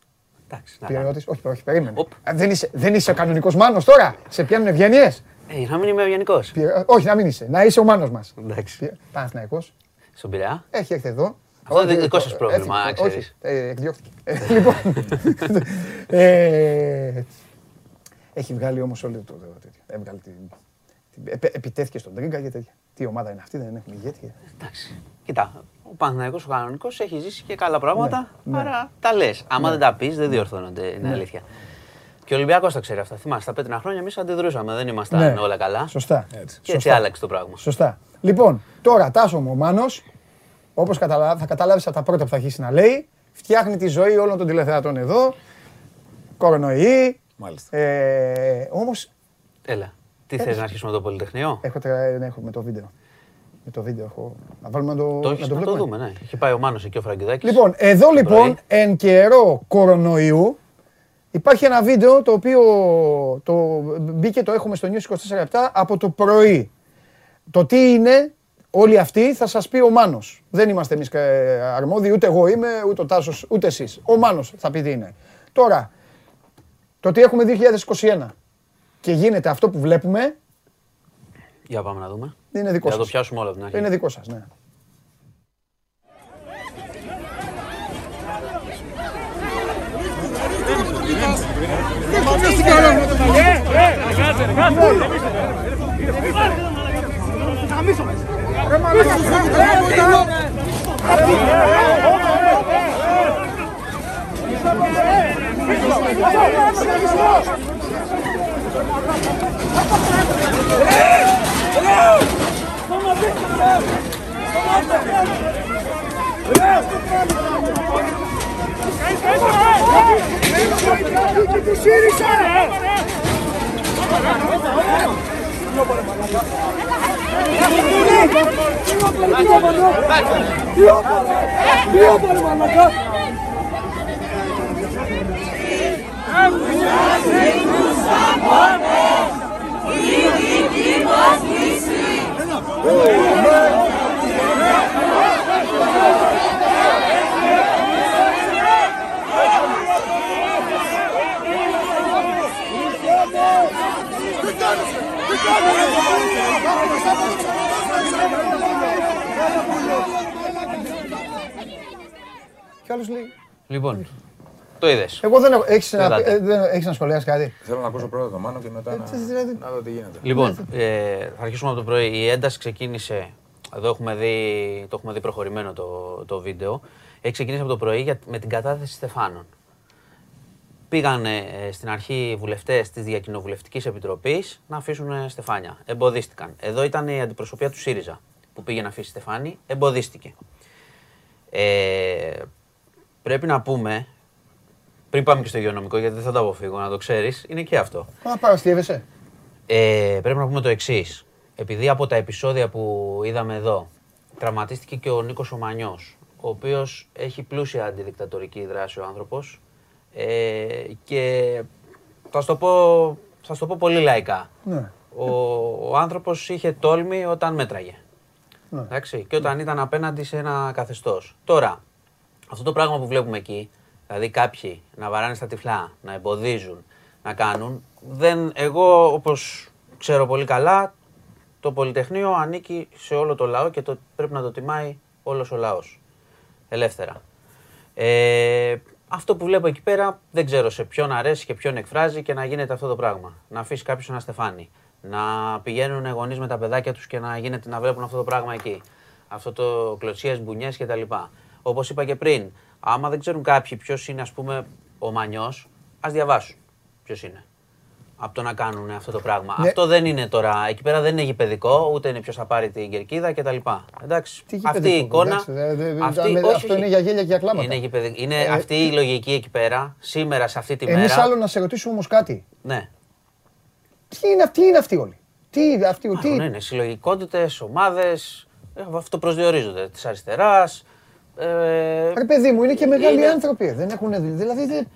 Εντάξει. να Πυραιώτης, όχι, όχι, περίμενε. Οπ. Α, Δεν είσαι, δεν είσαι ο κανονικός Μάνος τώρα. Σε πιάνουν ευγένειες. Ε, να μην είμαι ευγενικός. Πυρε- Όχι, να μην είσαι. Να είσαι ο Μάνος μας. Εντάξει. Πυ- Παναθηναϊκός. Στον Πειραιά; Έχει έρθει εδώ. Αυτό είναι Όχι, δικό σας ε, πρόβλημα, έφυγε, ξέρεις. Όχι, ε, εκδιώχθηκε. Ε, Λοιπόν, ε, έχει βγάλει όμως όλο το το τέτοιο. Έβγαλε την... την- επε- Επιτέθηκε στον Τρίγκα και τέτοια. Τι ομάδα είναι αυτή, δεν έχουμε ηγέτη. Εντάξει. Κοίτα, ο Παναθηναϊκός ο κανονικός έχει ζήσει και καλά πράγματα, ναι. άρα τα λες. Άμα δεν τα πεις δεν διορθώνονται, είναι αλήθεια. Και ο Ολυμπιακός τα ξέρει αυτά. Θυμάσαι, τα πέτρινα χρόνια εμείς αντιδρούσαμε, δεν ήμασταν Ναι. όλα καλά. Σωστά. Και έτσι Σωστά. άλλαξε το πράγμα. Σωστά. Λοιπόν, τώρα Τάσο μου ο Μάνος, όπως καταλα... θα καταλάβεις από τα πρώτα που θα αρχίσει να λέει, φτιάχνει τη ζωή όλων των τηλεθεατών εδώ, κορονοϊή, Μάλιστα. ε, όμως Έλα. Τι θες να αρχίσουμε το Πολυτεχνείο; έχω, τρα- ναι, έχω με το βίντεο. Με το βίντεο έχω... Να βάλουμε να το, Το έχεις να το βλέπουμε. δούμε, ναι. Έχει πάει ο Μάνος εκεί ο Φραγκιδάκης. Λοιπόν, εδώ το λοιπόν, πρωί. εν καιρό κορονοϊού, υπάρχει ένα βίντεο το οποίο το μπήκε, το έχουμε στο News 24 από το πρωί. Το τι είναι, όλοι αυτοί θα σας πει ο Μάνος. Δεν είμαστε εμείς ε, αρμόδιοι, ούτε εγώ είμαι, ούτε ο Τάσος, ούτε εσείς. Ο Μάνος θα πει τι είναι. Τώρα, το τι έχουμε 2021 και γίνεται αυτό που βλέπουμε, Για πάμε να δούμε. είναι δικό Για να το σας. πιάσουμε όλα από την αρχή. Είναι δικό σας, ναι. Tira isso aí! Good Κι άλλος λέει. Λοιπόν, το είδες. Εγώ δεν έχω. Έχεις να, Ελάτε. ε, δεν- έχεις να σχολιάσεις κάτι; Θέλω να ακούσω πρώτα το Μάνο και μετά να, τι δηλαδή. να δω τι γίνεται. Λοιπόν, ε, θα αρχίσουμε από το πρωί. Η ένταση ξεκίνησε. Εδώ έχουμε δει, το έχουμε δει προχωρημένο το, το βίντεο. Έχει ξεκινήσει από το πρωί για, με την κατάθεση Στεφάνων. Πήγαν στην αρχή οι βουλευτές της Διακοινοβουλευτικής Επιτροπής να αφήσουν ε, στεφάνια. Εμποδίστηκαν. Εδώ ήταν η αντιπροσωπεία του ΣΥΡΙΖΑ που πήγε να αφήσει στεφάνι. Εμποδίστηκε. Ε, πρέπει να πούμε, πριν πάμε και στο υγειονομικό, γιατί δεν θα το αποφύγω, να το ξέρεις, είναι και αυτό. Α, παραστίευεσαι. Ε, πρέπει να πούμε το εξής. Επειδή από τα επεισόδια που είδαμε εδώ τραυματίστηκε και ο Νίκος Ομανιός, ο οποίος έχει πλούσια αντιδικτατορική δράση ο άνθρωπος ε, και Θα σου το πω, θα σου το πω πολύ λαϊκά. Ναι. Ο, ο άνθρωπος είχε τόλμη όταν μέτραγε. Ναι. Εντάξει, και όταν ήταν απέναντι σε ένα καθεστώς. Τώρα, αυτό το πράγμα που βλέπουμε εκεί, δηλαδή κάποιοι να βαράνε στα τυφλά, να εμποδίζουν, να κάνουν, δεν, εγώ όπως ξέρω πολύ καλά, το Πολυτεχνείο ανήκει σε όλο το λαό και το, πρέπει να το τιμάει όλος ο λαός. Ελεύθερα. Ε, αυτό που βλέπω εκεί πέρα δεν ξέρω σε ποιον αρέσει και ποιον εκφράζει και να γίνεται αυτό το πράγμα. Να αφήσει κάποιος ένα στεφάνι. Να πηγαίνουν γονείς με τα παιδάκια τους και να, γίνεται, να βλέπουν αυτό το πράγμα εκεί. Αυτό το κλωτσίες, μπουνιές κτλ. Όπως είπα και πριν, άμα δεν ξέρουν κάποιοι ποιος είναι, ας πούμε, ο Μανιός, ας διαβάσουν ποιος είναι. Από το να κάνουν αυτό το πράγμα. Ναι. Αυτό δεν είναι τώρα. Εκεί πέρα δεν είναι γηπαιδικό, ούτε είναι ποιος θα πάρει την κερκίδα κτλ. Εντάξει. Τι αυτή η γηπαιδικό, εικόνα. εντάξει, δε- δε- αυτή- με- όχι, αυτό όχι. είναι για γέλια και για κλάματα. Είναι, γηπαιδικό. είναι Ε, αυτή η λογική εκεί πέρα, σήμερα σε αυτή τη Εμείς μέρα. άλλο να σε ρωτήσουμε όμως κάτι. Ναι. Τι είναι, τι είναι αυτοί όλοι; Τι είναι αυτοί, τι, Ναι, ναι, συλλογικότητες, ομάδες. Αυτό προσδιορίζονται της αριστεράς. Ε, Ρε παιδί μου, είναι και μεγάλοι Είναι- άνθρωποι. Δεν έχουν δει. Δηλαδή, δεν-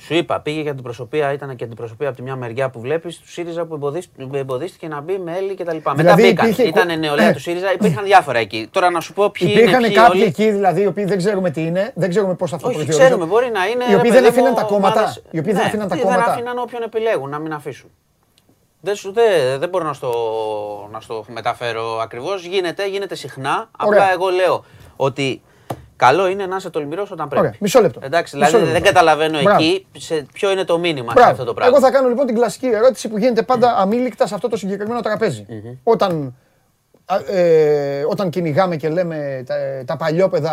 σου είπα, πήγε για την προσωπία, ήταν και την προσωπία από τη μια μεριά που βλέπεις του ΣΥΡΙΖΑ που εμποδίσ- που εμποδίστηκε να μπει με Έλλη κτλ. Μετά Δηλαδή μπήκαν. υπήρχε- Ήταν νεολαία Ε. του ΣΥΡΙΖΑ, υπήρχαν διάφορα εκεί. Τώρα να σου πω ποιοι είναι. Υπήρχαν ποιοι κάποιοι όλοι. εκεί δηλαδή, οι οποίοι δεν ξέρουμε τι είναι, δεν ξέρουμε πώς αυτό Όχι, προσδιορίζεται. ξέρουμε, μπορεί να είναι. Οι ρε οποίοι παιδί δεν αφήναν μου, τα κόμματα. ομάδες- Οι οποίοι δεν Ναι, αφήναν τα τι, κόμματα. Δεν αφήναν όποιον επιλέγουν να μην αφήσουν. Δεν, σου, δεν, δεν μπορώ να στο, να στο μεταφέρω ακριβώς. Γίνεται, γίνεται συχνά. Ωραία. Απλά εγώ λέω ότι καλό είναι να είσαι τολμηρός όταν πρέπει. Ωραία, μισό λεπτό. Εντάξει, Μισό δηλαδή λεπτό. δεν καταλαβαίνω Μπράβο. εκεί σε ποιο είναι το μήνυμα σε Μπράβο. αυτό το πράγμα. Εγώ θα κάνω λοιπόν την κλασική ερώτηση που γίνεται πάντα αμήλικτα σε αυτό το συγκεκριμένο τραπέζι. Όταν, α, ε, όταν κυνηγάμε και λέμε τα, τα παλιόπαιδα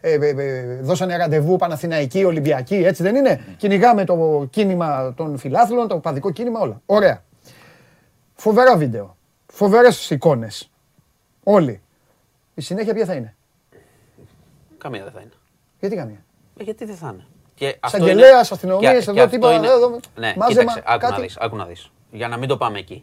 ε, ε, ε, δώσανε ραντεβού Παναθηναϊκή, Ολυμπιακή, έτσι δεν είναι; Κυνηγάμε το κίνημα των φιλάθλων, το παδικό κίνημα, όλα. Ωραία. Φοβερά βίντεο. Φοβερές εικόνες. Όλοι. Η συνέχεια ποια θα είναι; Καμία δεν θα είναι. Γιατί καμία; Ε, γιατί δεν θα είναι. Και αυτό Εισαγγελέας, είναι- αστυνομίες, και- εδώ, και αυτό τίποτα, είναι- εδώ, Ναι, μάζεμα, κοίταξε, άκου να κάτι. δεις, άκου να δεις. Για να μην το πάμε εκεί.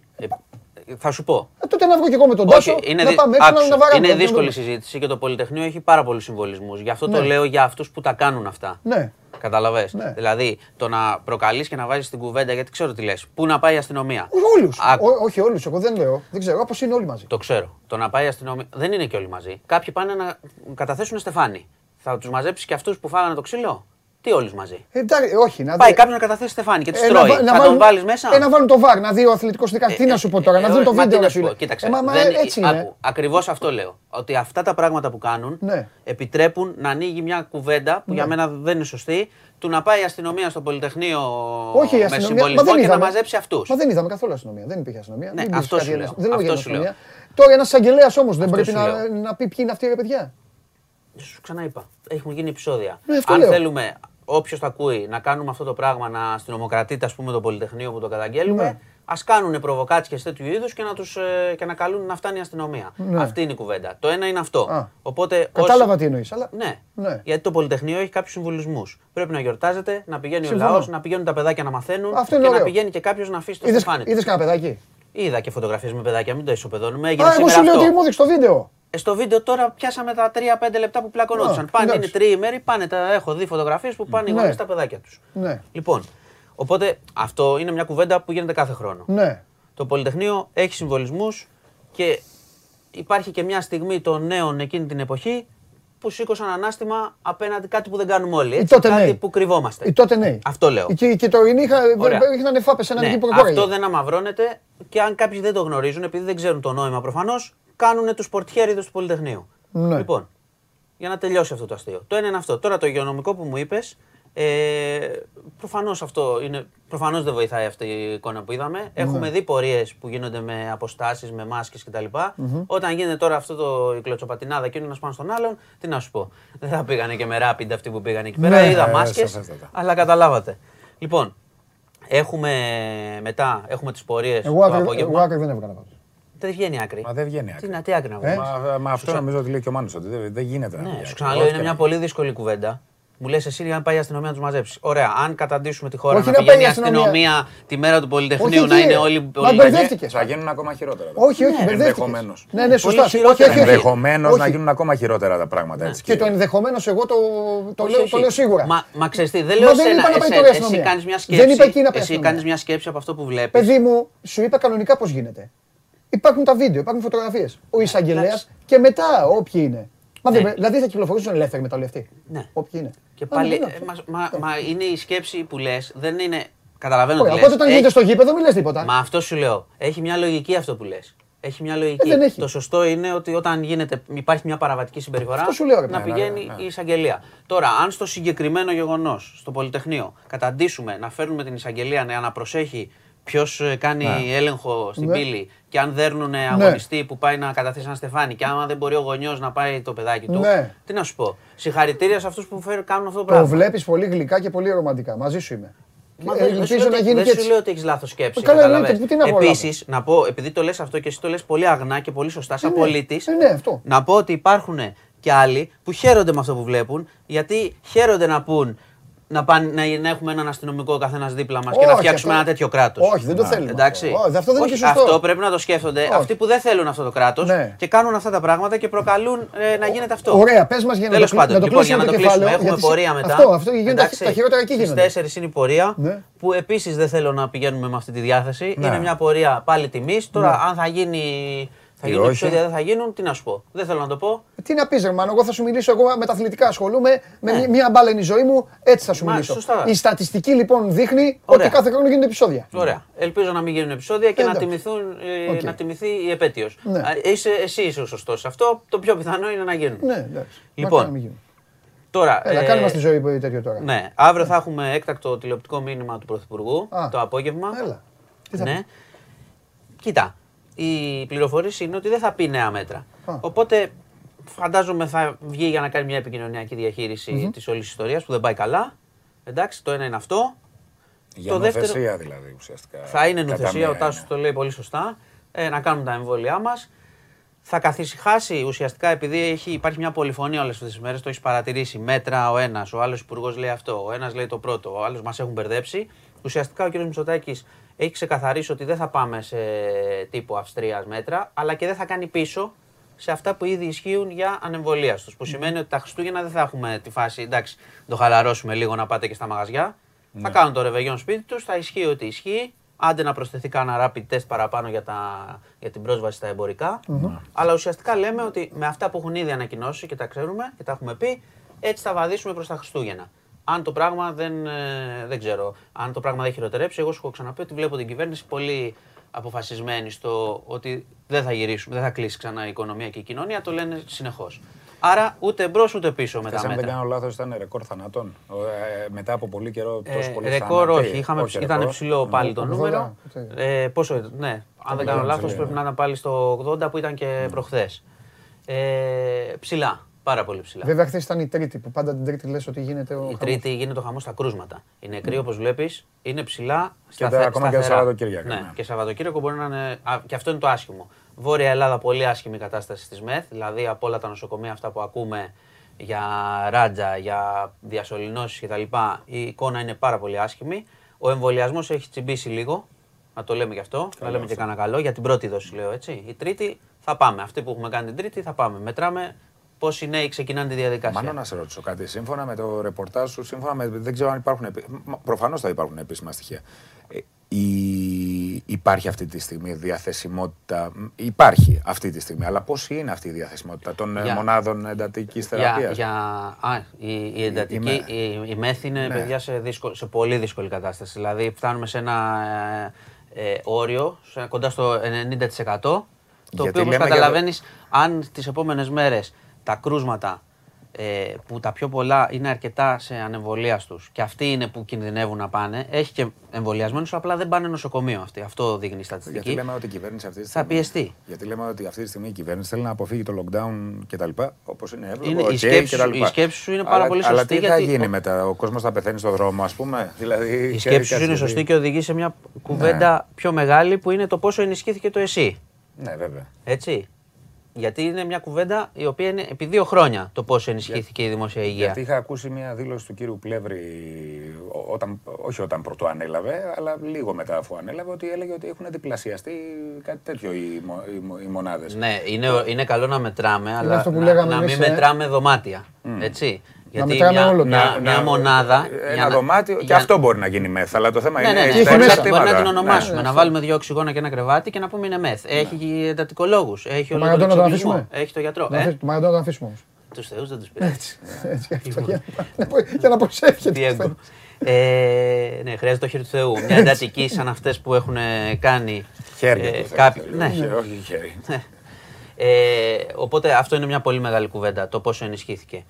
Ε, θα σου πω. Ε, τότε να βγω και εγώ με τον Τάσο, Όχι, είναι, να δυ- πάμε έξω να, άκουσε, να βαράμε. είναι να δούμε. δύσκολη συζήτηση και το Πολυτεχνείο έχει πάρα πολλούς συμβολισμούς. Γι' αυτό το Ναι. λέω για αυτούς που τα κάνουν αυτά. Ναι. Καταλαβες. Ναι. Δηλαδή το να προκαλείς και να βάζεις την κουβέντα, γιατί ξέρω τι λες. Πού να πάει η αστυνομία; Όλους. Άκου. Όχι όλους, εγώ δεν λέω. Δεν ξέρω, όπως είναι όλοι μαζί. Το ξέρω. Το να πάει η αστυνομία. Δεν είναι και όλοι μαζί. Κάποιοι πάνε να καταθέσουν στεφάνι. Θα τους μαζέψεις και αυτούς που φάγανε το ξύλο; Τι όλους μαζί; Ε, εντάξει, όχι, να Πάει δει- κάποιο να καταθέσει στεφάνι και τους ε, τρώει. βα- θα βάλουν- τον βάλεις μέσα; Ε, να βάλουν το βαρ, να δει ο αθλητικός δικαστής. Τι να σου πω τώρα, Ε, να δουν το μα τι βίντεο. να ρε σου πω, φίλε. Κοίταξε. Ε, μα, μα, δεν- έτσι είναι. άκου, Ακριβώς αυτό λέω. Ότι αυτά τα πράγματα που κάνουν Ναι. επιτρέπουν να ανοίγει μια κουβέντα που για μένα δεν είναι σωστή του να πάει η αστυνομία στο Πολυτεχνείο Όχι, η με αστυνομία. συμβολισμό μα δεν και να είδαμε. μαζέψει αυτούς. Μα δεν είδαμε καθόλου αστυνομία. Δεν υπήρχε αστυνομία. Ναι, Δεν αυτό υπήρχε σου κάτι λέω. άλλο. Δεν λέω για Αυτό σου αστυνομία. Τώρα ένας εισαγγελέας όμως δεν Αυτό πρέπει σου να, λέω. να πει ποιοι είναι αυτοί οι παιδιά. Σου ξαναείπα. Έχουν γίνει επεισόδια. Ναι, αυτό Αν λέω. θέλουμε όποιος το ακούει να κάνουμε αυτό το πράγμα, να αστυνομοκρατείται ας πούμε το Πολυτεχνείο που το καταγγέλνουμε, Ναι. ας κάνουν προβοκάτσια τέτοιου είδους και, να τους, ε, και να καλούν να φτάνει η αστυνομία. Ναι. Αυτή είναι η κουβέντα. Το ένα είναι αυτό. Α. Οπότε, Κατάλαβα όσοι- τι εννοείς. Αλλά... Ναι. Ναι. Γιατί το Πολυτεχνείο έχει κάποιους συμβολισμούς. Πρέπει να γιορτάζεται, να πηγαίνει Συμφωνώ. ο λαός, να πηγαίνουν τα παιδάκια να μαθαίνουν Αυτό και είναι να ωραίο. πηγαίνει και κάποιος να αφήσει το Είδες, στεφάνι του. είδες κανένα παιδάκι; Είδα και φωτογραφίες με παιδάκια, μην το ισοπεδώνουμε. Έγινε Α, εγώ σήμερα σου λέω αυτό. ότι μου έδειξε το βίντεο. Ε, στο βίντεο τώρα πιάσαμε τα 3-5 λεπτά που πλακωνόντουσαν. Α, Πάνε, είναι εντάξει. τριήμεροι, πάνε, τα έχω δει φωτογραφίες που πάνε οι Ναι. γονείς στα παιδάκια τους. Ναι. Λοιπόν, οπότε αυτό είναι μια κουβέντα που γίνεται κάθε χρόνο. Ναι. Το Πολυτεχνείο έχει συμβολισμούς και υπάρχει και μια στιγμή των νέων εκείνη την εποχή που σήκωσαν ανάστημα απέναντι κάτι που δεν κάνουμε όλοι. Έτσι, τότε κάτι νέοι. που κρυβόμαστε. Οι τότε νέοι. Αυτό λέω. Και, και το είχα, Ωραία. είχαν φάπες σε έναν Ναι, εκεί που αυτό δεν αμαυρώνεται και αν κάποιοι δεν το γνωρίζουν, επειδή δεν ξέρουν το νόημα προφανώς, κάνουν τους πορτιέριδες του Πολυτεχνείου. Ναι. Λοιπόν, για να τελειώσει αυτό το αστείο. Το ένα είναι αυτό. Τώρα το υγειονομικό που μου είπες, ε, προφανώς αυτό είναι. Προφανώς δεν βοηθάει αυτή η εικόνα που είδαμε. Ναι. Έχουμε δει πορείες που γίνονται με αποστάσεις, με μάσκες κτλ. Όταν γίνεται τώρα αυτό το η κλωτσοπατινάδα και είναι ένας πάνω στον άλλον, τι να σου πω. Δεν θα πήγανε και με ράπιντα αυτοί που πήγαν εκεί πέρα. Ναι, Είδα ε, μάσκες, σαφέστατα. αλλά καταλάβατε. Λοιπόν, έχουμε μετά έχουμε τις πορείες Εγώ το άκρη, εγώ απόγευμα. άκρη δεν έβγαλα πάντως. Δεν βγαίνει άκρη. Μα δεν βγαίνει Τι, άκρη. να, τι άκρη να βγάλει. Ε; Μα, μα αυτό Σου νομίζω ότι λέει και ο Μάνος ότι δεν, δεν γίνεται να Ναι, βγει σου άκρη. ξαναλέω, Όχι είναι μια κανένα. πολύ δύσκολη κουβέντα. Μου λες εσύ να πάει η αστυνομία να τους μαζέψεις. Ωραία, αν καταντήσουμε τη χώρα Όχι να να πηγαίνει πάει η η αστυνομία. αστυνομία τη μέρα του Πολυτεχνείου Όχι, να είναι κύριε. όλοι. Μα όλοι- μπερδεύτηκες. Θα γίνουν ακόμα χειρότερα. Όχι, όχι, μπερδεύτηκες. Ενδεχομένως. Ναι, ναι, σωστά. Πολύ Όχι, όχι, χειρότερα. όχι. Ενδεχομένως να Όχι. γίνουν ακόμα χειρότερα τα πράγματα. Έτσι, Και το κύριε. ενδεχομένως εγώ το, το, Όχι, λέω, όχι. το λέω σίγουρα. Μα, μα ξέρεις τι, δεν Μα λέω δεν σένα. είπα να πάει εσέ- τώρα η εσύ αστυνομία. κάνεις μια Δεν σκέψη. είπα εκεί να πάει η Εσύ αστυνομία. κάνεις μια σκέψη από αυτό που βλέπεις. Παιδί μου, σου είπα κανονικά πώς γίνεται. Υπάρχουν τα βίντεο, υπάρχουν φωτογραφίες. Ο εισαγγελέας εντάξει. και μετά όποιοι είναι. Μα δεν, Ναι. δηλαδή θα κυκλοφορήσουν ελεύθεροι μετά όλοι αυτοί. Ναι. Όποιοι είναι. Και Μα, πάλι, ναι, ε, μα, μα, μα είναι η σκέψη που λες, δεν είναι. Καταλαβαίνω Ωραία, τι Οπότε λες. όταν γίνεται Έχει- στο γήπεδο, μην λε τίποτα. Μα αυτό σου λέω. Έχει μια λογική αυτό που λες. Έχει μια λογική. Ε, δεν έχει. Το σωστό είναι ότι όταν γίνεται, υπάρχει μια παραβατική συμπεριφορά Αυτό σου λέω, ρε να παιδί. πηγαίνει η εισαγγελία. Τώρα, αν στο συγκεκριμένο γεγονός, στο Πολυτεχνείο, καταντήσουμε να φέρνουμε την εισαγγελία να να προσέχει ποιο κάνει έλεγχο στην Ναι. πύλη και αν δέρνουν αγωνιστή που πάει να καταθέσει ένα στεφάνι και άμα δεν μπορεί ο γονιός να πάει το παιδάκι του. Ναι. Τι να σου πω. Συγχαρητήρια σε αυτούς που φέρουν, κάνουν αυτό το Το πράγμα. βλέπεις πολύ γλυκά και πολύ ρομαντικά. Μαζί σου είμαι. Μα Ε, δεν, δεν σου Ελπίζω λέω να ότι- γίνει δεν και σου έτσι. λέω ότι έχεις λάθος σκέψη. Ε, καλά, καταλαβαίνεις. εννοείται, τι να πω, Επίσης, να πω, επειδή το λες αυτό και εσύ το λες πολύ αγνά και πολύ σωστά, σαν ναι. πολίτης, Ε, ναι, αυτό. να πω ότι υπάρχουν και άλλοι που χαίρονται με αυτό που βλέπουν, γιατί χαίρονται να πούν να, πάνε, να, να έχουμε έναν αστυνομικό καθένας δίπλα μας και να Όχι, φτιάξουμε αυτό- ένα τέτοιο κράτος. Όχι, δεν το θέλουμε Εντάξει. αυτό. Όχι, αυτό δεν είναι Όχι, και σωστό. Αυτό πρέπει να το σκέφτονται Όχι. αυτοί που δεν θέλουν αυτό το κράτος Ναι. και κάνουν αυτά τα πράγματα και προκαλούν ε, να γίνεται αυτό. Ωραία, πες μας για να Τέλος το, κλει- πάντων, να το λοιπόν, για κλείσουμε να το το κλείσουμε, κεφάλαιο. έχουμε γιατί πορεία μετά. Αυτό, αυτό γίνονται τα- Εντάξει, τα χειρότερα εκεί στις γίνονται. 4 είναι η πορεία, Ναι. που επίσης δεν θέλω να πηγαίνουμε με αυτή τη διάθεση. Ναι. Είναι μια πορεία πάλι τιμής. Τώρα, Ναι. αν θα γίνει. Θα Ή γίνουν όχι. επεισόδια, δεν θα γίνουν, τι να σου πω. Δεν θέλω να το πω. Τι να πεις, Ρεμάνο, εγώ θα σου μιλήσω. Εγώ με τα αθλητικά ασχολούμαι. Με Ναι. μία- μία μπάλα είναι η ζωή μου, έτσι θα σου Μα, μιλήσω. σωστά. Η στατιστική λοιπόν δείχνει Ωραία. ότι κάθε χρόνο γίνονται επεισόδια. Ωραία. Ελπίζω να μην γίνουν επεισόδια και να, Εντάξει. τιμηθούν, ε, Οκ. να τιμηθεί η επέτειος. Ναι. εσύ είσαι ο σωστός σε αυτό. Το πιο πιθανό είναι να γίνουν. Ναι, εντάξει. Λοιπόν, Μακάρι να μην γίνει. Τώρα. Έλα, ε, κάνε μας τη ζωή που τέτοιο τώρα. Ναι, αύριο θα έχουμε έκτακτο τηλεοπτικό μήνυμα του Πρωθυπουργού Α. το απόγευμα. Έλα. Τι θα Ναι. πεις; Κοίτα, η πληροφορήση είναι ότι δεν θα πει νέα μέτρα. Α. Οπότε φαντάζομαι θα βγει για να κάνει μια επικοινωνιακή διαχείριση της όλης ιστορίας που δεν πάει καλά. Εντάξει, το ένα είναι αυτό. Για το νοθεσία δεύτερο- δηλαδή ουσιαστικά. Θα είναι Κατά νοθεσία, μία ο Τάσος έννοια. το λέει πολύ σωστά, ε, να κάνουμε τα εμβόλια μας. Θα καθησυχάσει ουσιαστικά επειδή έχει, υπάρχει μια πολυφωνία όλες αυτές τις μέρες, το έχεις παρατηρήσει. Μέτρα ο ένας, ο άλλος υπουργός λέει αυτό, ο ένας λέει το πρώτο, ο άλλος μας έχουν μπερδέψει. Ουσιαστικά ο κ. Μητσοτάκης έχει ξεκαθαρίσει ότι δεν θα πάμε σε τύπου Αυστρίας μέτρα, αλλά και δεν θα κάνει πίσω σε αυτά που ήδη ισχύουν για ανεμβολίαστους. Που σημαίνει ότι τα Χριστούγεννα δεν θα έχουμε τη φάση, εντάξει, το χαλαρώσουμε λίγο να πάτε και στα μαγαζιά. Θα κάνουν το ρεβεγιόν σπίτι τους, θα ισχύει ότι ισχύει. Άντε να προσθεθεί κάνα rapid test παραπάνω για, τα, για την πρόσβαση στα εμπορικά. Αλλά ουσιαστικά λέμε ότι με αυτά που έχουν ήδη ανακοινώσει και τα ξέρουμε και τα έχουμε πει, έτσι θα βαδίσουμε προς τα Χριστούγεννα. Αν το πράγμα δεν, ε, δεν ξέρω, αν το πράγμα δεν χειροτερέψει, εγώ σου έχω ξαναπεί ότι βλέπω την κυβέρνηση πολύ αποφασισμένη στο ότι δεν θα γυρίσουμε, δεν θα κλείσει ξανά η οικονομία και η κοινωνία, το λένε συνεχώς. Άρα ούτε μπρος ούτε πίσω με Χθες, τα αν δεν μέτρα. κάνω λάθος ήταν ρεκόρ θανάτων. Ε, μετά από πολύ καιρό τόσο Ε, πολύ ρεκόρ όχι, είχαμε, όχι ήταν ρεκόρ. ψηλό πάλι το 80, νούμερο. τι. Ε, πόσο ήταν, ναι, αν δεν κάνω ήταν λάθος ψηλό, πρέπει ναι. να ήταν πάλι στο 80 που ήταν και προχθές. Ε, ψηλά, πάρα πολύ ψηλά. Βέβαια, χθες ήταν η Τρίτη που πάντα την Τρίτη λες ότι γίνεται ο. Η χαμός. τρίτη γίνεται ο χαμός στα κρούσματα. Οι νεκροί, όπως βλέπεις, είναι ψηλά. Και τα- σταθε- ακόμα και τα σταθερά. Σαββατοκύριακα, Ναι, ναι. και Σαββατοκύριακο μπορεί να είναι. Α, και αυτό είναι το άσχημο. Βόρεια Ελλάδα, πολύ άσχημη κατάσταση στη ΜΕΘ. Δηλαδή από όλα τα νοσοκομεία αυτά που ακούμε για ράτζα, για διασωληνώσεις κτλ. Η εικόνα είναι πάρα πολύ άσχημη. Ο εμβολιασμός έχει τσιμπήσει λίγο. Να το λέμε γι' αυτό. να λέμε και κανένα καλό. Για την πρώτη δόση λέω έτσι. Η τρίτη θα πάμε. Αυτή που έχουμε κάνει την τρίτη θα πάμε. Μετράμε πόσοι νέοι ξεκινάνε τη διαδικασία. Μάλλον να σε ρωτήσω κάτι. Σύμφωνα με το ρεπορτάζ σου, σύμφωνα με. Δεν ξέρω αν υπάρχουν. Προφανώς θα υπάρχουν επίσημα στοιχεία. Ε, η- υπάρχει αυτή τη στιγμή διαθεσιμότητα; μ, Υπάρχει αυτή τη στιγμή. Αλλά πώς είναι αυτή η διαθεσιμότητα των ε, Για- μονάδων εντατικής Για, θεραπείας; για, α, η, η εντατική, η η, η, ΜΕΘ είναι Ναι. παιδιά σε, δύσκολη, σε πολύ δύσκολη κατάσταση. Δηλαδή φτάνουμε σε ένα ε, ε, όριο, σε, κοντά στο 90%, το Γιατί οποίο όπως λέμε για το- καταλαβαίνεις, αν τις επόμενες μέρες τα κρούσματα ε, που τα πιο πολλά είναι αρκετά σε ανεμβολίαστους και αυτοί είναι που κινδυνεύουν να πάνε, έχει και εμβολιασμένους, απλά δεν πάνε νοσοκομείο αυτοί. Αυτό δείχνει η στατιστική. Γιατί λέμε ότι η κυβέρνηση αυτή τη Θα στιγμή. πιεστεί. Γιατί λέμε ότι αυτή τη στιγμή η κυβέρνηση θέλει να αποφύγει το lockdown κτλ. Όπως είναι εύλογο. Είναι- η οκ, σκέψη κτλ. σου- η σκέψη σου είναι πάρα Αλλά- πολύ Αλλά σωστή, τι θα γιατί γίνει ο- μετά, ο κόσμος θα πεθαίνει στον δρόμο, ας πούμε. Δηλαδή, Η και- σκέψη σου και είναι αυτή- σωστή και οδηγεί σε μια κουβέντα πιο μεγάλη που είναι το πόσο ενισχύθηκε το εσύ. Ναι, βέβαια. Έτσι. Γιατί είναι μια κουβέντα η οποία είναι επί δύο χρόνια το πώς ενισχύθηκε η δημόσια υγεία. Γιατί είχα ακούσει μια δήλωση του κύριου Πλεύρη, όταν, όχι όταν πρωτού ανέλαβε, αλλά λίγο μετά αφού ανέλαβε, ότι έλεγε ότι έχουν διπλασιαστεί κάτι τέτοιο οι, οι, οι μονάδες. Ναι, είναι, είναι καλό να μετράμε, αλλά να, να μην ε. μετράμε δωμάτια. Έτσι. Γιατί μετράμε μια, όλο. μια, Να- μια να- μονάδα. Ένα για να- δωμάτιο, και για- αυτό μπορεί να γίνει μεθ, αλλά το θέμα Ναι, είναι. ναι, ναι. έχει στα Μπορεί, να, μέσα. μπορεί να την εξαρτήματα. ονομάσουμε. Ναι, να βάλουμε δύο οξυγόνα και ένα κρεβάτι και να πούμε είναι μεθ. Έχει εντατικολόγους. Έχει όλο Μαραντόνα τον εξοπλισμό, αφήσουμε; Έχει το γιατρό. Να Ε, αφήσουμε- Μα να τον αφήσουμε όμως. τους θεούς δεν τους πειράζει. Έτσι, αυτό, για να- Για να προσεύχεται. Διέγκο. Ε, ναι, χρειάζεται το χέρι του Θεού. Μια εντατική σαν αυτές που έχουν κάνει. Χέρια. ε, το θέλω, κάποιοι- θέλω, ναι. όχι- Όχι χέρι. Ε, οπότε αυτό είναι μια πολύ μεγάλη κουβέντα, το πόσο ενισχύθηκε.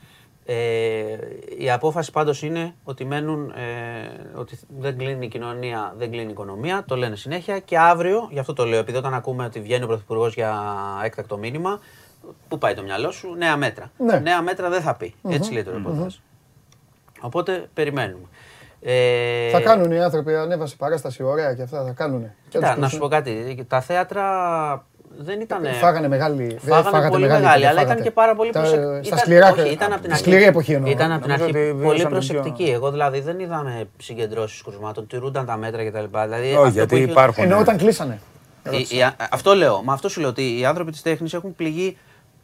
Ε, η απόφαση πάντως είναι ότι μένουν, ε, ότι δεν κλείνει η κοινωνία, δεν κλείνει η οικονομία, το λένε συνέχεια και αύριο, γι' αυτό το λέω, επειδή όταν ακούμε ότι βγαίνει ο Πρωθυπουργός για έκτακτο μήνυμα, πού πάει το μυαλό σου, νέα μέτρα. Ναι. Νέα μέτρα δεν θα πει, έτσι λέει το ρεπορτάζ. Οπότε περιμένουμε. Ε, Θα κάνουν οι άνθρωποι, ανέβασε παράσταση ωραία και αυτά θα κάνουν. Κοίτα, να σου πω κάτι, τα θέατρα δεν ήταν... Φάγανε μεγάλη. δεν Φάγανε φάγατε πολύ μεγάλη, μεγάλη, δεν αλλά ήταν φάγατε. και πάρα πολύ Τα- προσεκτική. Στα σκληρά, όχι, ήταν από την τη αρχή. σκληρή εποχή εννοώ. Ήταν από την Νομίζω αρχή ότι πολύ βίωσαν προσεκτική. πιο- Εγώ δηλαδή δεν είδαμε συγκεντρώσεις κρουσμάτων, τηρούνταν τα μέτρα κτλ. Δηλαδή, Όχι, αυτό γιατί που έχει- υπάρχουν. Ενώ όταν κλείσανε. η- η- αυτό λέω. Μα αυτό σου λέω ότι οι άνθρωποι της τέχνης έχουν πληγεί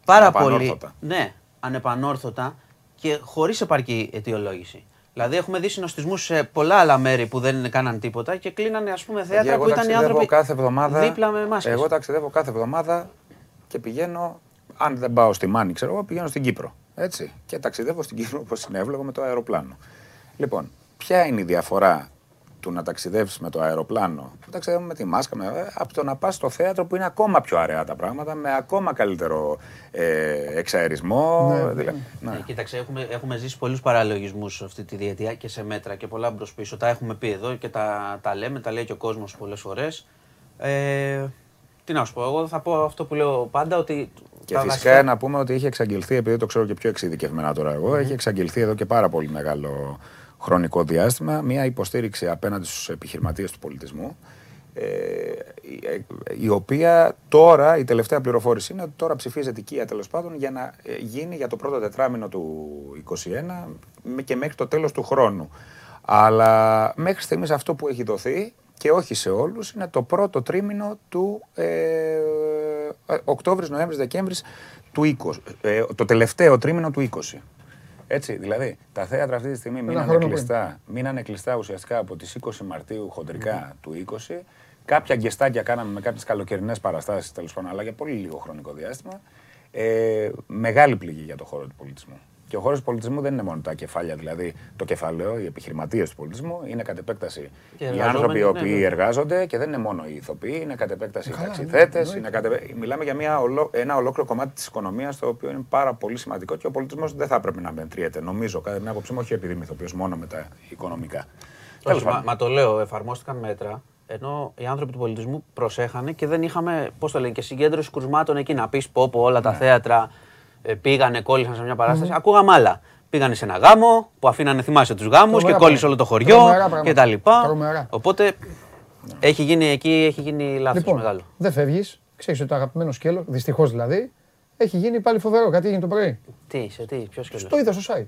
πάρα πολύ. Ανεπανόρθωτα. Ναι, ανεπανόρθωτα και χωρίς επαρκή αιτιολόγηση. Δηλαδή, έχουμε δει συνοστισμούς σε πολλά άλλα μέρη που δεν κάναν τίποτα και κλείνανε ας πούμε θέατρα Εγώ που ήταν οι ταξιδεύω άνθρωποι κάθε εβδομάδα. δίπλα με μάσκες. Εγώ ταξιδεύω κάθε εβδομάδα και πηγαίνω. Αν δεν πάω στη Μάνη, ξέρω εγώ, πηγαίνω στην Κύπρο. Έτσι. Και ταξιδεύω στην Κύπρο όπως είναι εύλογο με το αεροπλάνο. Λοιπόν, ποια είναι η διαφορά του να ταξιδεύει με το αεροπλάνο, που ταξιδεύουμε με τη μάσκα, με, ε, από το να πας στο θέατρο που είναι ακόμα πιο αραιά τα πράγματα, με ακόμα καλύτερο ε, εξαερισμό. δηλαδή, ναι. Ναι, κοίταξε, έχουμε, έχουμε ζήσει πολλούς παραλογισμούς αυτή τη διετία και σε μέτρα και πολλά μπρος πίσω. Τα έχουμε πει εδώ και τα, τα λέμε, τα λέει και ο κόσμος πολλές φορές. Ε, τι να σου πω, εγώ θα πω αυτό που λέω πάντα ότι. Και τα φυσικά βασικά- να πούμε ότι έχει εξαγγελθεί, επειδή το ξέρω και πιο εξειδικευμένα τώρα εγώ, έχει εξαγγελθεί εδώ και πάρα πολύ μεγάλο χρονικό διάστημα μια υποστήριξη απέναντι στους επιχειρηματίες του πολιτισμού ε, η- η οποία τώρα, η τελευταία πληροφόρηση είναι ότι τώρα ψηφίζεται οικία τέλος πάντων για να ε, γίνει για το πρώτο τετράμινο του 2021 και μέχρι το τέλος του χρόνου. Αλλά μέχρι στιγμής αυτό που έχει δοθεί και όχι σε όλους είναι το πρώτο τρίμηνο του ε, ε, Οκτώβρης, Νοέμβρης, Δεκέμβρης του 20. ε, το τελευταίο τρίμηνο του 20. Έτσι, δηλαδή, τα θέατρα αυτή τη στιγμή μείνανε χρόνο πριν. κλειστά, μείνανε κλειστά ουσιαστικά από τις 20 Μαρτίου χοντρικά του 20. Κάποια γκεστάκια κάναμε με κάποιες καλοκαιρινές παραστάσεις τέλος πάντων, αλλά για πολύ λίγο χρονικό διάστημα. Ε, μεγάλη πληγή για το χώρο του πολιτισμού. Και ο χώρος του πολιτισμού δεν είναι μόνο τα κεφάλια, δηλαδή το κεφαλαίο, οι επιχειρηματίες του πολιτισμού, είναι κατ' επέκταση Και οι εργαζόμενοι, άνθρωποι οι ναι, οποίοι ναι. εργάζονται και δεν είναι μόνο οι ηθοποιοί, είναι κατ' επέκταση οι Καλά, ναι, ταξιθέτες. εννοείται. είναι κατ' επέ- Μιλάμε για μια ολο... ένα ολόκληρο κομμάτι της οικονομίας το οποίο είναι πάρα πολύ σημαντικό και ο πολιτισμός δεν θα έπρεπε να μετριέται, νομίζω, κατά την άποψή μου, όχι επειδή είμαι ηθοποιός, μόνο με τα οικονομικά. Τέλος Όχι, μα, πάντων. μα το λέω, εφαρμόστηκαν μέτρα. Ενώ οι άνθρωποι του πολιτισμού προσέχανε και δεν είχαμε, πώς το λένε, και συγκέντρωση κρουσμάτων εκεί να πεις πω, πω όλα τα Ναι. θέατρα ε, πήγανε, κόλλησαν σε μια παράσταση. Ακούγαμε άλλα. Πήγανε σε ένα γάμο που αφήνανε, θυμάσαι τους γάμους και Τρομερά κόλλησε πράγματα. όλο το χωριό Τρομερά πράγματα. κτλ. Τρομερά. Οπότε έχει γίνει εκεί έχει γίνει λάθος Λοιπόν, μεγάλο. δεν φεύγεις. Ξέρεις ότι το αγαπημένο σκέλος, δυστυχώς δηλαδή, έχει γίνει πάλι φοβερό. Κάτι έγινε το πρωί. Τι, σε τι, ποιο και Το είδα στο site.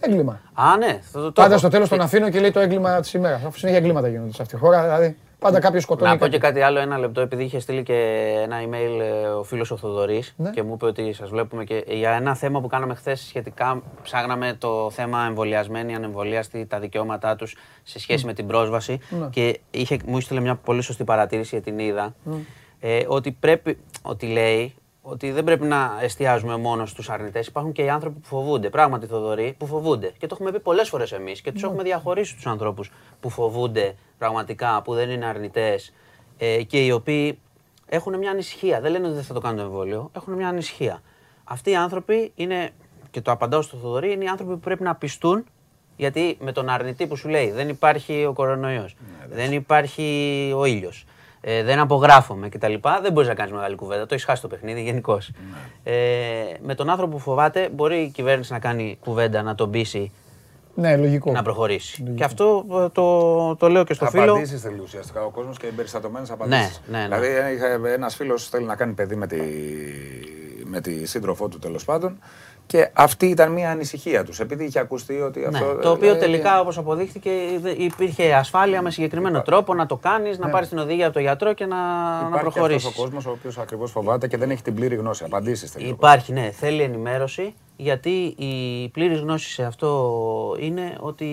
Έγκλημα. Α, ναι, το, το, το Πάντα έχω. στο τέλος τον αφήνω και λέει το έγκλημα της ημέρας. Αφού συνέχεια εγκλήματα γίνονται σε αυτή τη χώρα. Δηλαδή, πάντα κάποιος σκοτώνει. Να πω και κάποιον. κάτι άλλο, ένα λεπτό, επειδή είχε στείλει και ένα email ε, ο φίλος ο Θοδωρής Ναι. και μου είπε ότι σας βλέπουμε και για ένα θέμα που κάναμε χθες σχετικά. Ψάγναμε το θέμα εμβολιασμένοι, ανεμβολίαστοι, τα δικαιώματά τους σε σχέση με την πρόσβαση. Ναι. Και είχε, μου έστειλε μια πολύ σωστή παρατήρηση για την είδα. Ε, ότι πρέπει, ότι λέει ότι δεν πρέπει να εστιάζουμε μόνο στους αρνητές. Υπάρχουν και οι άνθρωποι που φοβούνται. Πράγματι, Θοδωρή, που φοβούνται. Και το έχουμε πει πολλές φορές εμείς και τους έχουμε διαχωρίσει τους ανθρώπους που φοβούνται πραγματικά, που δεν είναι αρνητές ε, και οι οποίοι έχουν μια ανησυχία. Δεν λένε ότι δεν θα το κάνουν το εμβόλιο, έχουν μια ανησυχία. Αυτοί οι άνθρωποι είναι, και το απαντάω στο Θοδωρή, είναι οι άνθρωποι που πρέπει να πιστούν γιατί με τον αρνητή που σου λέει δεν υπάρχει ο κορονοϊός, δεν υπάρχει ο ήλιος, ε, δεν απογράφομαι κτλ. Δεν μπορείς να κάνεις μεγάλη κουβέντα. Το έχεις χάσει το παιχνίδι γενικώς. Ε, με τον άνθρωπο που φοβάται, μπορεί η κυβέρνηση να κάνει κουβέντα, να τον πείσει Ναι, λογικό. να προχωρήσει. Και αυτό ε, το, το λέω και στο φίλο. Απαντήσεις θέλει ουσιαστικά ο κόσμος και εμπεριστατωμένες απαντήσεις. ναι, ναι. Δηλαδή, ένας φίλος θέλει να κάνει παιδί με τη με τη σύντροφό του τέλος πάντων. Και αυτή ήταν μια ανησυχία τους, επειδή είχε ακουστεί ότι Ναι, αυτό. το οποίο δηλαδή, τελικά όπως αποδείχθηκε υπήρχε ασφάλεια με συγκεκριμένο τρόπο να το κάνεις, να πάρεις την οδηγία από τον γιατρό και να, να Υπάρχει προχωρήσεις. αυτός ο κόσμος ο οποίος ακριβώς φοβάται και δεν έχει την πλήρη γνώση. Απαντήσεις θέλει. Υπάρχει, ναι, θέλει ενημέρωση γιατί η πλήρης γνώση σε αυτό είναι ότι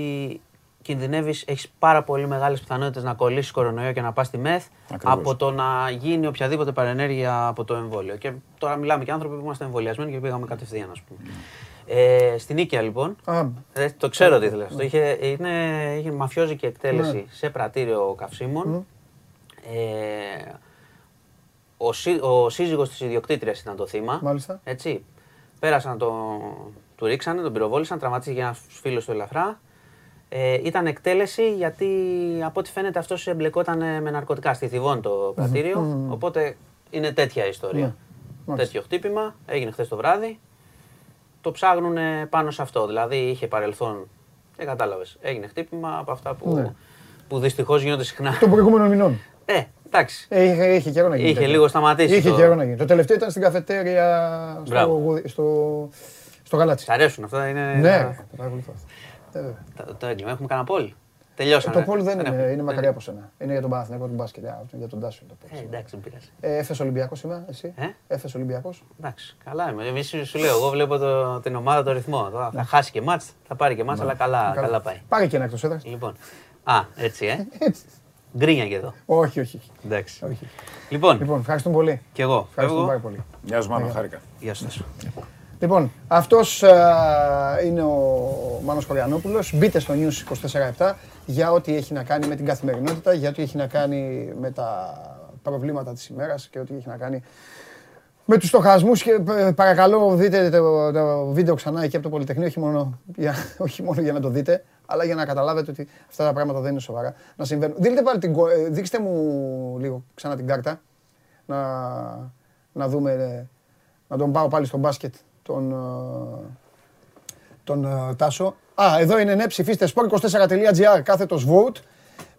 κινδυνεύεις, έχεις πάρα πολύ μεγάλες πιθανότητες να κολλήσεις κορονοϊό και να πας στη μεθ Ακριβώς. από το να γίνει οποιαδήποτε παρενέργεια από το εμβόλιο. Και τώρα μιλάμε και άνθρωποι που είμαστε εμβολιασμένοι και πήγαμε κατευθείαν, ας πούμε. Ε, στην Νίκαια λοιπόν, Α, ε, το ξέρω τι ήθελες αυτό. Είχε, είναι, είχε μαφιόζικη εκτέλεση σε πρατήριο καυσίμων. Ε, ο, σύ- ο σύζυγος της ιδιοκτήτριας ήταν το θύμα. Μάλιστα. Έτσι. Πέρασαν το, του ρίξανε, τον πυροβόλησαν, τραυματίστηκε ένας φίλος του ελαφρά. Ε, ήταν εκτέλεση γιατί από ό,τι φαίνεται αυτός εμπλεκόταν ε, με ναρκωτικά στη Θηβών το πρατήριο. Οπότε είναι τέτοια η ιστορία. Ναι. Μάλιστα. Τέτοιο χτύπημα, έγινε χθες το βράδυ. Το ψάχνουν πάνω σε αυτό. Δηλαδή είχε παρελθόν. Δεν κατάλαβες. Έγινε χτύπημα από αυτά που, Ναι. που δυστυχώς γίνονται συχνά. των προηγούμενων μηνών. Ε, εντάξει. Ε, είχε, είχε καιρό να γίνει. Είχε τέτοιο. λίγο σταματήσει Είχε το- καιρό να γίνει. Το τελευταίο ήταν στην καφετέρια στο, Μπράβο. γουδι- στο, στο γαλάτσι. Σ' αρέσουν αυτά. Είναι Ναι, τα- το παρακολουθώ. Ε, βέβαια. το, το έγκλημα. Έχουμε κανένα πόλ. Τελειώσαμε. Το πόλ δεν είναι, έχουμε. είναι μακριά από σένα. Είναι για τον Παναθηναϊκό του μπάσκετ. Α, Για τον Τάσο είναι το Ε, πόλ. εντάξει, δεν πειράζει. Ε, Έφες Ολυμπιακός είμαι, εσύ; Ε; Έφες Ολυμπιακός; Εντάξει, καλά είμαι. Εμείς σου σου λέω, εγώ βλέπω το, την ομάδα το ρυθμό. Τώρα θα χάσει και μάτς, θα πάρει και μάτς, αλλά καλά, καλά πάει. Πάρε και ένα εκτός έδρας. Λοιπόν, α, έτσι, ε. Έτσι. Γκρίνια και εδώ. Όχι, όχι. όχι. Εντάξει. όχι. Λοιπόν, Λοιπόν, ευχαριστούμε πολύ. και εγώ. Ευχαριστούμε πάρα Φεύγω. πολύ. Γεια σου, Μάνο, χάρηκα. Γεια σας. Λοιπόν, αυτός α, είναι ο Μάνος Χωριανόπουλος. Μπείτε στο News 24-7 για ό,τι έχει να κάνει με την καθημερινότητα, για ό,τι έχει να κάνει με τα προβλήματα της ημέρας και ό,τι έχει να κάνει με τους στοχασμούς και ε, παρακαλώ δείτε το, το βίντεο ξανά εκεί από το Πολυτεχνείο, όχι μόνο, για, όχι μόνο για να το δείτε, αλλά για να καταλάβετε ότι αυτά τα πράγματα δεν είναι σοβαρά να συμβαίνουν. Δείτε πάλι την, κο- ε, δείξτε μου λίγο ξανά την κάρτα, να, να δούμε, ε, να τον πάω πάλι στο μπάσκετ, τον, ε, τον ε, Τάσο. Α, εδώ είναι ναι, ψηφίστε sport24.gr, κάθετος vote.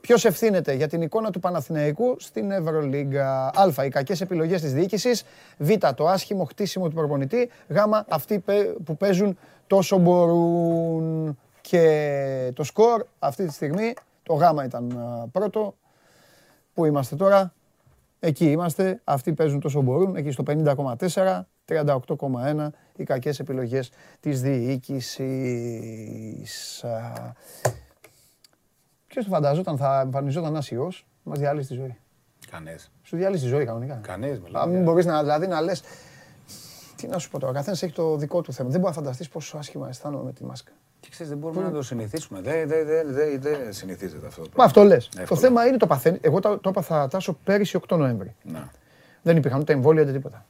Ποιος ευθύνεται για την εικόνα του Παναθηναϊκού στην Ευρωλίγκα. Α. Οι κακές επιλογές της διοίκησης. Β. Το άσχημο χτίσιμο του προπονητή. Γ. Αυτοί πε- που παίζουν τόσο μπορούν. Και το σκορ αυτή τη στιγμή. Το Γ ήταν α, πρώτο. Πού είμαστε τώρα; Εκεί είμαστε. Αυτοί παίζουν τόσο μπορούν. Εκεί στο 50,4. 38,1 οι κακές επιλογές της διοίκησης. Α, Ποιος το φανταζόταν θα εμφανιζόταν ένας ιός, μας διάλυσει τη ζωή. Κανεί. Σου διάλυσει τη ζωή κανονικά. Κανεί, Α, μιλάμε. μην μπορείς να, δηλαδή, να λες, τι να σου πω τώρα, ο καθένας έχει το δικό του θέμα. Δεν μπορεί να φανταστείς πόσο άσχημα αισθάνομαι με τη μάσκα. Και ξέρεις, δεν μπορούμε να το συνηθίσουμε. Δεν δε, δε, δε, δε συνηθίζεται αυτό το Μα αυτό λες. Το Εύκολο. θέμα είναι το παθαίνεις. Εγώ το, το έπαθα τάσο πέρυσι 8 Νοέμβρη. Να. Δεν υπήρχαν ούτε εμβόλια ούτε τίποτα.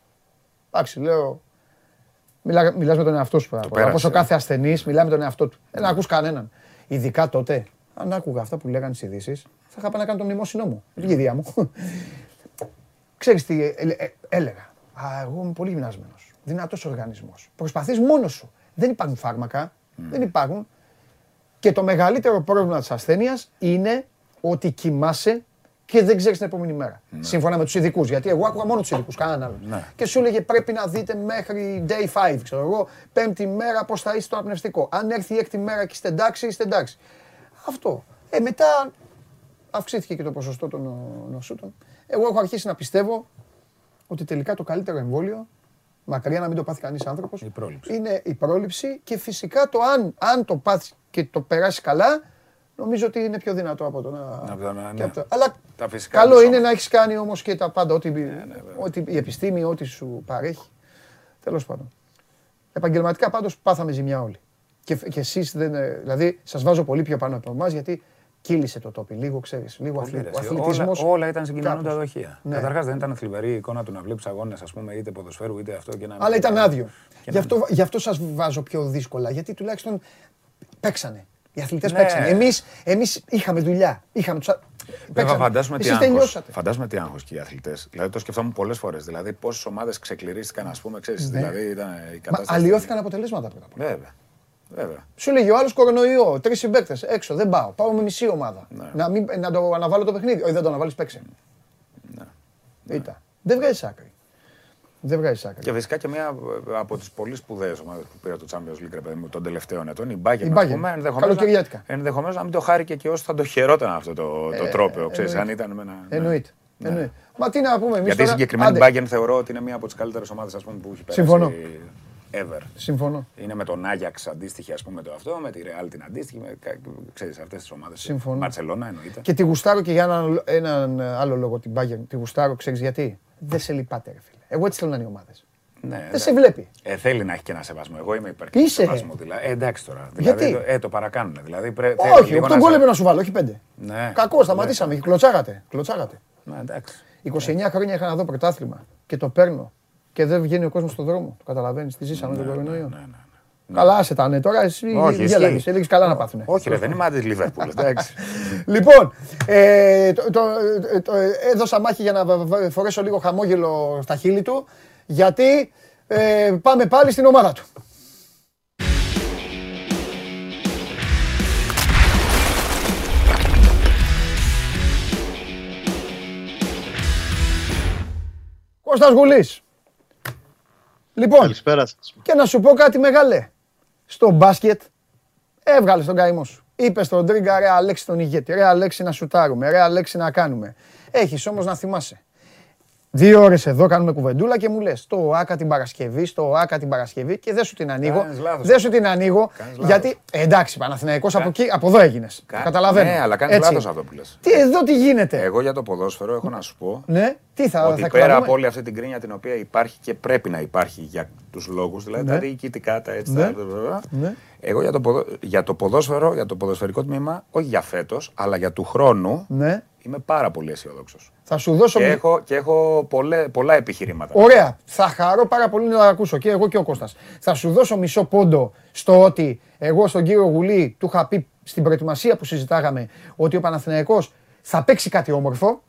Εντάξει, λέω. Μιλά, μιλάς με τον εαυτό σου. Το πέρασε. Όπως ο κάθε ασθενής μιλάει με τον εαυτό του. Δεν ακούς κανέναν. Ειδικά τότε, αν άκουγα αυτά που λέγανε στις ειδήσεις, θα είχα πάει να κάνω το μνημόσυνό μου. Με την κηδεία μου. Ξέρεις τι ε, ε, έλεγα. Α, εγώ είμαι πολύ γυμνασμένος. Δυνατός οργανισμός. Προσπαθείς μόνος σου. Δεν υπάρχουν φάρμακα. Δεν υπάρχουν. Και το μεγαλύτερο πρόβλημα της ασθένειας είναι ότι κοιμάσαι και δεν ξέρεις την επόμενη μέρα. Σύμφωνα με τους ειδικούς. Γιατί εγώ άκουγα μόνο τους ειδικούς, κανέναν άλλον. Ναι. Και σου έλεγε πρέπει να δείτε μέχρι day 5, ξέρω εγώ, πέμπτη μέρα πώς θα είστε στο απνευστικό. Αν έρθει η έκτη μέρα και είστε εντάξει, είστε εντάξει. Αυτό. Ε, μετά αυξήθηκε και το ποσοστό των νο- νοσούτων. Εγώ έχω αρχίσει να πιστεύω ότι τελικά το καλύτερο εμβόλιο, μακριά να μην το πάθει κανείς άνθρωπος, Η πρόληψη. είναι η πρόληψη και φυσικά το αν, αν το πάθεις και το περάσεις καλά, νομίζω ότι είναι πιο δυνατό από το να... Από το να- και ναι. από το- Αλλά Τα φυσικά καλό της είναι όμως. να έχεις κάνει όμως και τα πάντα, ό,τι, ναι, ό,τι η επιστήμη, ό,τι σου παρέχει. Τέλος πάντων. Επαγγελματικά πάντως πάθαμε ζημιά όλοι. Και, και εσείς δεν, ε, δηλαδή σας βάζω πολύ πιο πάνω από εμάς γιατί κύλησε το τόπι λίγο, ξέρεις, λίγο Πολύ, αθλη, ρε, ο εσύ. αθλητισμός. Όλα, όλα ήταν συγκινημένα κάπως. δοχεία. Ναι. Καταρχάς δεν ήταν θλιβερή η εικόνα του να βλέπεις αγώνες, ας πούμε, είτε ποδοσφαίρου είτε αυτό. Και να Αλλά ήταν άδειο. Και Γι' να- αυτό, γι' αυτό σας βάζω πιο δύσκολα, γιατί τουλάχιστον παίξανε. Οι αθλητές Ναι. παίξανε. Εμείς, εμείς είχαμε δουλειά. Είχαμε τους... α- Βέβαια, παίξανε. φαντάζομαι τι Εσείς άγχος. τελειώσατε. Φαντάζομαι τι άγχος και οι αθλητές. Δηλαδή το σκεφτόμουν πολλές φορές. Δηλαδή πόσες ομάδες ξεκληρίστηκαν, ας πούμε, ξέρεις. Ναι. Δηλαδή ήταν η Μα κατάσταση. αλλοιώθηκαν αποτελέσματα πρώτα απ' όλα. Βέβαια. Βέβαια. Σου λέγει ο άλλος κορονοϊό, τρεις συμπαίκτες έξω, δεν πάω. Πάω με μισή ομάδα. Ναι. Να, μην, να το αναβάλω το παιχνίδι. Όχι, δεν το αναβάλεις, παίξε. Ναι. Ήταν. Δεν βγάζει άκρη. Δεν βγάζει άκρη. Και φυσικά και μία από τις πολύ σπουδαίες ομάδες που πήρε το Champions League ρε παιδί μου, των τελευταίων ετών, η Bayern, Η ας Bayern. πούμε, ενδεχομένως, Καλοκαιριάτικα. να, ενδεχομένως να μην το χάρηκε και όσο θα το χαιρόταν αυτό το, το Ε, τρόπαιο, ξέρεις, αν εννοείται. ήταν με ένα... ναι. Εννοείται. Εννοείται. Μα τι να πούμε εμείς. Γιατί η συγκεκριμένη Bayern θεωρώ ότι είναι μία από τις καλύτερες ομάδες που έχει περάσει Συμφωνώ. ever. Συμφωνώ. Είναι με τον Άγιαξ αντίστοιχη, ας πούμε, το αυτό, με τη Real την αντίστοιχη, με, κα- ξέρεις, αυτές τις ομάδες. Συμφωνώ. Μπαρσελόνα εννοείται. Και τη γουστάρω και για έναν, έναν άλλο λόγο την Bayern. Τη γουστάρω, ξέρεις γιατί; Δεν σε λυπάται, ρε φίλε. Εγώ έτσι θέλω να είναι οι ομάδες. Ναι, Δεν σε βλέπει. Ε, θέλει να έχει και ένα σεβασμό. Εγώ είμαι υπέρ του Είσαι. σεβασμού. Δηλαδή. Ε, εντάξει τώρα. Γιατί; Δηλαδή, ε, το παρακάνουν. Δηλαδή, πρέ, θέλει Όχι, λίγο 8 να γκολ σε- έπρεπε να σου βάλω, όχι 5. Ναι. Κακό, σταματήσαμε. Κλωτσάγατε. Κλωτσάγατε. Ναι, εντάξει. 29 χρόνια είχα να δω πρωτάθλημα και το παίρνω. Και δεν βγαίνει ο κόσμος στον δρόμο. Το καταλαβαίνεις, τι ζήσαμε τον κορονοϊό. Ναι, ναι, ναι. Καλά, άσε τα ναι. Τώρα εσύ Όχι, γέλαγες, ισχύει. έλεγες καλά να πάθουνε. Όχι, ρε, δεν είμαι άντι Λίβερπουλ. Εντάξει. Λοιπόν, ε, το, το, ε, το, ε, έδωσα μάχη για να βα- βα- φορέσω λίγο χαμόγελο στα χείλη του, γιατί ε, πάμε πάλι στην ομάδα του. Κώστας Γουλής. Λοιπόν, Καλησπέρα σας. και να σου πω κάτι μεγάλε. Στο μπάσκετ έβγαλε τον καημό σου. Είπε στον Τρίγκα, ρε Αλέξη τον ηγέτη, ρε Αλέξη να σουτάρουμε, ρε Αλέξη να κάνουμε. Έχεις όμως να θυμάσαι. Δύο ώρες εδώ κάνουμε κουβεντούλα και μου λες το ΆΚΑ την Παρασκευή, στο ΆΚΑ την Παρασκευή και δεν σου την ανοίγω. Κάνεις λάθος. Δεν σου την ανοίγω Κάνεις λάθος. γιατί, ε, εντάξει Παναθηναϊκός από, εκεί, από εδώ έγινες. Κα- Καταλαβαίνω. Ναι, αλλά κάνεις Έτσι. λάθος αυτό που λες. Τι εδώ τι γίνεται; Εγώ για το ποδόσφαιρο έχω να σου πω Ναι, τι θα, ότι θα πέρα εκβαλούμε; από όλη αυτή την κρίνια την οποία υπάρχει και πρέπει να υπάρχει για τους λόγους, δηλαδή Ναι. τα διοικητικά, τα έτσι, Ναι. τα μπλα, Ναι. Εγώ για το, ποδο- για το ποδόσφαιρο, για το ποδοσφαιρικό τμήμα, όχι για φέτος, αλλά για του χρόνου, Ναι. Είμαι πάρα πολύ αισιόδοξος. Θα σου δώσω Και μια- έχω, και έχω πολλέ, πολλά επιχειρήματα. Ωραία. Θα χαρώ πάρα πολύ να ακούσω και εγώ και ο Κώστας. Θα σου δώσω μισό πόντο στο ότι εγώ στον κύριο Γουλή του είχα πει στην προετοιμασία που συζητάγαμε ότι ο Παναθηναϊκός θα παίξει κάτι όμορφο.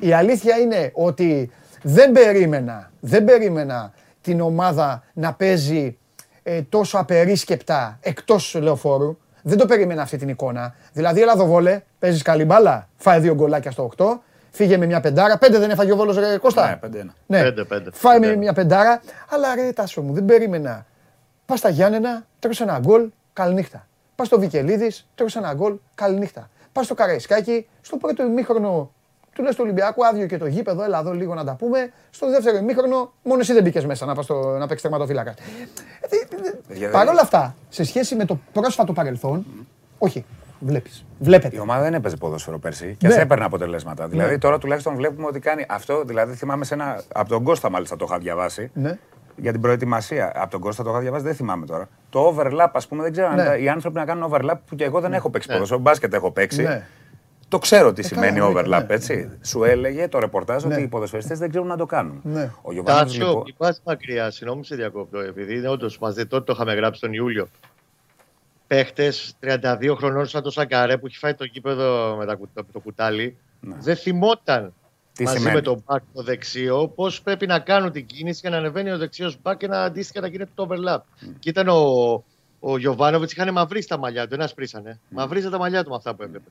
Η αλήθεια είναι ότι δεν περίμενα, δεν περίμενα την ομάδα να παίζει ε, τόσο απερίσκεπτα εκτός λεωφόρου. Δεν το περίμενα αυτή την εικόνα. Δηλαδή, έλα εδώ βόλε, παίζεις καλή μπάλα, φάει δύο γκολάκια στο 8, φύγε με μια πεντάρα. Πέντε δεν έφαγε ο Βόλος, ρε Κώστα; Ναι, πέντε ένα. Ναι, Πέντε, πέντε. Φάει με Πέντε. μια πεντάρα. Αλλά ρε Τάσο μου, δεν περίμενα. Πας στα Γιάννενα, τρως ένα γκολ, καληνύχτα. Πας στο Βικελίδης, τρως ένα γκολ, καληνύχτα. Πας στο Καραϊσκάκι, στο πρώτο ημίχρονο του λες του Ολυμπιακού, άδειο και το γήπεδο, έλα εδώ λίγο να τα πούμε. Στο δεύτερο ημίχρονο, μόνο εσύ δεν μπήκες μέσα να, πας στο, να παίξεις τερματοφύλακα. Παιδιά, Παρ' δεν- όλα αυτά, σε σχέση με το πρόσφατο παρελθόν, όχι, βλέπεις. Βλέπετε. Η ομάδα δεν έπαιζε ποδόσφαιρο πέρσι και Ναι. σε έπαιρνε αποτελέσματα. Δηλαδή τώρα τουλάχιστον βλέπουμε ότι κάνει αυτό. Δηλαδή θυμάμαι σε ένα. Από τον Κώστα μάλιστα το είχα διαβάσει. Ναι. Για την προετοιμασία. Από τον Κώστα το είχα διαβάσει, δεν θυμάμαι τώρα. Το overlap, ας πούμε, δεν ξέρω Ναι. αν τα- οι άνθρωποι να κάνουν overlap που και εγώ δεν έχω παίξει ποδόσφαιρο. Μπάσκετ έχω παίξει. Ναι. Το ξέρω τι Ε, σημαίνει καλά, overlap, ναι, έτσι. Σου έλεγε το ρεπορτάζ Ναι. ότι οι ποδοσφαιριστές δεν ξέρουν να το κάνουν. Ναι. Ο Γιωβάνοβιτς, Τάτσιο, λοιπόν, μην πας μακριά, συγγνώμη σε διακόπτω, επειδή είναι όντως μαζί, τότε το είχαμε γράψει τον Ιούλιο. Παίχτες 32 χρονών σαν το Σακαρέ που έχει φάει το γήπεδο με, τα, κουτα- με το κουτάλι, δεν θυμόταν Τι μαζί σημαίνει; με τον μπακ το δεξίο πώς πρέπει να κάνουν την κίνηση για να ανεβαίνει ο δεξιός μπακ και να αντίστοιχα να γίνεται το overlap. Και ήταν ο, ο Γιωβάνοβιτς, είχαν μαυρίσει τα μαλλιά του, ένας σπρίσανε. Μαυρίζα τα μαλλιά του με αυτά που έβλεπε.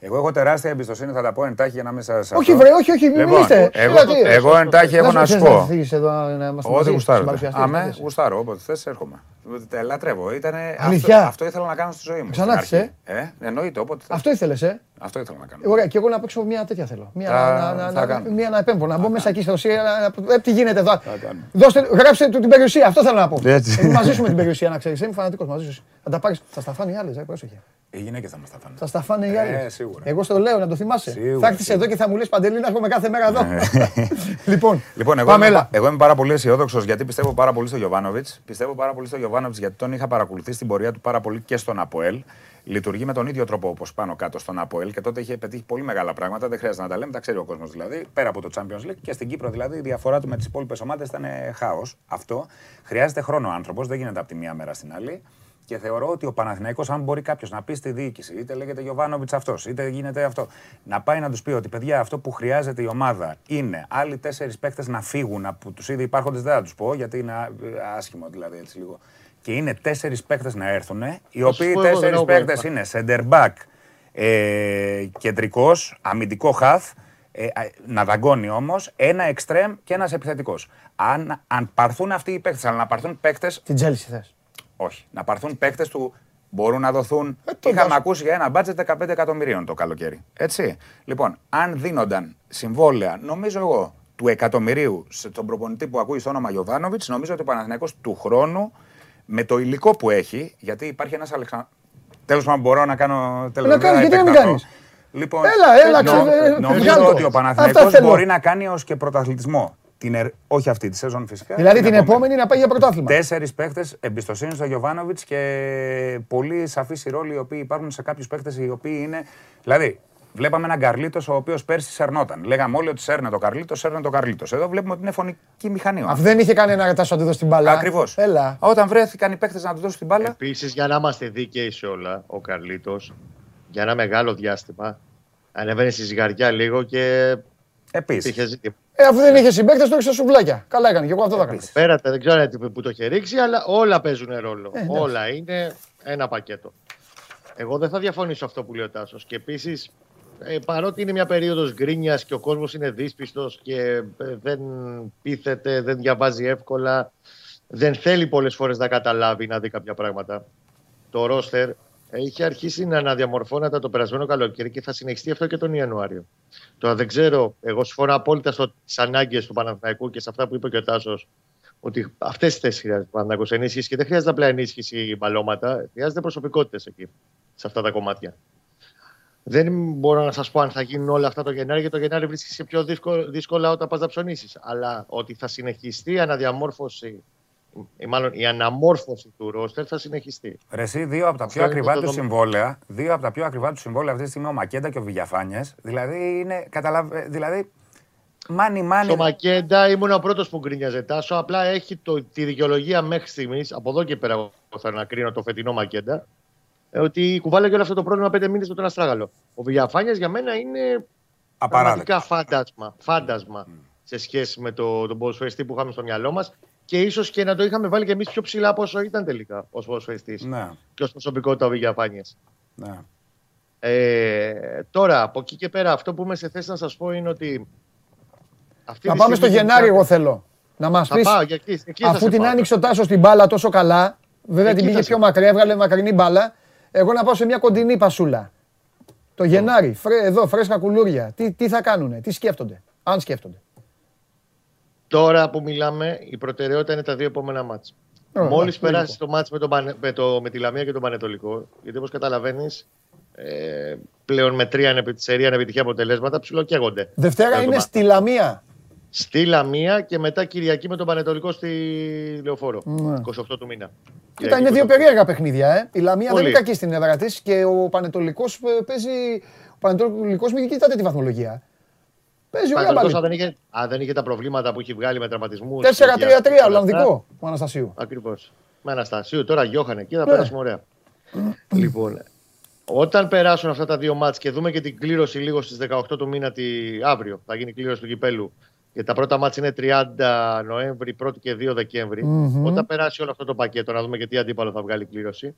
Εγώ έχω τεράστια εμπιστοσύνη, θα τα πω εντάχει για να μην σας. Όχι, βρε, όχι, όχι, μην Λοιπόν, μιλήστε. εγώ, Έλα, τι, εγώ εντάχει έχω να σου θες πω. φύγεις εδώ να είμαστε Όχι, μαζί, γουστάρω. συμπαρουσιαστής, Αμέ, τι θες. γουστάρω. Όποτε θες, έρχομαι. Ε, Λατρεύω. Ήτανε, Αλήθεια; Αυτό, αυτό ήθελα να κάνω στη ζωή μου. Ξανά στην θες, αρχή. Ε, εννοείται, όποτε θες. Αυτό ήθελες, ε; Αυτό ήθελα να κάνω. Ωραία, και εγώ να παίξω μια τέτοια θέλω. Μια, Θα- να, να, θα να, κάνω. μια να επέμβω, να μπω μέσα εκεί στο ουσία. να- να- Ε, τι γίνεται εδώ. κάνουμε. Δώστε, γράψτε του την περιουσία, αυτό θέλω να πω. Έτσι. Είμαι μαζί σου με την περιουσία, να ξέρεις. Είμαι φανατικός μαζί σου. Θα τα πάρεις. Θα στα φάνε οι άλλες, ε, πρόσεχε. Οι γυναίκε θα μας τα φάνε. Θα στα φάνε οι Ε, άλλε. Σίγουρα. Εγώ στο λέω να το θυμάσαι. Σίγουρα, θα έρθει σίγουρα. εδώ και θα μου λες Παντελή να έρχομαι κάθε μέρα εδώ. λοιπόν, Λοιπόν, εγώ, πάμε είμαι, έλα. εγώ είμαι πάρα πολύ αισιόδοξος γιατί πιστεύω πάρα πολύ στο Γιωβάνοβιτς. Πιστεύω πάρα πολύ στο Γιωβάνοβιτς γιατί τον είχα παρακολουθήσει στην πορεία του πάρα πολύ και στον Αποέλ. Λειτουργεί με τον ίδιο τρόπο όπως πάνω κάτω στον Αποέλ και τότε είχε πετύχει πολύ μεγάλα πράγματα. Δεν χρειάζεται να τα λέμε, τα ξέρει ο κόσμος δηλαδή. Πέρα από το Champions League και στην Κύπρο δηλαδή η διαφορά του με τις υπόλοιπες ομάδες ήταν χάος. Αυτό χρειάζεται χρόνο ο άνθρωπος, δεν γίνεται από τη μία μέρα στην άλλη. Και θεωρώ ότι ο Παναθηναϊκός, αν μπορεί κάποιος να πει στη διοίκηση, είτε λέγεται Γιωβάνοβιτς αυτός, είτε γίνεται αυτό, να πάει να τους πει ότι παιδιά, αυτό που χρειάζεται η ομάδα είναι άλλοι τέσσερις παίκτες να φύγουν από τους ήδη υπάρχοντες, δεν θα τους πω, γιατί είναι α- άσχημο δηλαδή έτσι λίγο. Και είναι τέσσερις παίκτες να έρθουν, οι σου οποίοι πω εγώ, δεν τέσσερις έχω παίκτες πρόβλημα. είναι center back, ε, κεντρικός, αμυντικό half Ε, να δαγκώνει όμως ένα εξτρέμ και ένας επιθετικός. Αν, αν πάρθουν αυτοί οι παίκτες, αλλά να πάρθουν παίκτες. Την Τζέλση θες. Όχι. Να πάρθουν παίκτες του μπορούν να δοθούν. Ε, Είχαμε ακούσει για ένα μπάτζετ 15 εκατομμυρίων το καλοκαίρι. Έτσι. Λοιπόν, αν δίνονταν συμβόλαια, νομίζω εγώ, του εκατομμυρίου στον προπονητή που ακούει στο όνομα Γιωβάνοβιτς, νομίζω ότι ο Παναθηναϊκός του χρόνου με το υλικό που έχει, γιατί υπάρχει ένας Αλεξανδρό. Τέλος πάντων, μπορώ να κάνω. Τέλος, να κάνεις, γιατί να μην κάνεις. Λοιπόν, έλα, έλα, νο, ε, νομίζω ότι ο Παναθηναϊκός μπορεί να κάνει ως και πρωταθλητισμό. Την, όχι αυτή τη σεζόν φυσικά. Δηλαδή την, την επόμενη να πάει για πρωτάθλημα. Τέσσερις παίχτες εμπιστοσύνης στο Γιωβάνοβιτς και πολύ σαφείς οι ρόλοι οι οποίοι υπάρχουν σε κάποιους παίχτες οι οποίοι είναι. Δηλαδή, Βλέπαμε έναν Καρλίτος ο οποίος πέρσι σερνόταν. Λέγαμε όλοι ότι σέρνε το Καρλίτος, σέρνε το Καρλίτος. Εδώ βλέπουμε ότι είναι φωνική μηχανή. Αυτό δεν είχε κανένα ρετάσο να του δώσει την μπάλα. Ακριβώς. Όταν βρέθηκαν οι παίχτες να του δώσουν την μπάλα. Επίσης, για να είμαστε δίκαιοι σε όλα, ο Καρλίτος για ένα μεγάλο διάστημα ανεβαίνει στη ζυγαριά λίγο και. Επίσης. Ε, αφού δεν είχε συμπαίκτες, το είχε σουβλάκια. Καλά έκανε και εγώ αυτό θα κάνω. Πέρατε, δεν ξέρω τι που το είχε ρίξει, αλλά όλα παίζουν ρόλο. Ε, όλα είναι ένα πακέτο. Εγώ δεν θα διαφωνήσω αυτό που λέει ο Τάσος. Και επίσης ε, παρότι είναι μια περίοδος γκρίνιας και ο κόσμος είναι δύσπιστος και ε, δεν πείθεται, δεν διαβάζει εύκολα, δεν θέλει πολλές φορές να καταλάβει, να δει κάποια πράγματα. Το ρόστερ είχε αρχίσει να αναδιαμορφώνεται το περασμένο καλοκαίρι και θα συνεχιστεί αυτό και τον Ιανουάριο. Τώρα δεν ξέρω, εγώ συμφωνώ απόλυτα στις ανάγκες του Παναθηναϊκού και σε αυτά που είπε και ο Τάσος, ότι αυτές τι θέσεις χρειάζεται ο Παναθηναϊκός ενίσχυση και δεν χρειάζεται απλά ενίσχυση μπαλώματα, χρειάζεται προσωπικότητες εκεί, σε αυτά τα κομμάτια. Δεν μπορώ να σας πω αν θα γίνουν όλα αυτά το Γενάρη, γιατί το Γενάρη βρίσκει πιο δύσκολα όταν πας να ψωνίσεις. Αλλά ότι θα συνεχιστεί η αναδιαμόρφωση, ή μάλλον η αναμόρφωση του ρόστερ θα συνεχιστεί. Ρε, εσύ, δύο από τα πιο ακριβά του συμβόλαια, δύο από τα πιο ακριβά του συμβόλαια αυτή τη στιγμή ο Μακέντα και ο Βηγιαφάνιε. Δηλαδή είναι. Καταλαβα... Δηλαδή, Μάνι, μάνι. Στο Μακέντα ήμουν ο πρώτος που γκρίνιαζε τάσο. Απλά έχει το, τη δικαιολογία μέχρι στιγμής. Από εδώ και πέρα θέλω να κρίνω το φετινό Μακέντα. Ε, ότι κουβάλα και όλο αυτό το πρόβλημα πέντε μήνες με τον Αστράγαλο. Ο Βηγιαφάνιας για μένα είναι πραγματικά φάντασμα, φάντασμα mm. σε σχέση με το, τον ποδοσφαιριστή που είχαμε στο μυαλό μας και ίσως και να το είχαμε βάλει και εμείς πιο ψηλά από όσο ήταν τελικά ως ποδοσφαιριστή ναι. και ως προσωπικότητα ο Βηγιαφάνιας. Ναι. Ε, τώρα, από εκεί και πέρα, αυτό που είμαι σε θέση να σας πω είναι ότι. Αυτή να πάμε στο Γενάρη, εγώ θέλω. Να μας πεις. Αφού την άνοιξε ο Τάσος στην μπάλα τόσο καλά, βέβαια την πήγε πιο μακριά, έβγαλε μακρινή μπάλα. Εγώ να πάω σε μια κοντινή πασούλα. Το Γενάρη, φρέ, εδώ, φρέσκα κουλούρια. Τι, τι θα κάνουνε, τι σκέφτονται, αν σκέφτονται. Τώρα που μιλάμε, η προτεραιότητα είναι τα δύο επόμενα μάτς. Μόλις περάσει το μάτς με, το, με, το, με τη Λαμία και τον Πανετολικό, γιατί όπως καταλαβαίνεις, ε, πλέον με τρία σερία ανεπιτυχία αποτελέσματα ψιλοκαίγονται. Δευτέρα είναι στη Λαμία. Στη Λαμία και μετά Κυριακή με τον Πανετολικό στη Λεωφόρο. 28 ναι. του μήνα. Κοίτα, είναι δύο περίεργα παιχνίδια. Ε. Η Λαμία δεν είναι κακή στην έδρα τη και ο Πανετολικός ε, παίζει. Ο Πανετολικός μην κοιτάτε τη βαθμολογία. Παίζει ωραία μπαλί. Αν δεν, είχε, αν δεν είχε τα προβλήματα που έχει βγάλει με τραυματισμούς. 4-3-3 Ολλανδικό ο Αναστασίου. Ακριβώς. Με Αναστασίου, τώρα Γιώχανε εκεί θα ναι. πέρασουμε ωραία. λοιπόν, όταν περάσουν αυτά τα δύο μάτς και δούμε και την κλήρωση λίγο στις 18 του μήνα τη... αύριο, θα γίνει η κλήρωση του κυπέλου γιατί τα πρώτα μάτια είναι 30 Νοέμβρη, 1 και 2 δεκεμβρη Όταν περάσει όλο αυτό το πακέτο, να δούμε και τι αντίπαλο θα βγάλει η κλήρωση.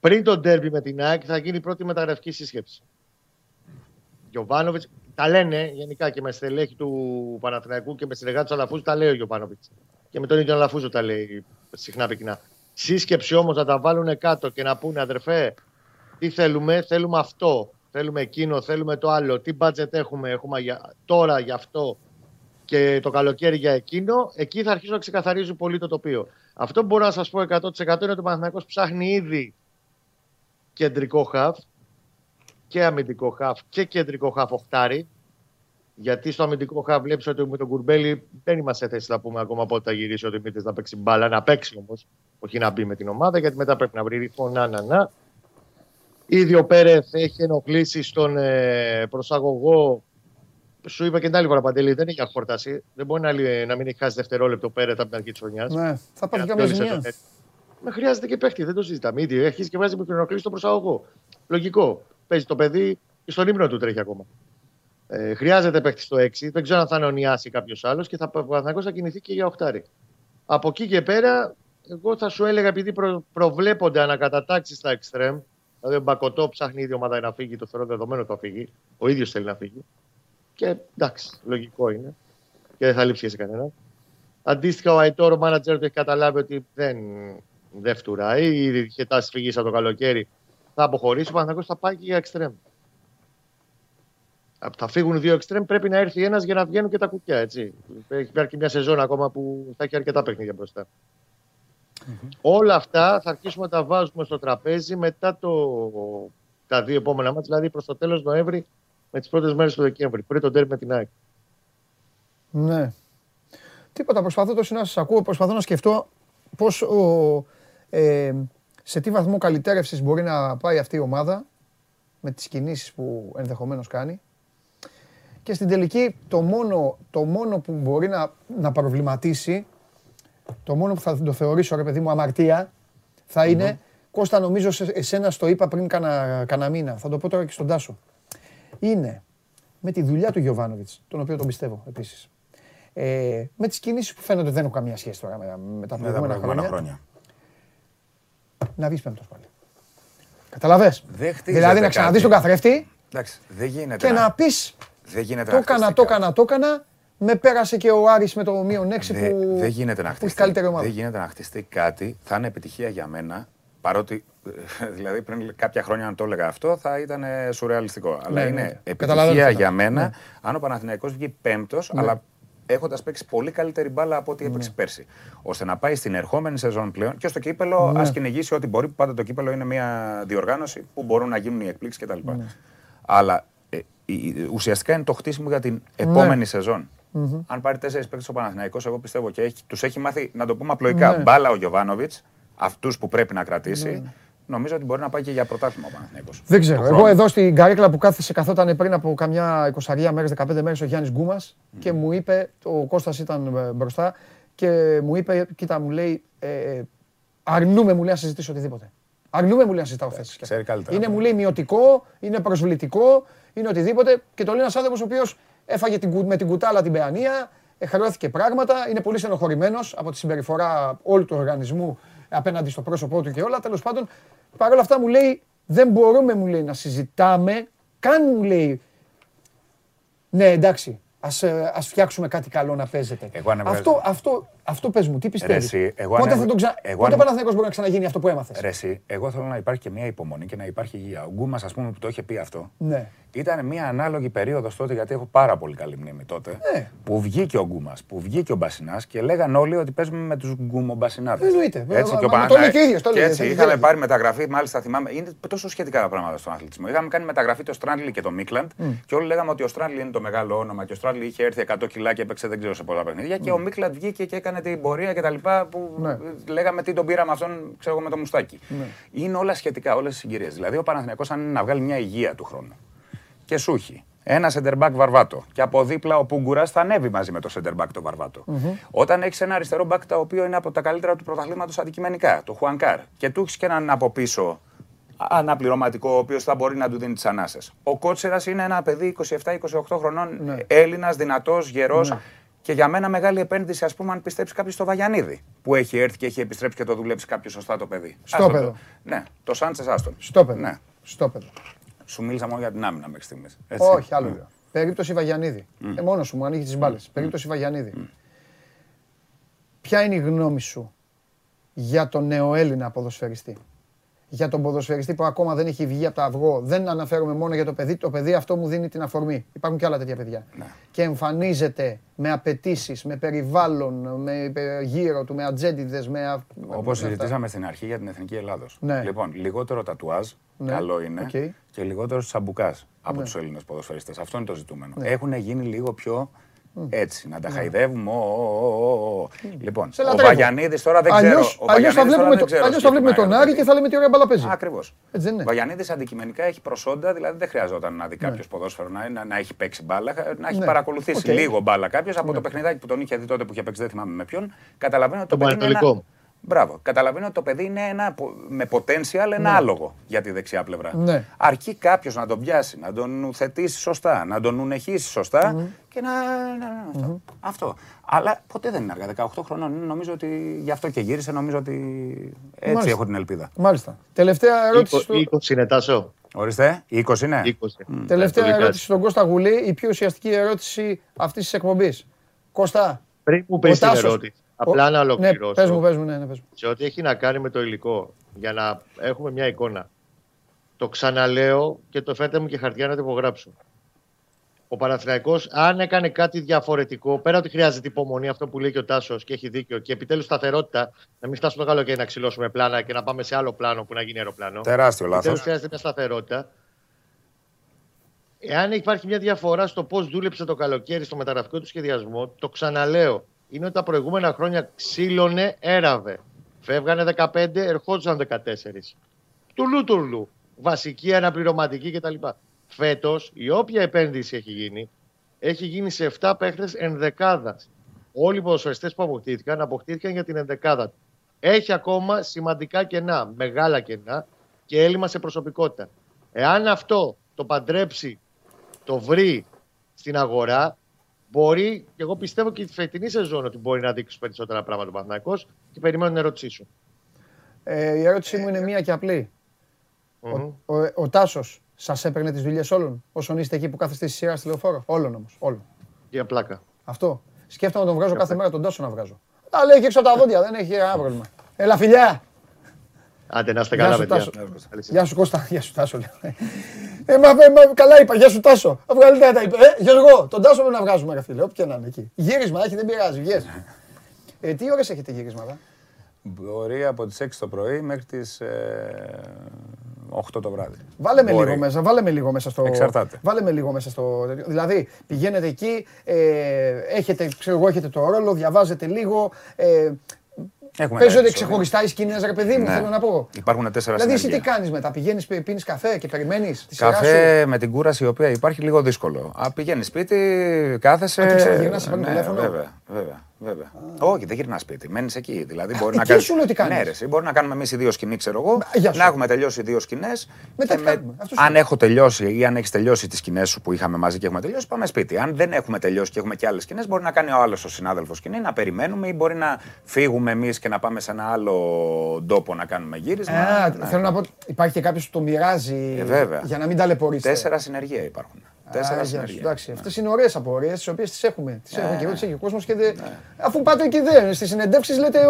Πριν το ντέρμπι με την ΑΕΚ θα γίνει η πρώτη μεταγραφική σύσκεψη. Γιωβάνοβιτ, τα λένε γενικά και με στελέχη του Παναθηναϊκού και με συνεργάτες του Αλαφούζου, τα λέει ο Γιωβάνοβιτς. Και με τον ίδιο Αλαφούζο τα λέει συχνά πυκνά. Σύσκεψη όμως να τα βάλουν κάτω και να πούνε αδερφέ, τι θέλουμε, θέλουμε αυτό, θέλουμε εκείνο, θέλουμε το άλλο, τι budget έχουμε, έχουμε για, τώρα γι' αυτό, και το καλοκαίρι για εκείνο, εκεί θα αρχίσουν να ξεκαθαρίζουν πολύ το τοπίο. Αυτό που μπορώ να σας πω 100% είναι ότι ο Παναθηναϊκός ψάχνει ήδη κεντρικό χαφ και αμυντικό χαφ και κεντρικό χαφ οχτάρι. Γιατί στο αμυντικό χαφ βλέπεις ότι με τον Κουρμπέλη δεν είμαστε σε θέση να πούμε ακόμα πότε θα γυρίσει ο Δημήτρης να παίξει μπάλα. Να παίξει όμως, όχι να μπει με την ομάδα, γιατί μετά πρέπει να βρει ρυθμό. Να, να, να. Ήδη ο Πέρεθ έχει ενοχλήσει στον ε, προσαγωγό σου είπα και την άλλη φορά παντελή, δεν έχει χόρταση. Δεν μπορεί να, να μην έχει χάσει δευτερόλεπτο πέρα από την αρχή της χρονιάς. Ναι, θα πάρει καμία ζημιάς. Με χρειάζεται και παίχτη, δεν το συζητάμε. Ήδη έχεις και βάζεις μικρονοκλή στο προσαγωγό. Λογικό. Παίζει το παιδί και στον ύμνο του τρέχει ακόμα. Ε, χρειάζεται παίχτης στο 6. Δεν ξέρω αν θα νεονιάσει κάποιος άλλος και θα, θα κινηθεί και για οχτάρι. Από εκεί και πέρα, εγώ θα σου έλεγα επειδή προ, προβλέπονται ανακατατάξεις στα εξτρέμ, δηλαδή ο Μπακοτό ψάχνει η ίδια ομάδα να φύγει, το θεωρώ δεδομένο το φύγει. Ο ίδιος θέλει να φύγει. Και εντάξει, λογικό είναι. Και δεν θα λείψει σε κανένα. Αντίστοιχα, ο Αϊτόρ, ο μάνατζερ του έχει καταλάβει ότι δεν, δεν φτουράει. Ήδη είχε τάσει φυγή από το καλοκαίρι. Θα αποχωρήσει. Ο Παναθηναϊκός θα πάει και για εξτρέμ. Θα φύγουν δύο εξτρέμ, πρέπει να έρθει ένας για να βγαίνουν και τα κουκιά. Έτσι. Έχει υπάρχει μια σεζόν ακόμα που θα έχει αρκετά παιχνίδια μπροστά. Mm-hmm. Όλα αυτά θα αρχίσουμε να τα βάζουμε στο τραπέζι μετά το, τα δύο επόμενα μάτια, δηλαδή προς το τέλος Νοέμβρη με τις πρώτες μέρες του Δεκέμβρη, πριν τον τέρμι με την ΑΕΚ. Ναι. Τίποτα, προσπαθώ τόσο να σας ακούω, προσπαθώ να σκεφτώ πώς ε, σε τι βαθμό καλυτέρευσης μπορεί να πάει αυτή η ομάδα με τις κινήσεις που ενδεχομένως κάνει; Και στην τελική το μόνο, το μόνο που μπορεί να, να προβληματίσει, το μόνο που θα το θεωρήσω ρε παιδί μου αμαρτία, θα είναι, Κώστα νομίζω σε, εσένα στο είπα πριν κανένα μήνα, θα το πω τώρα και στον Τάσο. Είναι με τη δουλειά του Γιωβάνοβιτς, τον οποίο τον πιστεύω επίσης. Ε, με τις κινήσεις που φαίνονται δεν έχουν καμία σχέση τώρα με, με τα προηγούμενα χρόνια, χρόνια. Να δεις πέμπτος πάλι. Καταλαβες; Δηλαδή να ξαναδείς τον καθρέφτη Εντάξει, δεν γίνεται. Και να, πεις. Δεν γίνεται το έκανα, το έκανα, το έκανα. Με πέρασε και ο Άρης με το μείον 6 που. Δεν γίνεται να χτιστεί. Δεν γίνεται να χτιστεί κάτι. Θα είναι επιτυχία για μένα. Παρότι, δηλαδή πριν κάποια χρόνια αν το έλεγα αυτό θα ήταν σουρεαλιστικό. Αλλά ναι, είναι ναι. επιτυχία για μένα ναι. αν ο Παναθηναϊκός βγει πέμπτος, αλλά έχοντας παίξει πολύ καλύτερη μπάλα από ό,τι έπαιξε πέρσι. Ώστε να πάει στην ερχόμενη σεζόν πλέον και στο κύπελο ας κυνηγήσει ό,τι μπορεί. Πάντα το κύπελο είναι μια διοργάνωση που μπορούν να γίνουν οι εκπλήξεις κτλ. Αλλά ε, ουσιαστικά είναι το χτίσιμο για την επόμενη ναι. σεζόν. Mm-hmm. Αν πάρει τέσσερις παίκτες ο Παναθηναϊκός, εγώ πιστεύω και τους έχει μάθει, να το πούμε απλοϊκά, ναι. μπάλα ο Γιωβάνοβιτς, αυτούς που πρέπει να κρατήσει. Ναι. Νομίζω ότι μπορεί να πάει και για πρωτάθλημα ο Παναθηναϊκός. Δεν ξέρω. Εγώ εδώ στην καρέκλα που κάθισε καθόταν πριν από καμιά 20 μέρες, 15 μέρες ο Γιάννης Γκούμας mm. και μου είπε, ο Κώστας ήταν ε, μπροστά και μου είπε, κοίτα, μου λέει, ε, ε αρνούμε μου λέει να συζητήσω οτιδήποτε. Αρνούμε μου λέει να συζητάω θέσεις. Είναι μου λέει μειωτικό, είναι προσβλητικό, είναι οτιδήποτε. Και το λέει ένας άνθρωπος ο οποίος έφαγε την, με την κουτάλα την παιανία, χρεώθηκε πράγματα, είναι πολύ στενοχωρημένος από τη συμπεριφορά όλου του οργανισμού απέναντι στο πρόσωπό του και όλα. Τέλος πάντων, παρόλα αυτά μου λέει, δεν μπορούμε μου λέει, να συζητάμε. Καν μου λέει, ναι εντάξει, ας, ε, ας φτιάξουμε κάτι καλό να παίζετε. αυτό, αυτό, αυτό πες μου, τι πιστεύεις; πότε θα τον ξα... εγώ πότε μπορεί να ξαναγίνει αυτό που έμαθες; Ρε, εγώ θέλω να υπάρχει και μια υπομονή και να υπάρχει υγεία. Ο Γκούμας ας πούμε που το είχε πει αυτό. Ναι. Ήταν μια ανάλογη περίοδος τότε, γιατί έχω πάρα πολύ καλή μνήμη τότε. Ναι. Που βγήκε ο Γκούμα, που βγήκε ο Μπασινάς και λέγαν όλοι ότι παίζουμε με τους Γκούμομπασινάδε. Εννοείται. Έτσι, και ο το Και έτσι είχαμε πάρει μεταγραφή, μάλιστα θυμάμαι. Είναι τόσο σχετικά τα πράγματα στον αθλητισμό. Είχαμε κάνει μεταγραφή το Στράντλι και το Μίκλαντ και όλοι λέγαμε ότι ο Στράντλι είναι το μεγάλο όνομα και ο Στράντλι είχε έρθει 100 κιλά και έπαιξε δεν ξέρω σε πολλά παιχνίδια. Και ο Μίκλαντ βγήκε και έκανε την πορεία κτλ. Που ναι. λέγαμε τι τον πήραμε αυτόν, ξέρω με το μουστάκι. Ναι. Είναι όλα σχετικά, όλες τι συγκυρίες. Δηλαδή ο Παναθηναϊκός αν είναι να βγάλει μια υγεία του χρόνου και σου έχει ένα σεντερμπακ βαρβάτο. Και από δίπλα ο Πούγκουρα θα ανέβει μαζί με το σεντερμπακ το βαρβάτο. Όταν έχεις ένα αριστερό μπακ το οποίο είναι από τα καλύτερα του πρωταθλήματος αντικειμενικά, το Χουανκάρ, και του έχεις και έναν από πίσω αναπληρωματικό, ο οποίος θα μπορεί να του δίνει τις ανάσες. Ο Κότσερας είναι ένα παιδί 27-28 χρονών, ναι. Έλληνας, δυνατός, γερός. Ναι. Και για μένα μεγάλη επένδυση, ας πούμε, αν πιστέψει κάποιος στο Βαγιανίδη που έχει έρθει και έχει επιστρέψει και το δουλέψει κάποιος σωστά το παιδί. Στο παιδό. Ναι, το Σάντσες Άστον. Στο παιδό. Ναι. Στο παιδό. Σου μίλησα μόνο για την άμυνα μέχρι στιγμής. Όχι, άλλο λέω. Περίπτωση Βαγιανίδη. Mm. Ε, μόνος σου μου ανοίγεις τις μπάλες. Mm. Περίπτωση Βαγιανίδη. Mm. Ποια είναι η γνώμη σου για τον νεοέλληνα ποδοσφαιριστή; Για τον ποδοσφαιριστή που ακόμα δεν έχει βγει από το αυγό. Δεν αναφέρομαι μόνο για το παιδί. Το παιδί αυτό μου δίνει την αφορμή. Υπάρχουν και άλλα τέτοια παιδιά. Ναι. Και εμφανίζεται με απαιτήσεις, με περιβάλλον, με γύρω του, με ατζέντιδες. Με... Όπως συζητήσαμε στην αρχή για την Εθνική Ελλάδος. Ναι. Λοιπόν, λιγότερο τατουάζ, ναι. καλό είναι. Και λιγότερο τσαμπουκά από ναι. τους Έλληνες ποδοσφαιριστές. Αυτό είναι το ζητούμενο. Ναι. Έχουν γίνει λίγο πιο έτσι, να τα ναι. χαϊδεύουμε. Λοιπόν, ο Βαγιανίδης τώρα δεν ξέρω. Αλλιώς θα βλέπουμε τον Άρη και θα λέμε τι ωραία μπαλά παίζει. Ακριβώς. Ο Βαγιανίδης αντικειμενικά έχει προσόντα, δηλαδή δεν χρειαζόταν να δει ναι. κάποιος ποδόσφαιρο να έχει παίξει μπάλα, να έχει ναι. παρακολουθήσει λίγο μπάλα κάποιος από το παιχνιδάκι που τον είχε δει τότε που είχε παίξει, δεν θυμάμαι με ποιον. Καταλαβαίνω ότι το παιδί Μπράβο. Καταλαβαίνω ότι το παιδί είναι ένα, με potential ένα ναι. άλογο για τη δεξιά πλευρά. Ναι. Αρκεί κάποιος να τον πιάσει, να τον θετήσει σωστά, να τον ουνεχίσει σωστά και να. αυτό. αυτό. Αλλά ποτέ δεν είναι αργά. 18 χρονών νομίζω ότι γι' αυτό και γύρισε. Νομίζω ότι έτσι έχω την ελπίδα. Μάλιστα. Τελευταία ερώτηση. 20 είναι τάσο. Ορίστε, 20 είναι. 20. Τελευταία Πολύ ερώτηση στον Κώστα Γουλή, η πιο ουσιαστική ερώτηση αυτής της εκπομπής. Κώστα. Πριν μου ο πεις την Τάσος- ερώτηση, απλά να ολοκληρώσω. Ναι, πες μου, πες μου, ναι, ναι, πες μου. σε ό,τι έχει να κάνει με το υλικό, για να έχουμε μια εικόνα. Το ξαναλέω και το φέρτε μου και χαρτιά να το υπογράψω. Ο Παναθηναϊκός, αν έκανε κάτι διαφορετικό, πέρα ότι χρειάζεται υπομονή, αυτό που λέει και ο Τάσος και έχει δίκιο, και επιτέλους σταθερότητα, να μην φτάσουμε το καλοκαίρι να ξυλώσουμε πλάνα και να πάμε σε άλλο πλάνο που να γίνει αεροπλάνο. Τεράστιο λάθος. Επιτέλους χρειάζεται μια σταθερότητα. Εάν υπάρχει μια διαφορά στο πώς δούλεψε το καλοκαίρι στο μεταγραφικό του σχεδιασμό, το ξαναλέω. Είναι ότι τα προηγούμενα χρόνια ξύλωνε, έραβε. Φεύγανε 15, ερχόντουσαν 14. Τουλού τουλού. Βασική, αναπληρωματική κτλ. Φέτος, η όποια επένδυση έχει γίνει, έχει γίνει σε 7 παίχτες ενδεκάδα. Όλοι οι ποδοσφαιριστές που αποκτήθηκαν, αποκτήθηκαν για την ενδεκάδα. Έχει ακόμα σημαντικά κενά, μεγάλα κενά και έλλειμμα σε προσωπικότητα. Εάν αυτό το παντρέψει, το βρει στην αγορά, μπορεί, και εγώ πιστεύω και τη φετινή σεζόν ότι μπορεί να δείξει περισσότερα πράγματα ο Παναθηναϊκός και περιμένω την ερώτησή σου. Ε, η ερώτησή μου είναι μία και απλή. Μμμ. Ο, ο, ο Τάσος σας έπαιρνε τις δουλειές όλων, όσον είστε εκεί που κάθεστε στη σειρά στη λεωφόρο. Όλων όμως. Όλων. Για πλάκα. Αυτό. Σκέφτομαι να τον βγάζω κάθε μέρα τον Τάσο να βγάζω. Τα λέει και έξω από τα δόντια, δεν έχει κανένα πρόβλημα. Έλα, φιλιά! Άντε να είστε Γεια καλά, σου, παιδιά. Τάσο. Καλή Γεια σου Κώστα, γεια σου Τάσο. Λέω. Ε, μα, ε, μα, καλά είπα, γεια σου Τάσο. Αυγαλιτά τα είπε. Ε, Γιώργο, τον Τάσο πρέπει να βγάζουμε, ρε φίλε, όποια να είναι εκεί. Γύρισμα έχει, δεν πειράζει, βγες. Ε, τι ώρες έχετε γύρισματα; Μπορεί από τις 6 το πρωί μέχρι τις 8 το βράδυ. Βάλε με Μπορεί. λίγο μέσα, βάλε με λίγο μέσα στο. Εξαρτάται. Βάλε με λίγο μέσα στο. Δηλαδή, πηγαίνετε εκεί, ε, έχετε, ξέρω εγώ, έχετε το ρόλο, διαβάζετε λίγο. Ε, Έχουμε παίζονται ένα επεισόδιο. ξεχωριστά οι σκηνές, ρε παιδί μου, Ναι. θέλω να πω. Υπάρχουν τέσσερα Δηλαδή, εσύ τι συνεργεία. κάνεις μετά, πηγαίνεις, πίνεις καφέ και περιμένεις τη σειρά σου; Καφέ με την κούραση η οποία υπάρχει λίγο δύσκολο. Α, πηγαίνεις σπίτι, κάθεσαι. Α, και ξαναγυρνάς, σε παίρνει ναι, τηλέφωνο; Βέβαια, βέβαια. Βέβαια. Όχι, δεν γυρνάς σπίτι. Μένεις εκεί. Δηλαδή μπορεί να εκεί κάνεις- σου λέω τι κάνεις. Ναι, ρε, εσύ, μπορεί να κάνουμε εμείς οι δύο σκηνή, ξέρω εγώ. γεια σου. Να έχουμε τελειώσει δύο σκηνές. Μετά τι κάνουμε, αυτό σου Αν λέω. έχω τελειώσει ή αν έχεις τελειώσει τις σκηνές σου που είχαμε μαζί και έχουμε τελειώσει, πάμε σπίτι. Αν δεν έχουμε τελειώσει και έχουμε και άλλες σκηνές, μπορεί να κάνει ο άλλος ο συνάδελφος σκηνή, να περιμένουμε ή μπορεί να φύγουμε εμείς και να πάμε σε ένα άλλο τόπο να κάνουμε γύρισμα. Α, Ναι. θέλω να πω, υπάρχει και κάποιος που το μοιράζει Ε, βέβαια. για να μην ταλαιπωρήσετε. Τέσσερα συνεργεία υπάρχουν. Τέσσερα Α, γεια σου. συνεργεία. Εντάξει, αυτές είναι ωραίες απορίες, τις οποίες τις έχουμε. Τις έχουμε και εγώ, τι έχει ο κόσμος και δεν. Ναι. Αφού πάτε εκεί δεν. Στις συνεντεύξεις λέτε ε,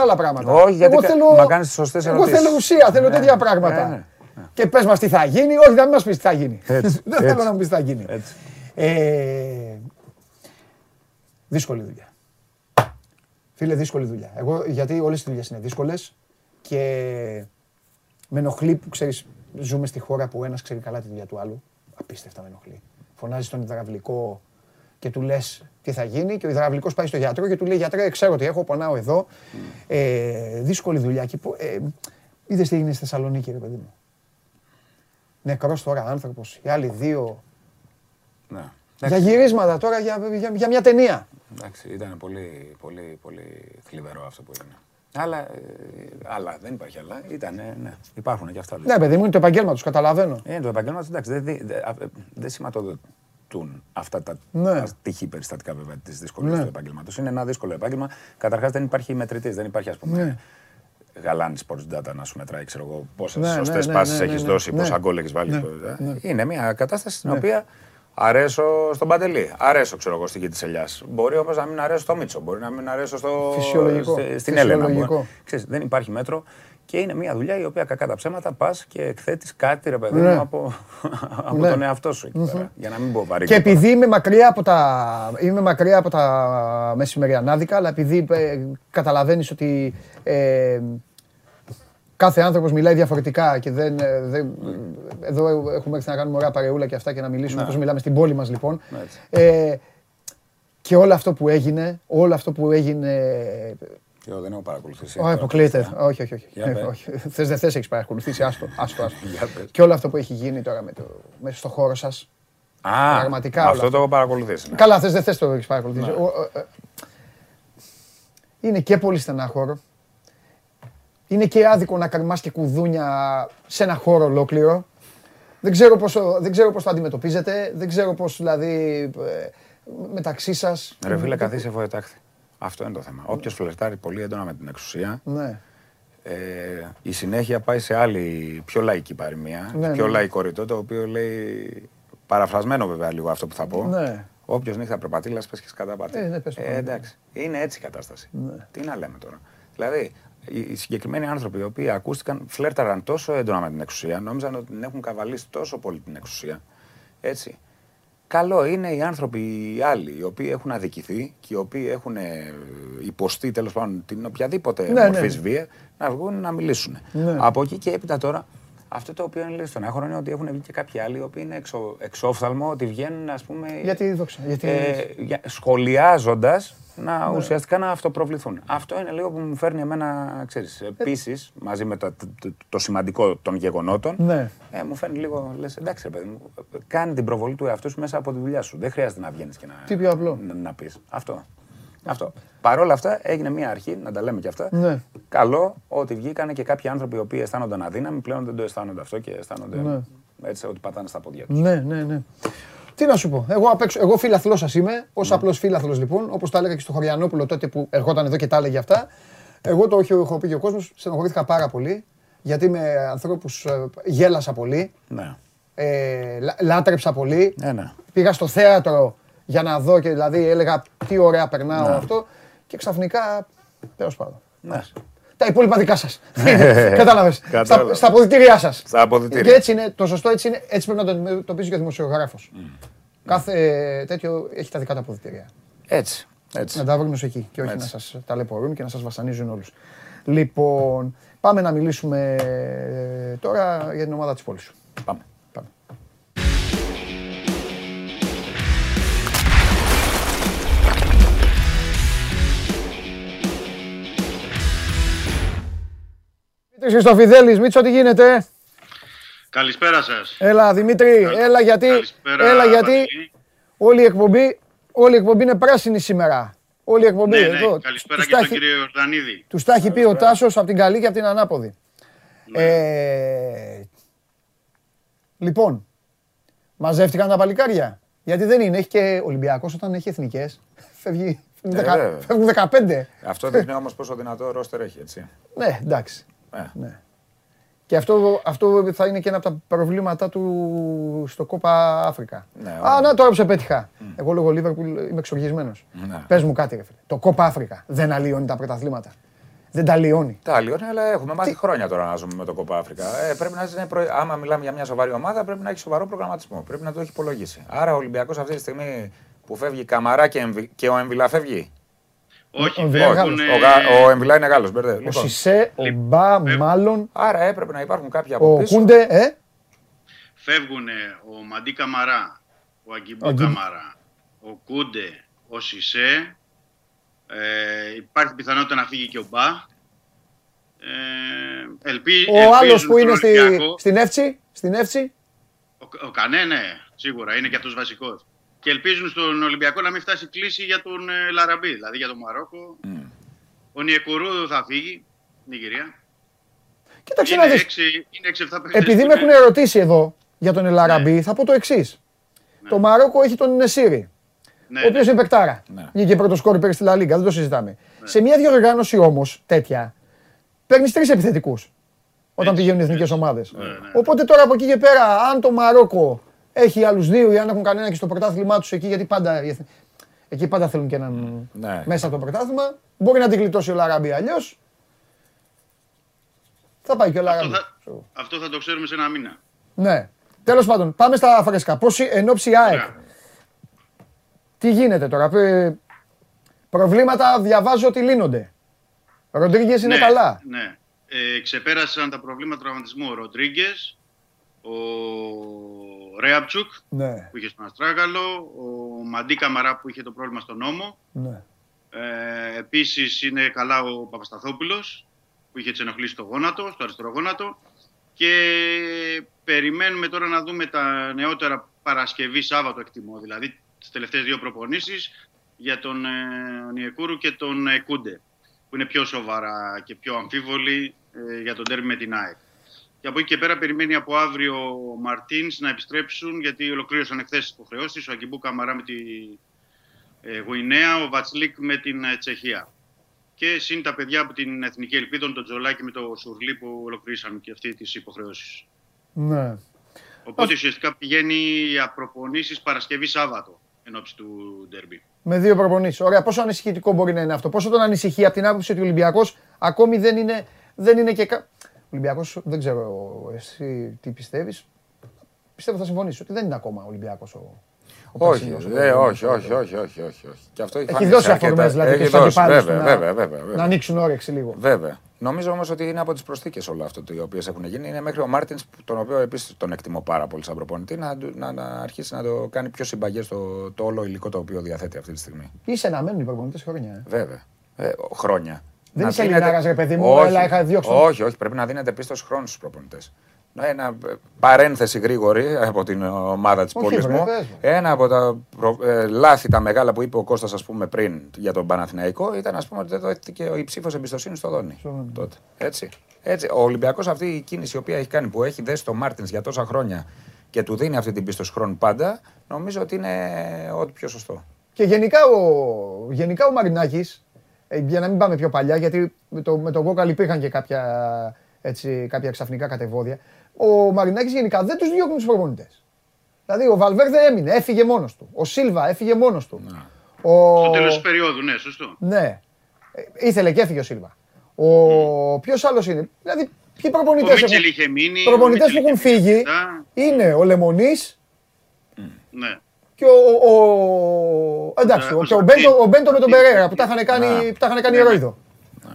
άλλα πράγματα. Όχι, γιατί εγώ κα- θέλω, μα κάνεις τις σωστές Εγώ ερωτήσεις. θέλω ουσία, θέλω Ναι, τέτοια ναι, πράγματα. ναι, Και πες μας τι θα γίνει, όχι, δεν μας πεις τι θα γίνει. Έτσι, δεν θέλω έτσι. να μου πεις τι θα γίνει. Έτσι. Ε, δύσκολη δουλειά. Φίλε, δύσκολη δουλειά. Εγώ, γιατί όλες οι δουλειές είναι δύσκολες και με ενοχλεί που ξέρεις, ζούμε στη χώρα που ένας ξέρει καλά τη δουλειά του άλλου. Απίστευτα με ενοχλεί. Φωνάζει στον υδραυλικό και του λες τι θα γίνει και ο υδραυλικός πάει στο γιατρό και του λέει Γιατρέ, ξέρω ότι έχω, πονάω εδώ. Ε, δύσκολη δουλειά. Και, πο- ε, Είδες τι έγινε στη Θεσσαλονίκη, ρε παιδί μου. Νεκρός τώρα άνθρωπος, οι άλλοι δύο. Ναι. Για γυρίσματα τώρα, για, για, για μια ταινία. Εντάξει, ήταν πολύ, πολύ, πολύ θλιβερό αυτό που έγινε. Αλλά, ε, αλλά δεν υπάρχει αλλά. Ήταν, ναι, υπάρχουν και αυτά. Ναι, παιδί μου, είναι το επαγγέλμα τους, καταλαβαίνω. Είναι το επαγγέλμα, εντάξει, δεν δεν- δεν- α, ε, δεν σηματοδοτούν αυτά τα Ναι. ατυχή περιστατικά βέβαια τη δυσκολία Ναι. του επαγγέλματο. Είναι ένα δύσκολο επάγγελμα. Καταρχάς δεν υπάρχει μετρητής, δεν υπάρχει ας πούμε. Ναι. Γαλάνης Sports Data να σου μετράει, ξέρω εγώ, πόσες Ναι, ναι, σωστές ναι, πάσει ναι, ναι, έχεις ναι. δώσει, Ναι. πόσα γκολ έχεις βάλει. Ναι, ε. ναι. Είναι μια κατάσταση στην οποία αρέσω στον Παντελή, αρέσω ξέρω εγώ στη γη της Ελιάς. Μπορεί όμως να μην αρέσω στο Μίτσο, μπορεί να μην αρέσω στο... Φυσιολογικό. στη- στην Έλενα. Φυσιολογικό. μπορεί- Ξέρεις, δεν υπάρχει μέτρο και είναι μια δουλειά η οποία κακά τα ψέματα πας και εκθέτεις κάτι ρε παιδί Ναι. μου από, από Ναι. τον εαυτό σου εκεί πέρα. Για να μην πω βαρύ. Και επειδή είμαι μακριά από τα, είμαι μακριά από τα μεσημεριανάδικα, αλλά επειδή ε, καταλαβαίνεις ότι ε, κάθε άνθρωπος μιλάει διαφορετικά και δεν, ε, δεν- εδώ έχουμε έρθει να κάνουμε ωραία παρεούλα και αυτά και να μιλήσουμε όπως μιλάμε στην πόλη μας λοιπόν. Έτσι. Ε, και όλο αυτό που έγινε, όλο αυτό που έγινε Και εγώ δεν έχω παρακολουθήσει. όχι, αποκλείεται. Όχι, όχι, όχι. Για Ε, πες. όχι. Θες δεν θες, έχεις παρακολουθήσει. Άστο, άστο, άστο. Για πες. Και όλο αυτό που έχει γίνει τώρα με το, μέσα στο χώρο σας. Α, Πραγματικά όλα αυτό αυτά. το έχω παρακολουθήσει. ναι. Καλά, θες δεν θες το έχεις παρακολουθήσει. Ο- ε, ε, Είναι και πολύ στενάχωρο. Είναι και άδικο να καρμάς και κουδούνια σε ένα χώρο ολόκληρο. Δεν ξέρω πώς, δεν ξέρω πώς το αντιμετωπίζετε. Δεν ξέρω πώς δηλαδή ε, μεταξύ σας. Ρε φίλε, καθίσαι φοετάχθη. Αυτό είναι το θέμα. Όποιος φλερτάρει πολύ έντονα με την εξουσία, Ναι. Ε, η συνέχεια πάει σε άλλη πιο λαϊκή παροιμία, Ναι, πιο ναι. λαϊκό ρητό, το οποίο λέει, παραφρασμένο βέβαια λίγο αυτό που θα πω, Ναι. όποιος νύχτα περπατήλα πες και σκαταπάτη. Ε, ναι, πες το. ε, εντάξει, είναι έτσι η κατάσταση. Ναι. Τι να λέμε τώρα. Δηλαδή, οι, οι συγκεκριμένοι άνθρωποι οι οποίοι ακούστηκαν, φλέρταραν τόσο έντονα με την εξουσία, νόμιζαν ότι την έχουν καβαλήσει τόσο πολύ την εξουσία. Έτσι. Καλό είναι οι άνθρωποι οι άλλοι, οι οποίοι έχουν αδικηθεί και οι οποίοι έχουν ε, υποστεί τέλος πάντων την οποιαδήποτε Ναι, μορφής ναι. βία, να βγουν να μιλήσουν. Ναι. Από εκεί και έπειτα τώρα, αυτό το οποίο είναι λίγο στον άγχο είναι ότι έχουν βγει και κάποιοι άλλοι οι οποίοι είναι εξω, εξόφθαλμο, ότι βγαίνουν, ας πούμε. Γιατί δόξα. Γιατί... Ε, σχολιάζοντας να ουσιαστικά να αυτοπροβληθούν. Αυτό είναι λίγο που μου φέρνει εμένα, ξέρεις, επίσης, μαζί με τα- το, το- το σημαντικό των γεγονότων, Ναι. ε, μου φέρνει λίγο, λες, εντάξει ρε παιδί μου, κάνει την προβολή του εαυτού σου μέσα από τη δουλειά σου. Δεν χρειάζεται να βγαίνεις και να, Τι πιο απλό. να, να πεις. Αυτό. Αυτό. Παρ' όλα αυτά έγινε μια αρχή, να τα λέμε και αυτά. Ναι. Καλό ότι βγήκαν και κάποιοι άνθρωποι οι οποίοι αισθάνονταν αδύναμοι, πλέον δεν το αισθάνονται αυτό και αισθάνονται Ναι. έτσι ότι πατάνε στα πόδια τους. Ναι, ναι, ναι. Τι να σου πω, εγώ, απ' έξω, εγώ φίλαθλός σας είμαι, ως Ναι. απλός φίλαθλος λοιπόν, όπως τα έλεγα και στο Χωριανόπουλο τότε που ερχόταν εδώ και τα έλεγε αυτά. Εγώ το έχω, έχω πει και ο κόσμος, στενοχωρήθηκα πάρα πολύ, γιατί με ανθρώπους γέλασα πολύ, Ναι. ε, λά- λάτρεψα πολύ. Ναι, ναι. Πήγα στο θέατρο για να δω και δηλαδή έλεγα τι ωραία περνάω Ναι. αυτό. Και ξαφνικά. Τέλος πάντων. Ναι. Τα υπόλοιπα δικά σας. Κατάλαβες. Στα, Κατάλαβα. στα αποδητήριά σας. Στα αποδυτήρια. Και έτσι είναι, το σωστό έτσι είναι, έτσι πρέπει να το αντιμετωπίζει και ο δημοσιογράφος. Κάθε ε, τέτοιο έχει τα δικά του αποδητήρια. Έτσι. έτσι. Να τα βρουν ως εκεί και όχι Έτσι. να σας ταλαιπωρούν και να σας βασανίζουν όλους. Λοιπόν, πάμε να μιλήσουμε ε, τώρα για την ομάδα της πόλης σου. Πάμε. Χριστοφιδέλης, Μίτσο, τι γίνεται; Καλησπέρα σας. Έλα Δημήτρη, έλα γιατί, Καλησπέρα, έλα γιατί Βασίλη. όλη η εκπομπή, όλη η εκπομπή είναι πράσινη σήμερα. Όλη η εκπομπή Ναι, εδώ. ναι, καλησπέρα Τους και τα στον έχει- κύριο Ιορδανίδη. Τους τα έχει πει ο Τάσος από την καλή και από την ανάποδη. Ναι. Ε, λοιπόν, μαζεύτηκαν τα παλικάρια. Γιατί δεν είναι, έχει και Ολυμπιακός όταν έχει εθνικές. Φεύγει, φεύγουν Ε, δεκα- βέβαια. φεύγουν 15. Αυτό δείχνει όμως πόσο δυνατό ρόστερ έχει, έτσι. Ναι, εντάξει. Ε. Ναι. Και αυτό, αυτό θα είναι και ένα από τα προβλήματά του στο Κόπα Αφρικα. Ναι, Α, ωραία. να τώρα που σε πέτυχα. Εγώ λόγω Λίβερπουλ είμαι εξοργισμένος. Ναι. Πες μου κάτι, ρε φίλε. Το Κόπα Αφρικα δεν αλλοιώνει τα πρωταθλήματα. Δεν τα αλλοιώνει. Τα αλλιώνει, αλλά έχουμε μάθει χρόνια τώρα να ζούμε με το Κόπα Αφρικα. Ε, πρέπει να είναι προ... Άμα μιλάμε για μια σοβαρή ομάδα, πρέπει να έχει σοβαρό προγραμματισμό. Πρέπει να το έχει υπολογίσει. Άρα ο Ολυμπιακός αυτή τη στιγμή που φεύγει Καμαρά και, Εμβι... και ο Εμβιλά φεύγει; Όχι, ο φεύγουν, Γάλλος. Ο, Γα... ο Εμβιλά είναι Γάλλος, μπερδε. Ο Λοιπόν, Σισε, ο Μπα, μάλλον, άρα έπρεπε να υπάρχουν κάποιοι από ο πίσω. Κούντε, ε; φεύγουν ο Μαντί Καμαρά, ο Αγκιμπού Ο Αγκι- Καμαρά, ο Κούντε, ο Σισε. Ε, υπάρχει πιθανότητα να φύγει και ο Μπα. Ε, ελπί, Ο άλλος ελπίζουν που είναι τον στη, Ολυμπιακό. στην Εύτσι, στην Εύτσι. Ο, ο Κανέ, ναι, σίγουρα είναι και αυτός βασικός. Και ελπίζουν στον Ολυμπιακό να μην φτάσει κλίση για τον ε, Λαραμπή, δηλαδή για τον Μαρόκο. Ο Νιεκουρού θα φύγει, Νιγηρία. Κοίταξε να Είναι δεις. 6 είναι 6-7 παίκτες Επειδή που με είναι- έχουν ερωτήσει εδώ για τον Ελαραμπή, θα πω το εξής. Το Μαρόκο έχει τον Νεσίρι, Ναι, ο οποίος είναι παικτάρα. Ναι. Βγήκε πρώτος σκόρ πέρυσι στη Λα Λίγκα, δεν το συζητάμε. Σε μια διοργάνωση όμως τέτοια, παίρνεις τρεις επιθετικούς όταν πηγαίνουν οι εθνικές ομάδες. Οπότε τώρα από εκεί και πέρα, αν το Μαρόκο έχει άλλους δύο ή αν έχουν κανένα και στο πρωτάθλημά τους εκεί, γιατί πάντα. οι εθ- Εκεί πάντα θέλουν και έναν Ναι. μέσα από το πρωτάθλημα. Μπορεί να την γλιτώσει ο Λαραμπή αλλιώς. Θα πάει και ο Αυτό Λαραμπή. θα, αυτό θα το ξέρουμε σε ένα μήνα. Ναι. Τέλος πάντων, πάμε στα φρέσκα. Πώς εν ώψη ΑΕΚ. Ωραία. Τι γίνεται τώρα; πε- Προβλήματα διαβάζω ότι λύνονται. Ο Ροντρίγκες είναι ναι, καλά; Ναι. Ε, ξεπέρασαν τα προβλήματα τραυματισμού ο Ροντρίγκες, ο Ρέαπτσουκ Ναι, που είχε στον Αστράγαλο, ο Μαντί Καμαρά που είχε το πρόβλημα στον νόμο. ναι. Ε, Επίσης είναι καλά ο Παπασταθόπουλος που είχε τι ενοχλήσει στο γόνατο, στο αριστερό γόνατο. Και περιμένουμε τώρα να δούμε τα νεότερα Παρασκευή Σάββατο εκτιμώ, δηλαδή τις τελευταίες δύο προπονήσεις για τον ε, Νιεκούρου και τον ε, Κούντε που είναι πιο σοβαρά και πιο αμφίβολοι ε, για τον τέρμι με την ΑΕΚ. Και από εκεί και πέρα περιμένει από αύριο ο Μαρτίνς να επιστρέψουν γιατί ολοκλήρωσαν εχθές τις υποχρεώσεις. Ο Αγκιμπού Καμαρά με τη ε, Γουινέα, ο Βατσλίκ με την ε, Τσεχία. και συν τα παιδιά από την Εθνική Ελπίδα, τον Τζολάκη με το Σουρλί που ολοκληρώσαν και αυτή τις υποχρεώσεις. Ναι. Οπότε ουσιαστικά πηγαίνει για προπονήσει Παρασκευή Σάββατο εν ώψη του Ντέρμπι. Με δύο προπονήσεις. Ωραία, πόσο ανησυχητικό μπορεί να είναι αυτό; Πόσο τον ανησυχεί; Από την άποψη ότι ο Ολυμπιακός ακόμη δεν είναι, δεν είναι και. Κα... Ολυμπιακός, δεν ξέρω εσύ τι πιστεύεις. Πιστεύω θα συμφωνήσεις ότι δεν είναι ακόμα Ολυμπιακός ο, όχι, ε, όχι, όχι, όχι, όχι, όχι, Και αυτό έχει, δώσει αφορμές δηλαδή και στους βέβαια, βέβαια, βέβαια, να ανοίξουν όρεξη λίγο. Βέβαια. Νομίζω όμως ότι είναι από τις προσθήκες όλο αυτό οι οποίες έχουν γίνει. Είναι μέχρι ο Μάρτινς, τον οποίο επίσης τον εκτιμώ πάρα πολύ σαν προπονητή, να, να, να αρχίσει να το κάνει πιο συμπαγές το, το όλο υλικό το οποίο διαθέτει αυτή τη στιγμή. Είσαι να μένουν οι προπονητές χρόνια. Ε. Βέβαια. Ε, χρόνια. Δεν είσαι Ελληνάρα, ρε παιδί μου, όχι, αλλά είχα διώξει. Όχι, όχι, πρέπει να δίνετε πίστος χρόνο στους προπονητές. Ένα παρένθεση γρήγορη από την ομάδα της πόλης μου. Ένα από τα ε, λάθη τα μεγάλα που είπε ο Κώστας ας πούμε πριν για τον Παναθηναϊκό ήταν ας πούμε ότι δεν δόθηκε η ψήφος εμπιστοσύνης στο Δόνι. Τότε. Έτσι. Έτσι. Ο Ολυμπιακός αυτή η κίνηση η οποία έχει κάνει που έχει δέσει τον Μάρτινς για τόσα χρόνια και του δίνει αυτή την πίστοση χρόνου πάντα, νομίζω ότι είναι ό,τι πιο σωστό. Και γενικά ο, γενικά ο Μαρινάκης, ε, για να μην πάμε πιο παλιά, γιατί με, το, με τον Κόκαλ υπήρχαν και κάποια, έτσι, κάποια ξαφνικά κατεβόδια ο Μαρινάκης γενικά δεν τους διώχνει τους προπονητές. Δηλαδή ο Βαλβέρδε έμεινε, έφυγε μόνος του. Ο Σίλβα έφυγε μόνος του. Ναι. Ο... Στο τέλος τη περίοδου, ναι, σωστό. Ναι. Ε, ήθελε και έφυγε ο Σίλβα. Ο... Mm. Ποιος άλλος είναι; Δηλαδή, ποιοι προπονητές έχουν. Είχε μείνει, προπονητές που έχουν φύγει είναι ο Λεμονής. Ναι. Και ο, ο... Εντάξει, ο, ο, Μπέντο, ο Μπέντο με τον Περέρα που τα είχαν κάνει, ναι. τα είχαν κάνει ναι, ναι.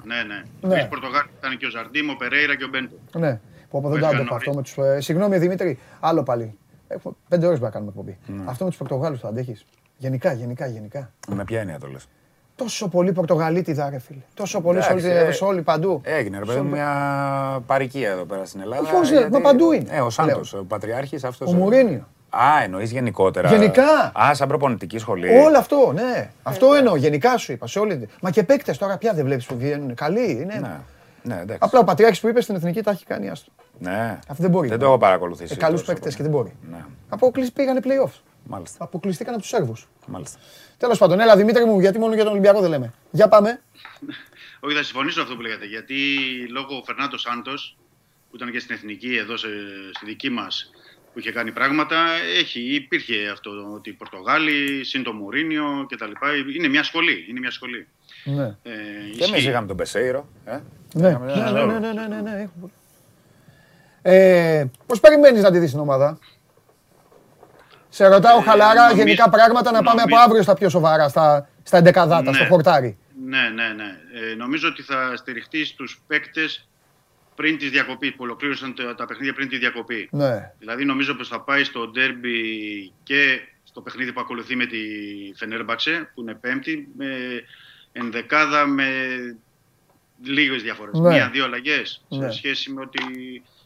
Ναι, ναι. ναι. Πορτογάλοι ήταν και ο Ζαρντίμ, ο Περέιρα και ο Μπέντο. Ναι. Που από δεν το αντέχω αυτό με τους. Ε, συγγνώμη Δημήτρη, άλλο πάλι. Έχουμε πέντε ώρες να κάνουμε εκπομπή. Ναι. Αυτό με τους Πορτογάλους το αντέχεις; Γενικά, γενικά, γενικά. Με ποια έννοια το λες; Τόσο πολύ Πορτογαλίτιδα, ρε φίλε. Τόσο πολύ σε όλοι, παντού. Έγινε, ρε παιδί μια παροικία εδώ πέρα στην Ελλάδα. Όχι, γιατί... μα παντού είναι. Ε, ο Σάντος, ο πατριάρχης αυτός. Ο Μουρίνιο. Α, εννοείς γενικότερα. Γενικά; Α, σαν προπονητική σχολή. Όλο αυτό, ναι. Αυτό εννοώ. Γενικά σου είπα. Σε όλη... Μα και παίκτες τώρα πια δεν βλέπεις που βγαίνουν. Καλοί είναι. Ναι. Ναι, Απλά ο Πατριάρχης που είπε στην εθνική τα έχει κάνει άστρο. Ναι. Αυτό δεν μπορεί. Δεν το έχω παρακολουθήσει. Ε, Καλούς παίκτες και δεν μπορεί. Ναι. Αποκλειστή πήγανε playoff. Μάλιστα. Αποκλειστήκαν από τους Σέρβους. Μάλιστα. Τέλος πάντων, έλα Δημήτρη μου, γιατί μόνο για τον Ολυμπιακό δεν λέμε. Για πάμε. Όχι, θα συμφωνήσω αυτό που λέγατε. Γιατί λόγω Φερνάντος Σάντος, που ήταν και στην εθνική εδώ σε, στη δική μας που είχε κάνει πράγματα, έχει, υπήρχε αυτό ότι οι Πορτογάλοι, συν το Μουρίνιο κτλ. Είναι μια σχολή. Είναι μια σχολή. Ναι. Ε, και εμείς είχαμε τον Πεσέιρο. Ε. Ναι. Ναι, ναι, ναι, ναι, ναι, ναι, ναι. Ε, Πώς περιμένεις να τη δεις την ομάδα, Σε ρωτάω ε, χαλάρα γενικά πράγματα να πάμε από αύριο στα πιο σοβαρά, στα, στα εντεκαδάτα, στο χορτάρι. Ναι, ναι, ναι. Ε, νομίζω ότι θα στηριχτείς στους παίκτες πριν τη διακοπή, που ολοκλήρωσαν τα, τα παιχνίδια πριν τη διακοπή. Ναι. Δηλαδή νομίζω πως θα πάει στο ντέρμπι και στο παιχνίδι που ακολουθεί με τη Φενέρμπαξε, που είναι πέμπτη, με ενδεκάδα με λίγες διαφορές. Ναι. Μία-δύο αλλαγές ναι. σε σχέση με ό,τι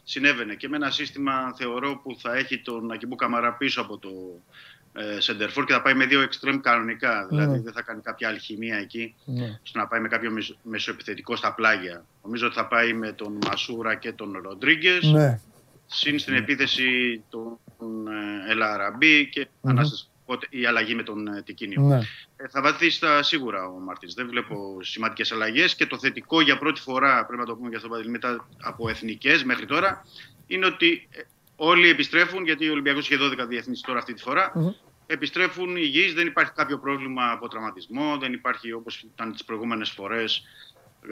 συνέβαινε. Και με ένα σύστημα θεωρώ που θα έχει τον Ακιμπού Καμαρά πίσω από το ε, Σεντερφόρ και θα πάει με δύο εξτρέμ κανονικά. Δηλαδή ναι. δεν θα κάνει κάποια αλχημία εκεί, ναι. ώστε να πάει με κάποιο μεσοεπιθετικό στα πλάγια. Νομίζω ότι θα πάει με τον Μασούρα και τον Ροντρίγκες. Ναι. Συν στην επίθεση τον ε, Ελαραμπή και mm-hmm η αλλαγή με τον ε, Τικίνιο. Ναι. Ε, θα βαθίσει τα σίγουρα ο Μάρτινς. Δεν βλέπω σημαντικές αλλαγές. Και το θετικό για πρώτη φορά, πρέπει να το πούμε για αυτό Παντελή, μετά από εθνικές μέχρι τώρα, είναι ότι ε, όλοι επιστρέφουν, γιατί ο Ολυμπιακός είχε 12 διεθνείς τώρα αυτή τη φορά. Mm-hmm. Επιστρέφουν υγιείς, δεν υπάρχει κάποιο πρόβλημα από τραυματισμό, δεν υπάρχει όπως ήταν τις προηγούμενες φορές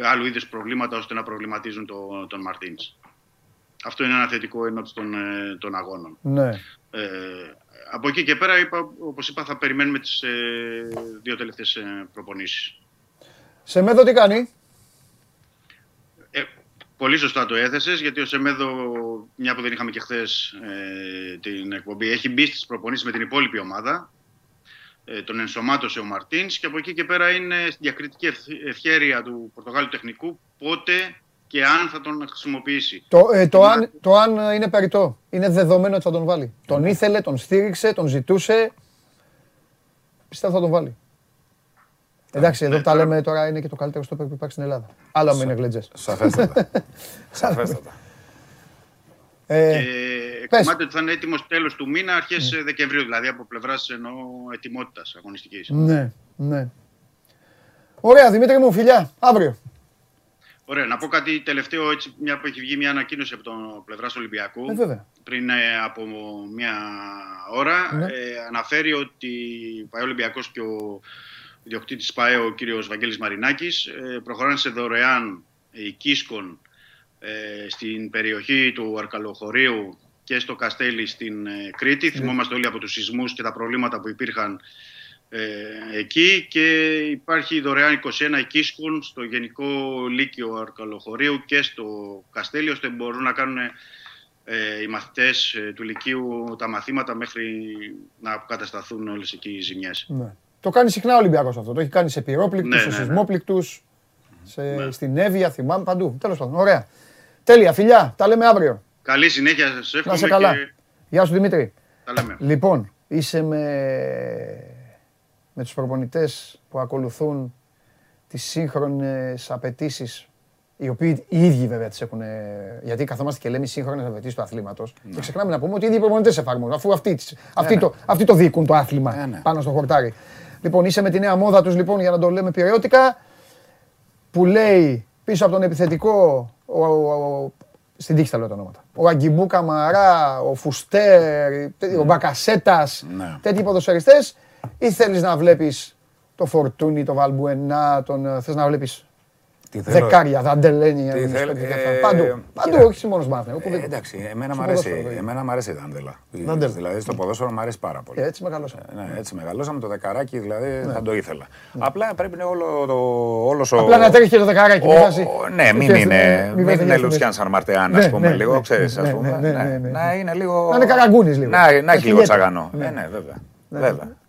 άλλου είδους προβλήματα ώστε να προβληματίζουν το, τον Μαρτίνς. Αυτό είναι ένα θετικό ενώπιση των, των αγώνων. Ναι. Ε, από εκεί και πέρα, είπα, όπως είπα, θα περιμένουμε τις ε, δύο τελευταίες ε, προπονήσεις. Σεμέδο τι κάνει; Ε, πολύ σωστά το έθεσες, γιατί ο Σεμέδο, μια που δεν είχαμε και χθες ε, την εκπομπή, έχει μπει στις προπονήσεις με την υπόλοιπη ομάδα. Ε, τον ενσωμάτωσε ο Μαρτίνς και από εκεί και πέρα είναι στην διακριτική ευχέρεια του Πορτογάλου τεχνικού πότε και αν θα τον χρησιμοποιήσει. Το, ε, το, αν, το αν είναι περιττό. Είναι δεδομένο ότι θα τον βάλει. Τον ήθελε, τον στήριξε, τον ζητούσε. Πιστεύω θα τον βάλει. Εντάξει, εδώ που τα λέμε τώρα είναι και το καλύτερο στο που υπάρχει στην Ελλάδα. Άλλο αν είναι γλεντζές. Σαφέστατα. Σαφέστατα. Ε, και εκτιμάται ότι θα είναι έτοιμος τέλος του μήνα, αρχές ναι. Δεκεμβρίου, δηλαδή από πλευράς ετοιμότητας αγωνιστικής. Ναι, ναι. Ωραία, Δημήτρη μου, φιλιά. Αύριο. Ωραία, να πω κάτι τελευταίο, έτσι, μια που έχει βγει μια ανακοίνωση από τον πλευράς του Ολυμπιακού. Ε, βέβαια. πριν ε, από μια ώρα. Ναι. Ε, αναφέρει ότι πάει ο Ολυμπιακός και ο ιδιοκτήτης ΠΑΕ, ο κύριος Βαγγέλης Μαρινάκης, ε, προχωράνε σε δωρεάν οικίσκων ε, στην περιοχή του Αρκαλοχωρίου και στο Καστέλι στην ε, Κρήτη. Θυμόμαστε όλοι από τους σεισμούς και τα προβλήματα που υπήρχαν ε, εκεί και υπάρχει δωρεάν 21 οικίσκων στο Γενικό Λύκειο Αρκαλοχωρίου και στο Καστέλι ώστε μπορούν να κάνουν ε, οι μαθητές ε, του Λυκείου τα μαθήματα μέχρι να αποκατασταθούν όλες εκεί οι ζημιές. Ναι. Το κάνει συχνά ο Ολυμπιακός αυτό. Το έχει κάνει σε πυρόπληκτους, Ναι, σε ναι, ναι. σεισμόπληκτους, σε, στην Εύβοια, θυμάμαι παντού. Τέλος πάντων, ωραία. Τέλεια, φιλιά, τα λέμε αύριο. Καλή συνέχεια σας Να εύχομαι σε καλά. και Γεια σου Δημήτρη. τα λέμε. Λοιπόν, είσαι με, με τους προπονητές που ακολουθούν τις σύγχρονες απαιτήσεις, οι οποίοι οι ίδιοι βέβαια τις έχουν, γιατί καθόμαστε και λέμε οι σύγχρονες απαιτήσεις του αθλήματος και ξεχνάμε να πούμε ότι οι ίδιοι οι προπονητές εφαρμόζουν, αφού αυτοί, τις- αυτοί, το, αυτοί το δίκουν το άθλημα Ε, ναι. πάνω στο χορτάρι. Λοιπόν, είσαι με τη νέα μόδα τους λοιπόν για να το λέμε πυρεώτικα, που λέει πίσω από τον επιθετικό, ο, ο- ο- στην τύχη τα λέω τα ονόματα. Ο Αγκιμπού Καμαρά, ο Φουστέρ, ο Μπακασέτας, Ναι. τέτοιοι ποδοσφαιριστές ή θέλεις να βλέπεις το Φορτούνι, το Βαλμπουενά, τον, ε, θες να βλέπεις Τι θέλω- δεκάρια, δαντελένια, Τι θέλω- ε, παντού, κοίτα. παντού, όχι μόνος Μάθημα. Ε, εντάξει, εμένα Στο μου αρέσει, ποδόσφαιρο, βέβαια. εμένα μ' αρέσει η Δάντελα. Δάντελα. Δηλαδή στο ποδόσφαιρο μου αρέσει πάρα πολύ. Ε, Έτσι μεγαλώσαμε. Ναι, έτσι μεγαλώσαμε το δεκαράκι, δηλαδή θα το ήθελα. Απλά πρέπει να όλο το. Όλος ο... Ναι. Απλά να τρέχει και το δεκαράκι, μην Ο- χάσει. Ναι, μην Όχι, είναι, μην μην βάζει είναι διαφημίσεις. Λουτσιάν Σαρμαρτεάν, Ναι, ας πούμε, ναι, λίγο, ναι, ξέρεις, ναι, ας ναι, πούμε. ναι, ναι, ναι. ναι. Να είναι λίγο... Να είναι καραγκούνης λίγο. Να, να Να έχει λίγο χιλιέται. τσαγανό. Ναι. Ε, ναι, βέβαια.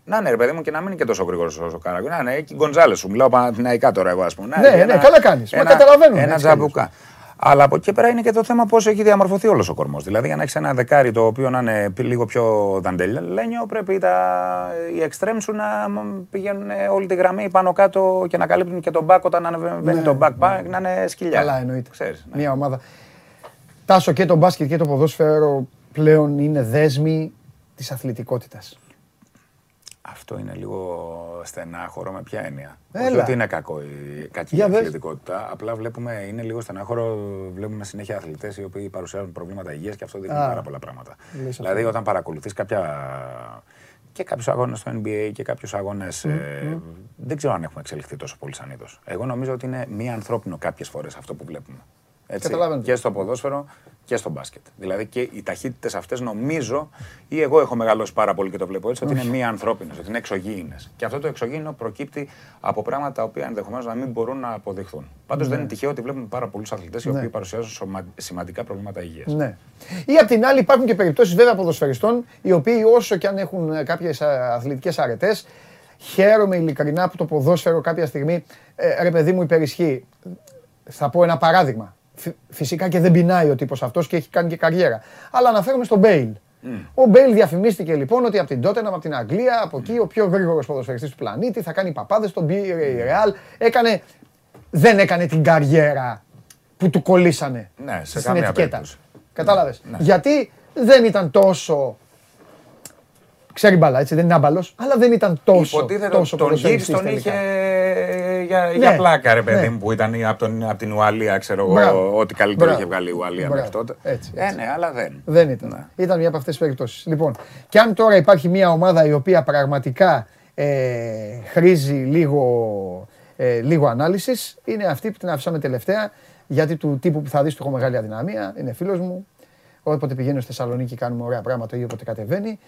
Βέβαια. Να είναι ρε παιδί μου και να μην είναι και τόσο γρήγορος όσο ο Καραγκούνη. Να είναι εκεί Γκοντζάλε σου. Μιλάω παναθηναϊκά τώρα εγώ, ας πούμε. Να Ναι, έχει ναι, καλά κάνεις. Μα καταλαβαίνουμε, Ένα έτσι τζαμπουκά. Αλλά από εκεί πέρα είναι και το θέμα πώς έχει διαμορφωθεί όλος ο κορμός. Δηλαδή, για να έχεις ένα δεκάρι το οποίο να είναι πι- λίγο πιο δαντελένιο, πρέπει τα, οι εξτρέμ σου να μ, πηγαίνουν όλη τη γραμμή πάνω κάτω και να καλύπτουν και τον back όταν ανεβαίνει Ναι, το back back, να είναι σκυλιά. Καλά εννοείται. Ξέρεις, ναι. Μια ομάδα. Τάσο και το μπάσκετ και το ποδόσφαιρο πλέον είναι δέσμοι της αθλητικότητας. Αυτό είναι λίγο στενάχωρο με ποια έννοια; Έλα. Όχι ότι είναι κακό η κακή Για η πες. αθλητικότητα. Απλά βλέπουμε, είναι λίγο στενάχωρο, βλέπουμε συνέχεια αθλητές οι οποίοι παρουσιάζουν προβλήματα υγείας και αυτό δείχνει Α. πάρα πολλά πράγματα. Λες αυτό. δηλαδή, όταν παρακολουθείς κάποια. και κάποιους αγώνες στο NBA και κάποιους αγώνες. Ε, δεν ξέρω αν έχουμε εξελιχθεί τόσο πολύ σαν είδος. Εγώ νομίζω ότι είναι μη ανθρώπινο κάποιες φορές αυτό που βλέπουμε. Έτσι, Καταλαβαίνω. και στο ποδόσφαιρο και στο μπάσκετ. Δηλαδή και οι ταχύτητες αυτές νομίζω, ή εγώ έχω μεγαλώσει πάρα πολύ και το βλέπω έτσι, ότι είναι μη ανθρώπινες, ότι είναι εξωγήινες. Και αυτό το εξωγήινο προκύπτει από πράγματα τα οποία ενδεχομένως να μην μπορούν να αποδειχθούν. Πάντως δεν είναι τυχαίο ότι βλέπουμε πάρα πολλούς αθλητές οι οποίοι παρουσιάζουν σωμα- σημαντικά προβλήματα υγείας. Ναι. Ή απ' την άλλη υπάρχουν και περιπτώσεις βέβαια ποδοσφαιριστών οι οποίοι όσο και αν έχουν ε, κάποιες α, αθλητικές αρετές χαίρομαι ειλικρινά που το ποδόσφαιρο κάποια στιγμή ε, ρε παιδί μου υπερισχύει. Θα πω ένα παράδειγμα. Φυ- Φυσικά και δεν πεινάει ο τύπος αυτός και έχει κάνει και καριέρα. Αλλά αναφέρομαι στον Μπέιλ. Ο Μπέιλ διαφημίστηκε λοιπόν ότι από την τότε από την Αγγλία, από εκεί ο πιο γρήγορος ποδοσφαιριστής του πλανήτη, θα κάνει παπάδες στον πήρε η Real. Έκανε, δεν έκανε την καριέρα που του κολλήσανε Ναι, σε στην καμία ετικέτα. περίπτωση. Κατάλαβες; Ναι. Γιατί δεν ήταν τόσο. Ξέρει μπαλά, έτσι, δεν είναι άμπαλος, αλλά δεν ήταν τόσο. Υποτίθεται τόσο τον ποδοσφαιριστής Γκίρι τον τελικά. είχε για, Ναι, για πλάκα, ρε παιδί ναι. μου, που ήταν από, τον, από την Ουαλία, ξέρω εγώ, Μπράβο. ό,τι καλύτερο Μπράβο. είχε βγάλει η Ουαλία Μπράβο. μέχρι τότε. Έτσι, Ε, έτσι. ναι, αλλά δεν. Δεν ήταν. Ναι. Ήταν μια από αυτές τις περιπτώσεις. Λοιπόν, και αν τώρα υπάρχει μια ομάδα η οποία πραγματικά ε, χρήζει λίγο, ε, λίγο ανάλυσης, είναι αυτή που την αφήσαμε τελευταία, γιατί του τύπου που θα δεις του έχω μεγάλη αδυναμία, είναι φίλος μου. Όποτε πηγαίνω στη Θεσσαλονίκη κάνουμε ωραία πράγματα ή όποτε κατεβαίνει.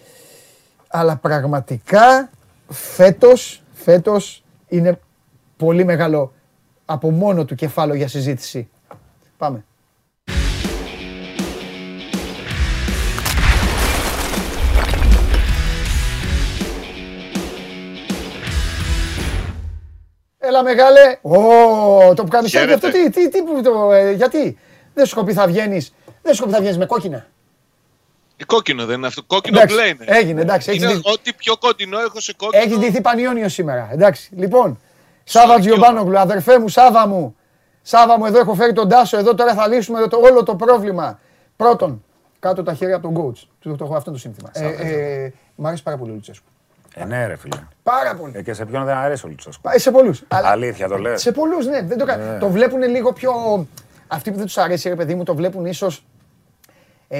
Αλλά πραγματικά φέτος, φέτος είναι πολύ μεγάλο από μόνο του κεφάλαιο για συζήτηση. Πάμε. Έλα μεγάλε. Ω, το που κάνεις αυτό Χαίρετε. τι, τι, τι, που το, ε, γιατί; Δεν σου κοπεί θα βγαίνεις, δεν σου κοπεί θα βγαίνεις με κόκκινα. Ε, Κόκκινο δεν είναι αυτό. Κόκκινο Εντάξει, μπλε είναι. έγινε, εντάξει, έχεις Είναι δει- ό,τι πιο κοντινό έχω σε κόκκινο. Έχεις ντυθεί Πανιόνιο σήμερα. Εντάξει. Λοιπόν, Σάβα Σωστό. Τζιομπάνογλου, αδερφέ μου, Σάβα μου. Σάβα μου, εδώ έχω φέρει τον Τάσο. Εδώ τώρα θα λύσουμε το, όλο το πρόβλημα. Πρώτον, κάτω τα χέρια από τον coach. Του το έχω αυτό το σύνθημα. Ε, ε, μ' αρέσει πάρα πολύ ο Λουτσέσκου. Ε, ναι, ρε φίλε. Πάρα πολύ. Ε, και σε ποιον δεν αρέσει ο Λουτσέσκου. Ε, σε πολλούς. Αλήθεια το λες. Σε πολλούς, ναι. Δεν το, κα- το βλέπουν λίγο πιο. Αυτοί που δεν τους αρέσει, ρε παιδί μου, το βλέπουν ίσως ε,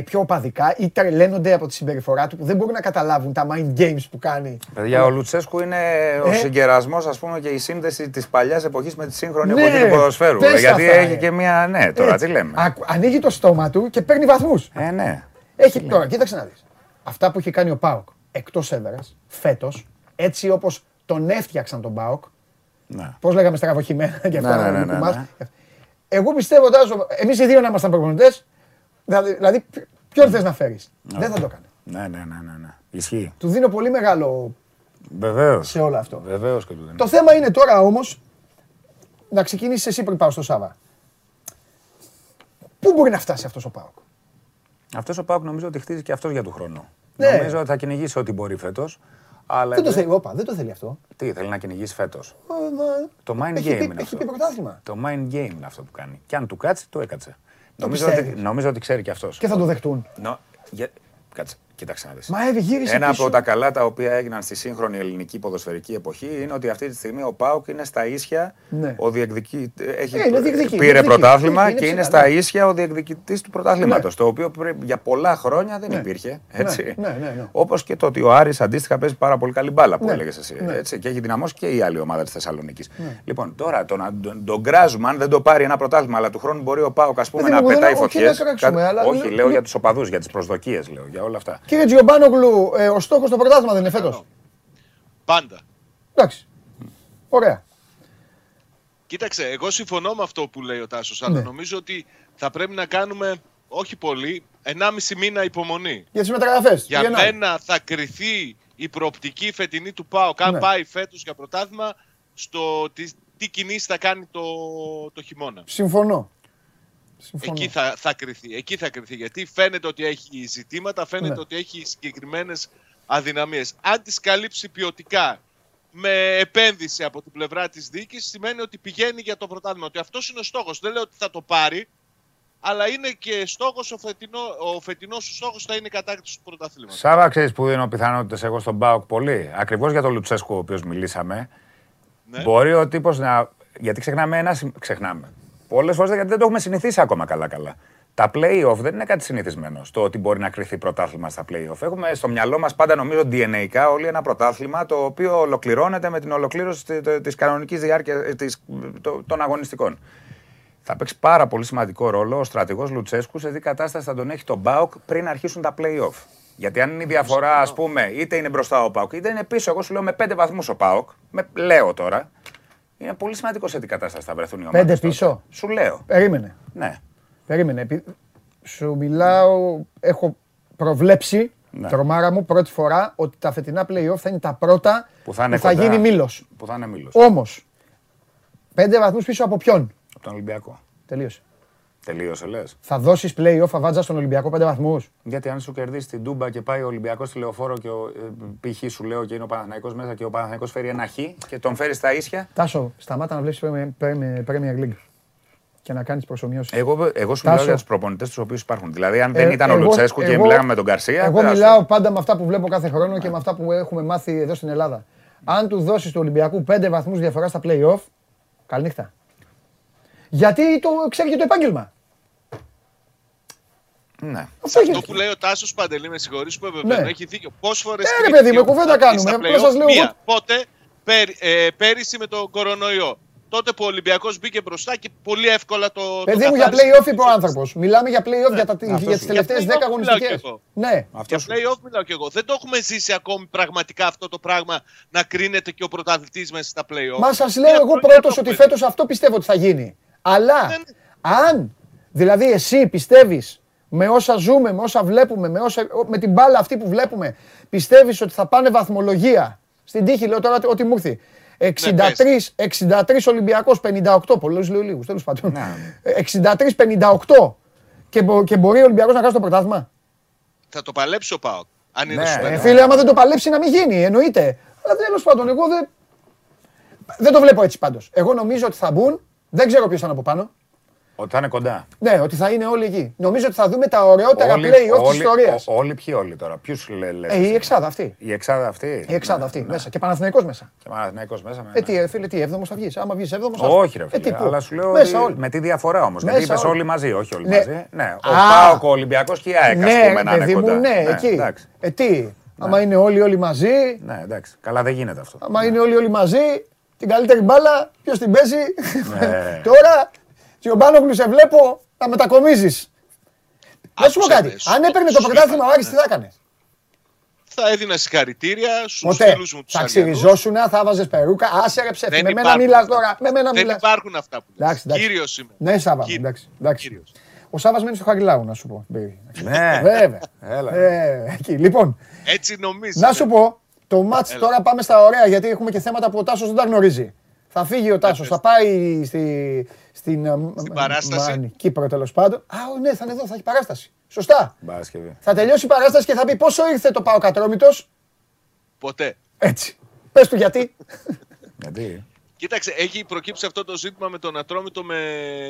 πιο οπαδικά ή τρελαίνονται από τη συμπεριφορά του που δεν μπορούν να καταλάβουν τα mind games που κάνει. Παιδιά, ο Λουτσέσκου είναι ο Ε. συγκερασμός, ας πούμε, και η σύνδεση της παλιάς εποχής με τη σύγχρονη Ναι, εποχή του ποδοσφαίρου. πες Γιατί αυτά, έχει ε. και μία. Ναι, τώρα Έτσι. τι λέμε. Ακου- ανοίγει το στόμα του και παίρνει βαθμούς. Ε, ναι. Έχει τώρα, κοίταξε να δεις. Αυτά που έχει κάνει ο Πάοκ εκτός έδρας φέτος, έτσι όπως τον έφτιαξαν τον Πάοκ, ναι. πώς λέγαμε στραβοχημένα και αυτά Ναι, ναι, ναι, ναι, δικού ναι, μας. ναι. Εγώ πιστεύω, Τάσο, εμείς οι δύο να ήμασταν προπονητές, δηλαδή, δηλαδή ποιον θες να φέρεις; Δεν θα το έκανε. Ναι, ναι, ναι, ναι, ναι. Ισχύει. Του δίνω πολύ μεγάλο Βεβαίως. σε όλο αυτό. Βεβαίως και του δίνω. Το θέμα είναι τώρα όμως να ξεκινήσεις εσύ πριν πάω στο Σάβα. Πού μπορεί να φτάσει αυτός ο Πάοκ; Αυτός ο Πάουκ νομίζω ότι χτίζει και αυτό για του χρόνου. Ναι. Νομίζω ότι θα κυνηγήσει ό,τι μπορεί φέτος. Αλλά Δεν το δεν- θέλει, όπα, δεν το θέλει αυτό. Τι θέλει να κυνηγήσει φέτος; Ε, μα- Το mind Έχει game πει- είναι έχει αυτό. πει πρωτάθλημα. Το mind game είναι αυτό που κάνει. Και αν του κάτσει, το έκατσε. Το νομίζω, ότι, πιστεύεις; νομίζω ότι ξέρει και αυτός. Και θα το δεχτούν. Κάτσε, κοίταξε να δεις. Μα Εύη γύρισε Ένα πίσω. από τα καλά τα οποία έγιναν στη σύγχρονη ελληνική ποδοσφαιρική εποχή είναι ότι αυτή τη στιγμή ο Πάουκ είναι στα ίσια. Ναι. Ο διεκδικεί, έχει, Ε, είναι διεκδικεί, πήρε διεκδικεί. πρωτάθλημα Είναι και είναι ψηλά, στα ναι. ίσια ο διεκδικητής του πρωτάθληματος. Ναι. Το οποίο πριν- για πολλά χρόνια δεν Ναι. υπήρχε. Ναι, Έτσι. ναι, ναι, ναι. Όπως και το ότι ο Άρης αντίστοιχα παίζει πάρα πολύ καλή μπάλα που Ναι. έλεγες εσύ. Ναι. Έτσι. Και έχει δυναμώσει και η άλλη ομάδα της Θεσσαλονίκης. Λοιπόν, τώρα το να τον, τον κράζουμε, αν δεν το πάρει ένα πρωτάθλημα, αλλά του χρόνου μπορεί ο Πάουκ ας πούμε, Παιδί να μου, δεν- πετάει όχι φωτιές. να κράξουμε, αλλά Όχι, λέω- λέω λέω- για τους οπαδούς, για τις προσδοκίες, λέω, για όλα αυτά. Κύριε Τζιομπάνογλου, ε, ο στόχος στο πρωτάθλημα δεν είναι φέτος; Πάντα. Εντάξει. Ωραία. Κοίταξε, εγώ συμφωνώ με αυτό που λέει ο Τάσος, αλλά Ναι. νομίζω ότι θα πρέπει να κάνουμε, όχι πολύ, 1,5 μήνα υπομονή. Για τις μεταγραφές. Για μένα θα κρυθεί η προοπτική φετινή του ΠΑΟΚ, αν Ναι. πάει φέτος για πρωτάθλημα, στο τι, τι κινήσεις θα κάνει το, το χειμώνα. Συμφωνώ. Συμφωνώ. Εκεί θα, θα κρυθεί. Εκεί θα κρυθεί. Γιατί φαίνεται ότι έχει ζητήματα, φαίνεται Ναι. ότι έχει συγκεκριμένες αδυναμίες. Αν τις καλύψει ποιοτικά με επένδυση από την πλευρά της διοίκησης, σημαίνει ότι πηγαίνει για το πρωτάθλημα. Ότι αυτός είναι ο στόχος. Δεν λέω ότι θα το πάρει, αλλά είναι και στόχος, ο, φετινό, ο φετινός σου στόχος θα είναι η κατάκτηση του πρωταθλήματος. Σάβα, ξέρεις που δίνω πιθανότητες εγώ στον Μπάουκ πολύ. Ακριβώς για τον Λουτσέσκου, ο οποίος μιλήσαμε. Ναι. Μπορεί ο τύπος να. Γιατί ξεχνάμε ένα. συμ- Ξεχνάμε. Πολλές φορές γιατί δεν το έχουμε συνηθίσει ακόμα καλά-καλά. Τα play-off δεν είναι κάτι συνηθισμένο στο ότι μπορεί να κρυθεί πρωτάθλημα στα play-off. Έχουμε στο μυαλό μας πάντα, νομίζω, DNA όλοι ένα πρωτάθλημα το οποίο ολοκληρώνεται με την ολοκλήρωση τη κανονικής διάρκειας της, το- των αγωνιστικών. Θα παίξει πάρα πολύ σημαντικό ρόλο ο στρατηγός Λουτσέσκου σε τι κατάσταση θα τον έχει τον Μπάουκ πριν αρχίσουν τα play-off. Γιατί αν είναι η διαφορά, ας πούμε, είτε είναι μπροστά ο Πάουκ, είτε είναι πίσω, εγώ σου λέω με πέντε βαθμούς ο Πάουκ, με, λέω τώρα, είναι πολύ σημαντικό σε τι κατάσταση θα βρεθούν οι ομάδες. Πέντε πίσω. Σου λέω. Περίμενε. Ναι. Περίμενε. Επει- Σου μιλάω, έχω προβλέψει, Ναι. τρομάρα μου, πρώτη φορά ότι τα φετινά play-off θα είναι τα πρώτα Που θα, είναι θα κοντά. γίνει μήλος. Που θα είναι μήλος. Όμως, πέντε βαθμούς πίσω από ποιον; Από τον Ολυμπιακό. Τελείωσε. Τελείωσε, λες. Θα δώσεις play-off αβάτζα στον Ολυμπιακό πέντε βαθμούς. Γιατί αν σου κερδίσει την Τούμπα και πάει ο Ολυμπιακός στη λεωφόρο και ο ε, π.χ. σου λέω και είναι ο Παναθηναϊκός μέσα και ο Παναθηναϊκός φέρει ένα χ και τον φέρει στα ίσια. Τάσο, σταμάτα να βλέπεις Premier League και να κάνεις προσωμιώσει. Εγώ, εγώ σου μιλάω Τάσο. για τους προπονητές τους οποίους υπάρχουν. Δηλαδή, αν δεν Ε, ήταν ο εγώ- Λουτσέσκου και εγώ- μιλάγαμε με τον Καρσία. Εγώ δεν θα σου- μιλάω πάντα με αυτά που βλέπω κάθε χρόνο και με αυτά που έχουμε μάθει εδώ στην Ελλάδα. Αν του δώσεις του Ολυμπιακού πέντε βαθμούς διαφορά στα play-off, καληνύχτα. Γιατί το ξέρει και το επάγγελμα. Ναι. Αυτό Αυτό έχει. που λέει ο Τάσος Παντελή, με συγχωρείς που επεμβαίνω, Ναι. έχει δίκιο. Πόσε φορές. Ε, ρε παιδί μου, κουβέντα κάνουμε, απλώς σας λέω Μία. εγώ- Πότε, πέρ- ε, πέρυσι με τον κορονοϊό. Τότε που ο Ολυμπιακός μπήκε μπροστά και πολύ εύκολα το. το Παιδί μου για καθάρισε. play-off είπε ο άνθρωπος. Μιλάμε για play-off για, τα, Αυτό για σου τις λέω. τελευταίες Για 10 play-off μιλάω κι αγωνιστικές. εγώ. Ναι. Αυτό Για σου. play-off μιλάω κι εγώ. Δεν το έχουμε ζήσει ακόμη πραγματικά αυτό το πράγμα να κρίνεται και ο πρωταθλητής μέσα στα play-off. Μα σας λέω Μία εγώ χρόνια πρώτος το ότι έχουμε φέτος αυτό πιστεύω ότι θα γίνει. Αλλά Ναι, ναι. αν δηλαδή εσύ πιστεύεις με όσα ζούμε, με όσα βλέπουμε, με, όσα, με την μπάλα αυτή που βλέπουμε, πιστεύεις ότι θα πάνε βαθμολογία; Στην τύχη λέω τώρα ό,τι μου έρθει. 63, 63 Ολυμπιακός, 58, πολλούς λέω λίγους, τέλος πάντων. Ναι. 63-58 και, μπο- και μπορεί ο Ολυμπιακός να χάσει το πρωτάθλημα; Θα το παλέψει ο Πάοκ. Αν είναι Ναι, σου ε, Ε, πέντε. φίλε, άμα δεν το παλέψει να μην γίνει, εννοείται. Αλλά τέλος πάντων, εγώ δεν. Δεν το βλέπω έτσι πάντως. Εγώ νομίζω ότι θα μπουν. Δεν ξέρω ποιος θα είναι από πάνω. Ότι θα είναι κοντά. Ναι, ότι θα είναι όλοι εκεί. Νομίζω ότι θα δούμε τα ωραιότερα Όλοι- play-off της όλοι- ιστορίας. ο- Όλοι ποιοι όλοι τώρα; Ποιους λε. Ε, η εξάδα αυτή. Η εξάδα αυτή. Η εξάδα Ναι, αυτή ναι. μέσα. Και Παναθηναϊκός μέσα. Και Παναθηναϊκός μέσα. με Ε, ένα. τι, ε, φίλε, τι, έβδομος θα βγεις. Άμα βγεις έβδομος. Όχι, ρε Ε, φίλε. τι, πού; αλλά σου λέω Μέσα ότι όλοι. με τι διαφορά όμως. Γιατί Μέσα είπες όλοι. όλοι μαζί, όχι όλοι Ναι. μαζί. Ναι, ο Α. Πάοκ, ο Ολυμπιακός και η ΑΕΚ. ας Ναι, πούμε, να είναι παιδί μου, κοντά. ναι, εκεί. εντάξει. Ε, τι, άμα είναι όλοι όλοι μαζί, Ναι, εντάξει. Καλά δεν γίνεται αυτό. άμα είναι όλοι όλοι μαζί, την καλύτερη μπάλα, ποιος την παίζει; Ναι. Τώρα, Τσιομπάνογλου σε βλέπω να μετακομίζεις. Να σου πω Άκουσε κάτι. με, σου- Αν έπαιρνε το σου πρωτάθλημα ο είπα, Άρης, τι ναι. θα έκανες; Θα έδινα συγχαρητήρια στους Ποτέ. φίλους μου τους Θα ξυριζόσουν, θα βάζες περούκα. Άσε ρε ψεύτη. Με μένα μιλά τώρα. Με μένα Δεν μιλά. υπάρχουν αυτά που Εντάξει, λες. εντάξει. Κύριος είμαι. Ναι, Σάβα. Κύριος. Εντάξει, εντάξει. Κύριος. Ο Σάβας μένει στο Χαριλάου, να σου πω. Μπήρι. Ναι. Βέβαια. Έλα. Ε, εκεί. Λοιπόν, Έτσι νομίζεις. να σου πω, το μάτς Έλα. τώρα πάμε στα ωραία, γιατί έχουμε και θέματα που ο Τάσος δεν τα γνωρίζει. Θα φύγει ο Τάσος, θα πάει στη, στην, ε, μ- παράσταση. μ- Κύπρο τέλος πάντων. Α, ο, ναι, θα είναι εδώ, θα έχει παράσταση. Σωστά. Παρασκευή. Θα τελειώσει η παράσταση και θα πει πόσο ήρθε το Πάο Κατρόμητος; Ποτέ. Έτσι. Πες του γιατί. Γιατί; Κοίταξε, έχει προκύψει αυτό το ζήτημα με τον Ατρόμητο με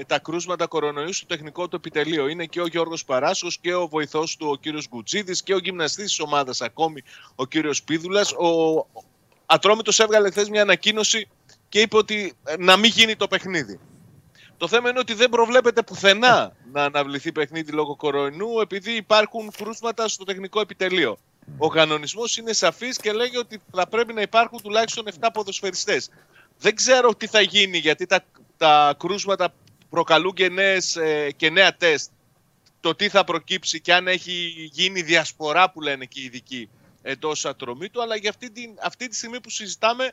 τα κρούσματα κορονοϊού στο τεχνικό του επιτελείο. Είναι και ο Γιώργος Παράσχος και ο βοηθός του ο κύριος Γκουτζίδης και ο γυμναστής της ομάδας ακόμη ο κύριος Πίδουλας. Ο Ατρόμητος έβγαλε χθες μια ανακοίνωση και είπε ότι ε, να μην γίνει το παιχνίδι. Το θέμα είναι ότι δεν προβλέπεται πουθενά να αναβληθεί παιχνίδι λόγω κορονοϊού επειδή υπάρχουν κρούσματα στο τεχνικό επιτελείο. Ο κανονισμός είναι σαφής και λέγει ότι θα πρέπει να υπάρχουν τουλάχιστον 7 ποδοσφαιριστές. Δεν ξέρω τι θα γίνει γιατί τα, τα κρούσματα προκαλούν και, νέες, ε, και νέα τεστ. Το τι θα προκύψει και αν έχει γίνει διασπορά που λένε και οι ειδικοί εντός ατρωμίτου. Αλλά για αυτή, την, αυτή τη στιγμή που συζητάμε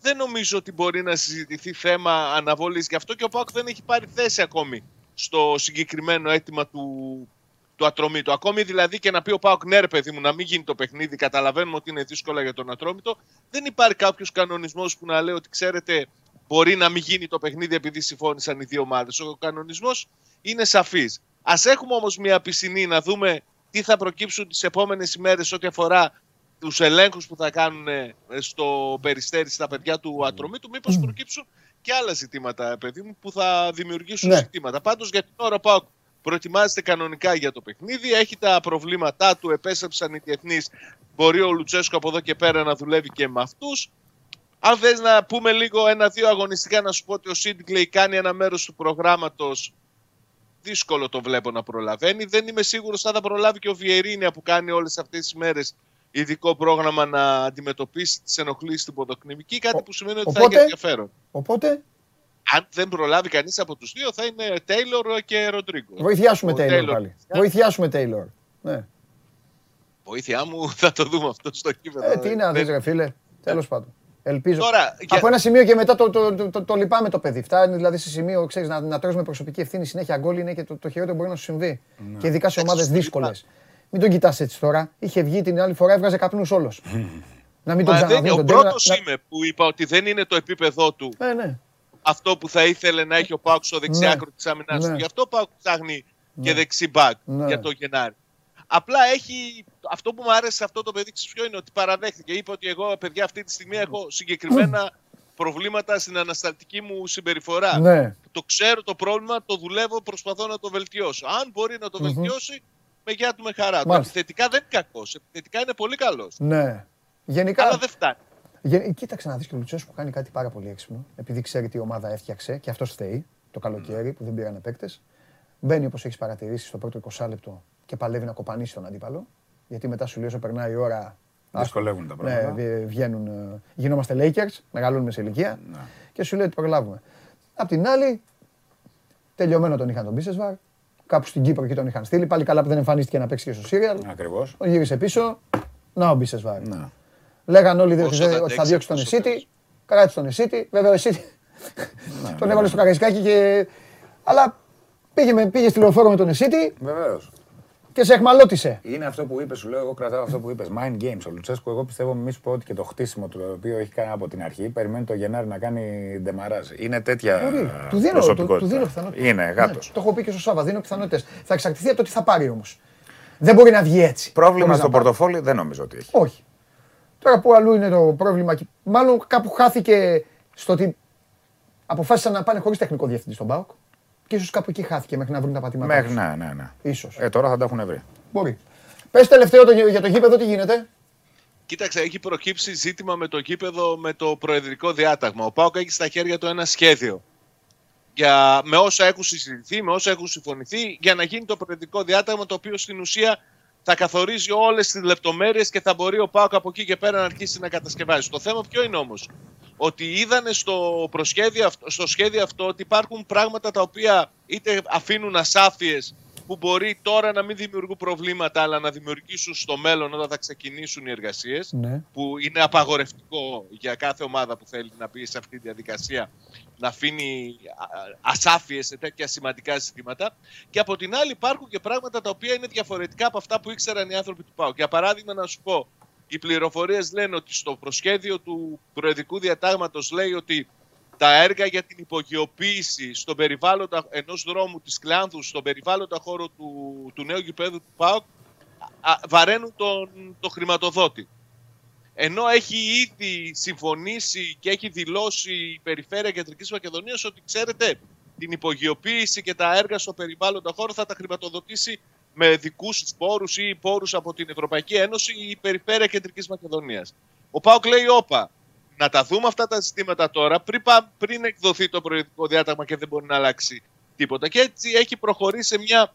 δεν νομίζω ότι μπορεί να συζητηθεί θέμα αναβολής. Γι' αυτό και ο ΠΑΟΚ δεν έχει πάρει θέση ακόμη στο συγκεκριμένο αίτημα του, του Ατρόμητο. Ακόμη δηλαδή και να πει ο Πάοκ ναι, ρε παιδί μου, να μην γίνει το παιχνίδι, καταλαβαίνουμε ότι είναι δύσκολα για τον Ατρόμητο. Δεν υπάρχει κάποιος κανονισμός που να λέει ότι ξέρετε, μπορεί να μην γίνει το παιχνίδι επειδή συμφώνησαν οι δύο ομάδες. Ο κανονισμός είναι σαφής. Α έχουμε όμως μια πισινή να δούμε τι θα προκύψουν τις επόμενες ημέρες ό,τι αφορά τους ελέγχους που θα κάνουν ε, στο περιστέρι στα παιδιά του Ατρομήτου. Μήπως προκύψουν και άλλα ζητήματα, παιδί μου, που θα δημιουργήσουν Ναι. ζητήματα. Πάντως για την ώρα ο ΠΑΟΚ προετοιμάζεται κανονικά για το παιχνίδι. Έχει τα προβλήματά του, επέστρεψαν οι διεθνείς. Μπορεί ο Λουτσέσκο από εδώ και πέρα να δουλεύει και με αυτούς. Αν θες να πούμε λίγο ένα-δύο αγωνιστικά, να σου πω ότι ο Σίντγκλεϊ κάνει ένα μέρος του προγράμματος. Δύσκολο το βλέπω να προλαβαίνει. Δεν είμαι σίγουρος αν θα προλάβει και ο Βιερίνια που κάνει όλες αυτές τις μέρες ειδικό πρόγραμμα να αντιμετωπίσει τις ενοχλήσεις στην ποδοκνημική. Κάτι Ο- που σημαίνει ότι θα οπότε- έχει ενδιαφέρον. Οπότε, Αν δεν προλάβει κανείς από τους δύο, θα είναι Τέιλορ και Ροντρίγκο. βοηθιάσουμε Ο Τέιλορ Taylor- πάλι. Βοηθιάσουμε Τέιλορ. Ναι. Βοήθειά μου, θα το δούμε αυτό στο κείμενο. Ε, τι να δεις Δεν- ρε φίλε. Τέλος πάντων. Ελπίζω. Τώρα, για- Από ένα σημείο και μετά το, το, το, το, το λυπάμαι το παιδί. Φτάνει δηλαδή σε σημείο ξέρεις, να, να τρως με προσωπική ευθύνη συνέχεια γκολ είναι και το, το χειρότερο που μπορεί να σου συμβεί. Και ειδικά σε ομάδες σου είπα. δύσκολες. Μην τον κοιτάς έτσι τώρα. Είχε βγει την άλλη φορά, έβγαζε καπνούς όλος. να μην τον Μα δεν, ξαναδεί ο τον τέλο. πρώτο είμαι που είπα ότι δεν είναι το επίπεδο του Ναι, ναι. αυτό που θα ήθελε να έχει ο Πάουκ στο δεξιάκρο Ναι. της άμυνά Ναι. του. Γι' αυτό ο Πάουκ ψάχνει Ναι. και δεξί μπακ Ναι. για το Γενάρη. Απλά έχει. Αυτό που μου άρεσε σε αυτό το παιδί, ξέρεις ποιο είναι ότι παραδέχτηκε. Είπε ότι εγώ, παιδιά, αυτή τη στιγμή έχω συγκεκριμένα προβλήματα στην ανασταλτική μου συμπεριφορά. Ναι. Το ξέρω το πρόβλημα, το δουλεύω, προσπαθώ να το βελτιώσω. Αν μπορεί να το βελτιώσει, με γεια του με χαρά. του. Μάλιστα. Επιθετικά δεν είναι κακός. Επιθετικά είναι πολύ καλός. ναι. Γενικά, Αλλά δεν φτάνει. Γεν- Κοίταξε να δεις και ο Λουτσέσκου που κάνει κάτι πάρα πολύ έξυπνο. Επειδή ξέρει τι ομάδα έφτιαξε και αυτός φταίει το καλοκαίρι που δεν πήραν παίκτε. Μπαίνει όπως έχεις παρατηρήσει στο πρώτο 20 λεπτό και παλεύει να κοπανίσει τον αντίπαλο. Γιατί μετά σου λέει όσο περνάει η ώρα. Δυσκολεύουν τα Ναι, πράγματα. βγε- βγαίνουν. ε, Γινόμαστε Lakers, μεγαλώνουμε σε ηλικία Ναι. και σου λέει ότι προλάβουμε. Απ' την άλλη, τελειωμένο τον είχαν τον Μπίσεσβαρ. Κάπου στην Κύπρο εκεί τον είχαν στείλει. Πάλι καλά που δεν εμφανίστηκε να παίξει και στο Σύριαλ. Ακριβώς. Τον γύρισε πίσω. Να ο Μπίσεσβαρ. Ναι. Λέγαν όλοι δύο ότι Όσο δεν- θα ότι θα αντέξει διώξει τον αυτός ο Εσίτη. Κράτησε τον Εσίτη. Βέβαια ο Εσίτη τον έβαλε στο καραϊσκάκι και. Αλλά πήγε, με, πήγε στη λεωφόρο με τον Εσίτη Βεβαίως. Και σε εχμαλώτησε. Είναι αυτό που είπες, σου λέω. Εγώ κρατάω αυτό που είπες. Mind games. Ο Λουτσέσκου, εγώ πιστεύω, μη σου πω ότι και το χτίσιμο του το οποίο έχει κάνει από την αρχή, περιμένει το Γενάρη να κάνει ντεμαράζ. Είναι τέτοια Μπορεί. Του δίνω, του, προσωπικότητα. του δίνω πιθανότητες. Είναι γάτος. το έχω πει και στο Σάβα. Δίνω πιθανότητες. Θα εξαρτηθεί από το τι θα πάρει όμως. Δεν μπορεί να βγει έτσι. Πρόβλημα Χωρίς στο να πάρει. πορτοφόλι δεν νομίζω ότι έχει. Όχι. Τώρα που αλλού είναι το πρόβλημα, και μάλλον κάπου χάθηκε στο ότι αποφάσισαν να πάνε χωρίς τεχνικό διευθυντή στον ΠΑΟΚ Και ίσως κάπου εκεί χάθηκε μέχρι να βρουν τα πατήματά Μέχρι, τους. ναι, ναι, ναι. Ίσως. Ε, τώρα θα τα έχουν βρει. Μπορεί. Πες τελευταίο το, για το γήπεδο τι γίνεται; Κοίταξε, έχει προκύψει ζήτημα με το γήπεδο με το προεδρικό διάταγμα. Ο Πάοκ έχει στα χέρια του ένα σχέδιο. Για, με όσα έχουν συζητηθεί, με όσα έχουν συμφωνηθεί, για να γίνει το προεδρικό διάταγμα το οποίο στην ουσία θα καθορίζει όλες τις λεπτομέρειες και θα μπορεί ο Πάοκ από εκεί και πέρα να αρχίσει να κατασκευάζει. Το θέμα ποιο είναι όμως, ότι είδανε στο, προσχέδιο, αυτό- στο σχέδιο αυτό ότι υπάρχουν πράγματα τα οποία είτε αφήνουν ασάφειες που μπορεί τώρα να μην δημιουργούν προβλήματα αλλά να δημιουργήσουν στο μέλλον όταν θα ξεκινήσουν οι εργασίες Ναι. που είναι απαγορευτικό για κάθε ομάδα που θέλει να μπει σε αυτή τη διαδικασία να αφήνει α, ασάφειες σε τέτοια σημαντικά ζητήματα και από την άλλη υπάρχουν και πράγματα τα οποία είναι διαφορετικά από αυτά που ήξεραν οι άνθρωποι του ΠΑΟ. Για παράδειγμα να σου πω, οι πληροφορίες λένε ότι στο προσχέδιο του Προεδρικού Διατάγματος λέει ότι τα έργα για την υπογειοποίηση στον περιβάλλοντα ενός δρόμου της Κλάνθους, στον περιβάλλοντα χώρο του, του νέου γηπέδου του ΠΑΟΚ, α, βαραίνουν τον, το χρηματοδότη. Ενώ έχει ήδη συμφωνήσει και έχει δηλώσει η Περιφέρεια Κεντρικής Μακεδονίας ότι ξέρετε την υπογειοποίηση και τα έργα στο περιβάλλοντα χώρο θα τα χρηματοδοτήσει με δικούς πόρους ή πόρους από την Ευρωπαϊκή Ένωση η Περιφέρεια Κεντρικής Μακεδονίας. Ο ΠΑΟΚ λέει όπα, να τα δούμε αυτά τα ζητήματα τώρα πριν, πα- πριν εκδοθεί το προεδρικό διάταγμα και δεν μπορεί να αλλάξει τίποτα. Και έτσι έχει προχωρήσει σε μια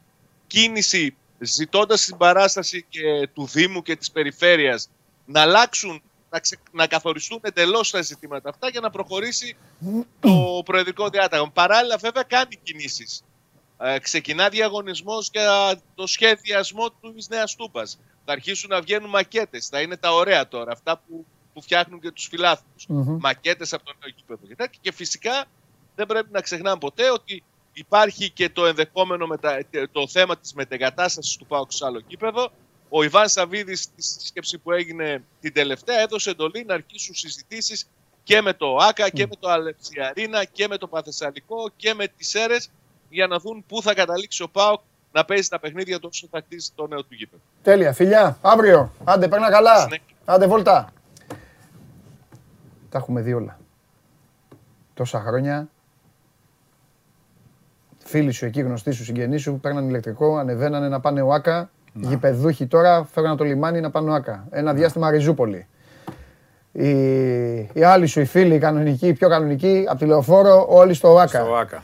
κίνηση ζητώντας την παράσταση και του Δήμου και της Περιφέρειας να αλλάξουν, να, ξε- να καθοριστούν εντελώς τα ζητήματα αυτά για να προχωρήσει το προεδρικό διάταγμα. Παράλληλα βέβαια κάνει κινήσεις. Ε, ξεκινά διαγωνισμός για το σχεδιασμό του Νέας Τούπας. Θα αρχίσουν να βγαίνουν μακέτες. Θα είναι τα ωραία τώρα. Αυτά που, που φτιάχνουν και τους φιλάθλους. Μμμ. Μακέτες από το νέο γήπεδο. και τέτοια. Και φυσικά δεν πρέπει να ξεχνάμε ποτέ ότι υπάρχει και το ενδεχόμενο μετα... το θέμα της μετεγκατάστασης του ΠΑΟΚ σε άλλο γήπεδο. Ο Ιβάν Σαββίδης στη σύσκεψη που έγινε την τελευταία έδωσε εντολή να αρχίσουν συζητήσεις και με το ΆΚΑ και με το Αλεψιαρίνα και με το Παθεσσαλικό και με τις ΣΕΡΕΣ για να δουν πού θα καταλήξει ο ΠΑΟΚ να παίζει τα παιχνίδια του όσο θα χτίσει το νέο του γήπεδο. Τέλεια. Φιλιά. Αύριο. Άντε, παίρνα καλά. Συνέχεια. Άντε, βόλτα. Τα έχουμε δει όλα. Τόσα χρόνια. Φίλοι σου εκεί, γνωστοί σου, συγγενείς σου, παίρναν ηλεκτρικό, ανεβαίνανε να πάνε ΟΑΚΑ. Γηπεδούχοι τώρα φέρναν το λιμάνι να πάνε ΟΑΚΑ. Ένα διάστημα Ριζούπολη. Οι, οι άλλοι σου, οι φίλοι, οι κανονικοί, οι πιο κανονικοί, από τη λεωφόρο, όλοι στο ΟΑΚΑ. Στο ΆΚΑ.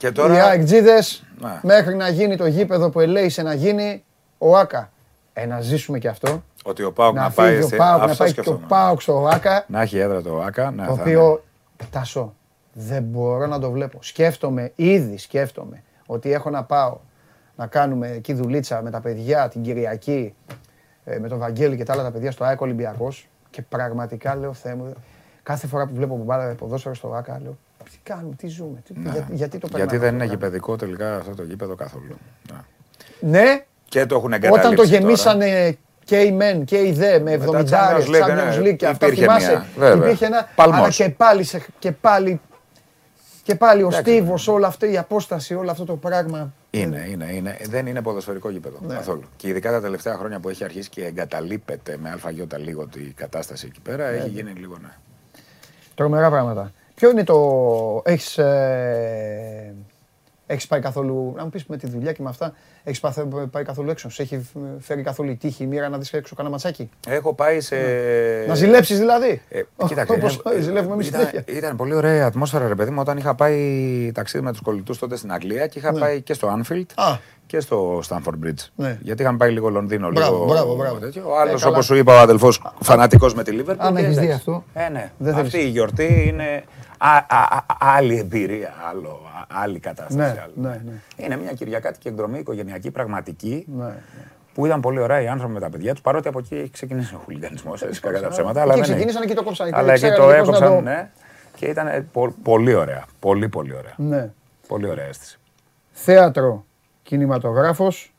Και Οι τώρα. αεκτζίδες, Ναι. μέχρι να γίνει το γήπεδο που ελέησε να γίνει, ΟΑΚΑ. Ε, να ζήσουμε κι αυτό. Ότι ο Πάοκ να, να πάει. φύγει ο σε- Πάοκ, να αυτό πάει και το σκεφτόμουν. Πάοκ στο ΟΑΚΑ. Να έχει έδρα το ΆΚΑ. Ναι, Το θα οποίο, Τάσο, δεν μπορώ να το βλέπω. Σκέφτομαι, ήδη σκέφτομαι, ότι έχω να πάω να κάνουμε εκεί δουλίτσα με τα παιδιά την Κυριακή, ε, με τον Βαγγέλη και τα άλλα τα παιδιά στο ΑΕΚ Ολυμπιακός και πραγματικά λέω, Θεέ μου, κάθε φορά που βλέπω μπάλα ποδόσφαιρο στο ΆΚΑ, λέω, τι κάνουμε, τι ζούμε, τι, Ναι. για- γιατί το Γιατί περνάμε δεν είναι αυτό το γηπεδικό τελικά αυτό το γήπεδο καθόλου. Ναι. πράγμα. Ναι, Και το έχουν εγκαταλείψει. όταν το τώρα. γεμίσανε και οι μεν και οι δε με τα 70 Champions League, Champions ναι, League και αυτά υπήρχε θυμάσαι. μια, βέβαια. Υπήρχε ένα. Παλμός. Αλλά και πάλι, σε, και πάλι, και πάλι ο στίβος, όλη αυτή η απόσταση, όλο αυτό το πράγμα. Είναι, είναι, είναι. Δεν είναι ποδοσφαιρικό γήπεδο Ναι. καθόλου. Και ειδικά τα τελευταία χρόνια που έχει αρχίσει και εγκαταλείπεται με αλφαγιώτα λίγο η κατάσταση εκεί πέρα, έχει γίνει λίγο ναι. Τρομερά πράγματα. Ποιο είναι το. Έχεις, ε, έχεις πάει καθόλου. Να μου πεις με τη δουλειά και με αυτά, έχεις πάει, πάει καθόλου έξω; Σε έχει φέρει καθόλου η τύχη, η μοίρα να δεις έξω κανένα ματσάκι; Έχω πάει σε. Να ζηλέψεις δηλαδή; Ε, κοίταξε, Όπως είναι- ζηλεύουμε εμείς ήταν, συνέχεια. ήταν πολύ ωραία η ατμόσφαιρα, ρε παιδί μου, όταν είχα πάει ταξίδι με τους κολλητούς τότε στην Αγγλία και είχα Ναι. πάει και στο Anfield Α. και στο Stanford Bridge. Ναι. Γιατί είχαμε πάει λίγο Λονδίνο, Μπράβο, λίγο. μπράβο, μπράβο. τέτοιο. Ο Ε, άλλο, καλά. όπως σου είπα, ο αδελφός, φανατικός με τη Liverpool. Αν και έχεις δει εντάξει. αυτό, Ε, ναι. δεν θέλεις. Αυτή η γιορτή είναι α, α, α, άλλη εμπειρία, άλλο, α, άλλη κατάσταση. Ναι, άλλο. ναι, ναι. Είναι μια κυριακάτικη εκδρομή οικογενειακή, πραγματική. Ναι, ναι. Που ήταν πολύ ωραία οι άνθρωποι με τα παιδιά τους, παρότι από εκεί έχει ξεκινήσει ο χουλιγανισμός. Έτσι, κακά τα ψέματα. αλλά Εκεί δεν ξεκίνησαν, έχει. εκεί το κόψαν. Αλλά εκεί ξέρανε το πώς να έκοψαν, το- ναι. Και ήταν ε, πο- πολύ ωραία. Πολύ, πολύ ωραία. Ναι. Πολύ ωραία αίσθηση. Θέατρο, κινηματογράφος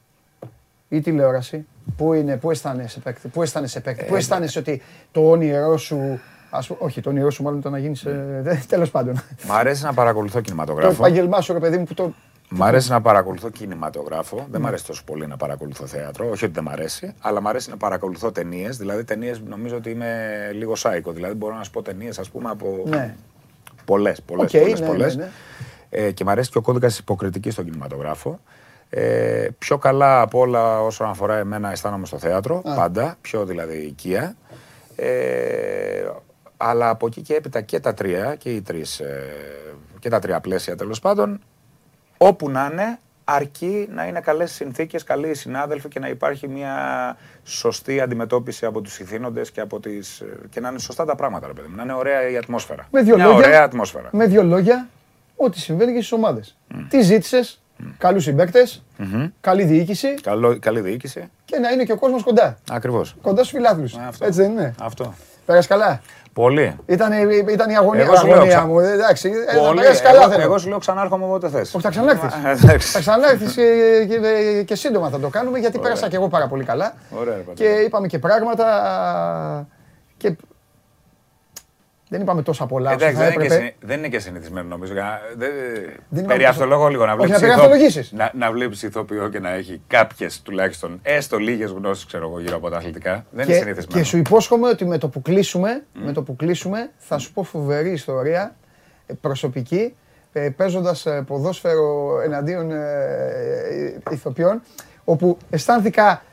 ή τηλεόραση. Πού είναι, πού αισθάνεσαι παίκτη, πού αισθάνεσαι παίκτη, Ε, πού αισθάνεσαι ότι το όνειρό σου, ας πούμε, όχι το όνειρό σου μάλλον ήταν να γίνεις, ε, δε- τέλος πάντων. Μ' αρέσει να παρακολουθώ Το κινηματογράφο. επάγγελμά σου ρε παιδί μου που το... Μ' αρέσει να παρακολουθώ κινηματογράφο. Δεν μ' αρέσει τόσο πολύ να παρακολουθώ θέατρο. Όχι ότι δεν μ' αρέσει, αλλά μ' αρέσει να παρακολουθώ ταινίες. Δηλαδή, ταινίες νομίζω ότι είμαι λίγο σάικο. Δηλαδή, μπορώ να σου πω ταινίες, ας πούμε, από Ναι. πολλές, πολλές, Οκ, πολλές. ναι, πολλές. ναι, ναι. Ε, και μου αρέσει και ο κώδικας της υποκριτικής στον κινηματογράφο. Ε, πιο καλά από όλα όσον αφορά εμένα αισθάνομαι στο θέατρο, πάντα, πιο δηλαδή οικεία. Ε, αλλά από εκεί και έπειτα και τα τρία, και οι τρεις, ε, και τα τρία πλαίσια τέλος πάντων, όπου να είναι, αρκεί να είναι καλές συνθήκες, καλοί συνάδελφοι και να υπάρχει μια σωστή αντιμετώπιση από τους ιθύνοντες και, από τις, και να είναι σωστά τα πράγματα, ρε παιδί μου. Να είναι ωραία η ατμόσφαιρα. Με δύο μια λόγια, ωραία ατμόσφαιρα. Με δύο λόγια, ό,τι συμβαίνει και στις ομάδες. Τι ζήτησες, καλούς συμπαίκτες, καλή διοίκηση Καλό, καλή διοίκηση. και να είναι και ο κόσμος κοντά. Ακριβώς. Κοντά στους φιλάθλους. Αυτό. Έτσι δεν είναι; Αυτό. Πέρασε καλά; Πολύ. Ήταν, ήταν η αγωνία, Εγώ σου λέω αγωνία ξα- μου. Εντάξει, ε, να Πολύ. περάσει καλά Εγώ, θέλω. εγώ σου λέω ξανάρχομαι όποτε θε. Όχι, θα ξανάρθει. Εντάξει. Θα ξανάρθει και, και, και σύντομα θα το κάνουμε γιατί πέρασα και εγώ πάρα πολύ καλά. Ωραία, ρε, Και είπαμε και πράγματα. Και δεν είπαμε τόσα πολλά όσο Εντάξει, θα δεν είναι, και, έπρεπε. συνη- δεν είναι και συνηθισμένο νομίζω. για- Δεν, Δεν περί είπαμε αυτό λόγο λίγο να Όχι, βλέπεις. να περιαυτολογήσεις. να, να βλέπεις ηθοποιό και να έχει κάποιες τουλάχιστον έστω λίγες γνώσεις ξέρω εγώ γύρω από τα αθλητικά. Δεν είναι Και, συνηθισμένο. και σου υπόσχομαι ότι με το που κλείσουμε, με το που κλείσουμε θα σου πω φοβερή ιστορία ε, προσωπική ε, παίζοντας ε, ποδόσφαιρο εναντίον ε, ε, ηθοποιών όπου αισθάνθηκα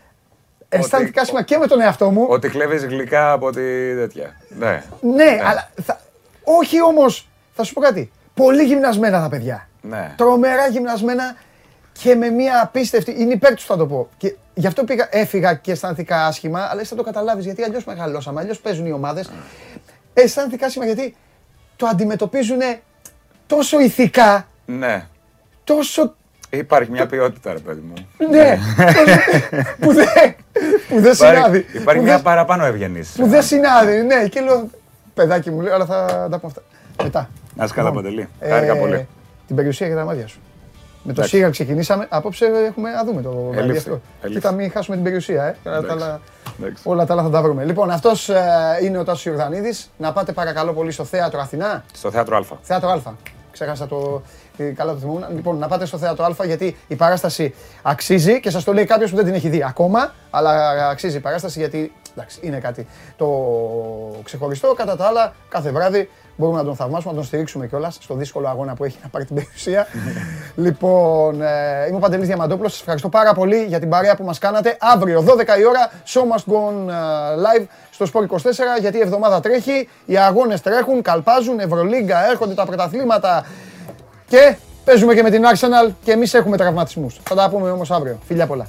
αισθάνθηκα άσχημα και με τον εαυτό μου. Ότι κλέβεις γλυκά από τη τέτοια. Ναι. Ναι, αλλά θα- όχι όμως, θα σου πω κάτι, πολύ γυμνασμένα τα παιδιά. ναι. Τρομερά γυμνασμένα και με μια απίστευτη. Είναι υπέρ τους, θα το πω. Και γι' αυτό πήγα, έφυγα και αισθάνθηκα άσχημα, αλλά εσύ θα το καταλάβεις γιατί αλλιώς μεγαλώσαμε, αλλιώς παίζουν οι ομάδες. Αισθάνθηκα άσχημα γιατί το αντιμετωπίζουν τόσο ηθικά, ναι. τόσο. Υπάρχει μια ποιότητα, ρε παιδί μου. Ναι, τόσο- που δεν που δεν συνάδει. Υπάρχει, υπάρχει που μια δεν- παραπάνω ευγενής. Που δεν συνάδει, ναι. Και λέω, παιδάκι μου, λέω, αλλά θα τα πούμε αυτά. Μετά. Να είσαι καλά, Λοιπόν, Παντελή. ε, Χάρηκα πολύ. Την περιουσία για τα μάτια σου. Με το Εντάξει. Σίγα ξεκινήσαμε. Απόψε έχουμε να δούμε το Ελήφθη, βραδιαστικό. ελήφθη. Κοίτα, μην χάσουμε την περιουσία, ε. Όλα τα, άλλα, Εντάξει. όλα τα άλλα θα τα βρούμε. Λοιπόν, αυτός είναι ο Τάσος Ιορδανίδης. Να πάτε παρακαλώ πολύ στο θέατρο Αθηνά. Στο θέατρο Α. Θέατρο Α. Ξέχασα το. Ε, Καλά το θυμόμουν. Λοιπόν, να πάτε στο θέατρο Α γιατί η παράσταση αξίζει και σας το λέει κάποιος που δεν την έχει δει ακόμα. Αλλά αξίζει η παράσταση γιατί εντάξει, είναι κάτι το ξεχωριστό. Κατά τα άλλα, κάθε βράδυ μπορούμε να τον θαυμάσουμε, να τον στηρίξουμε κιόλας στο δύσκολο αγώνα που έχει να πάρει την περιουσία. λοιπόν, ε, είμαι ο Παντελής Διαμαντόπουλος. Σας ευχαριστώ πάρα πολύ για την παρέα που μας κάνατε. Αύριο, 12 η ώρα, show must go on ε, live στο Sport 24, γιατί η εβδομάδα τρέχει, οι αγώνες τρέχουν, καλπάζουν, Ευρωλίγκα, έρχονται τα πρωταθλήματα και παίζουμε και με την Arsenal και εμείς έχουμε τραυματισμούς. Θα τα πούμε όμως αύριο. Φιλιά πολλά.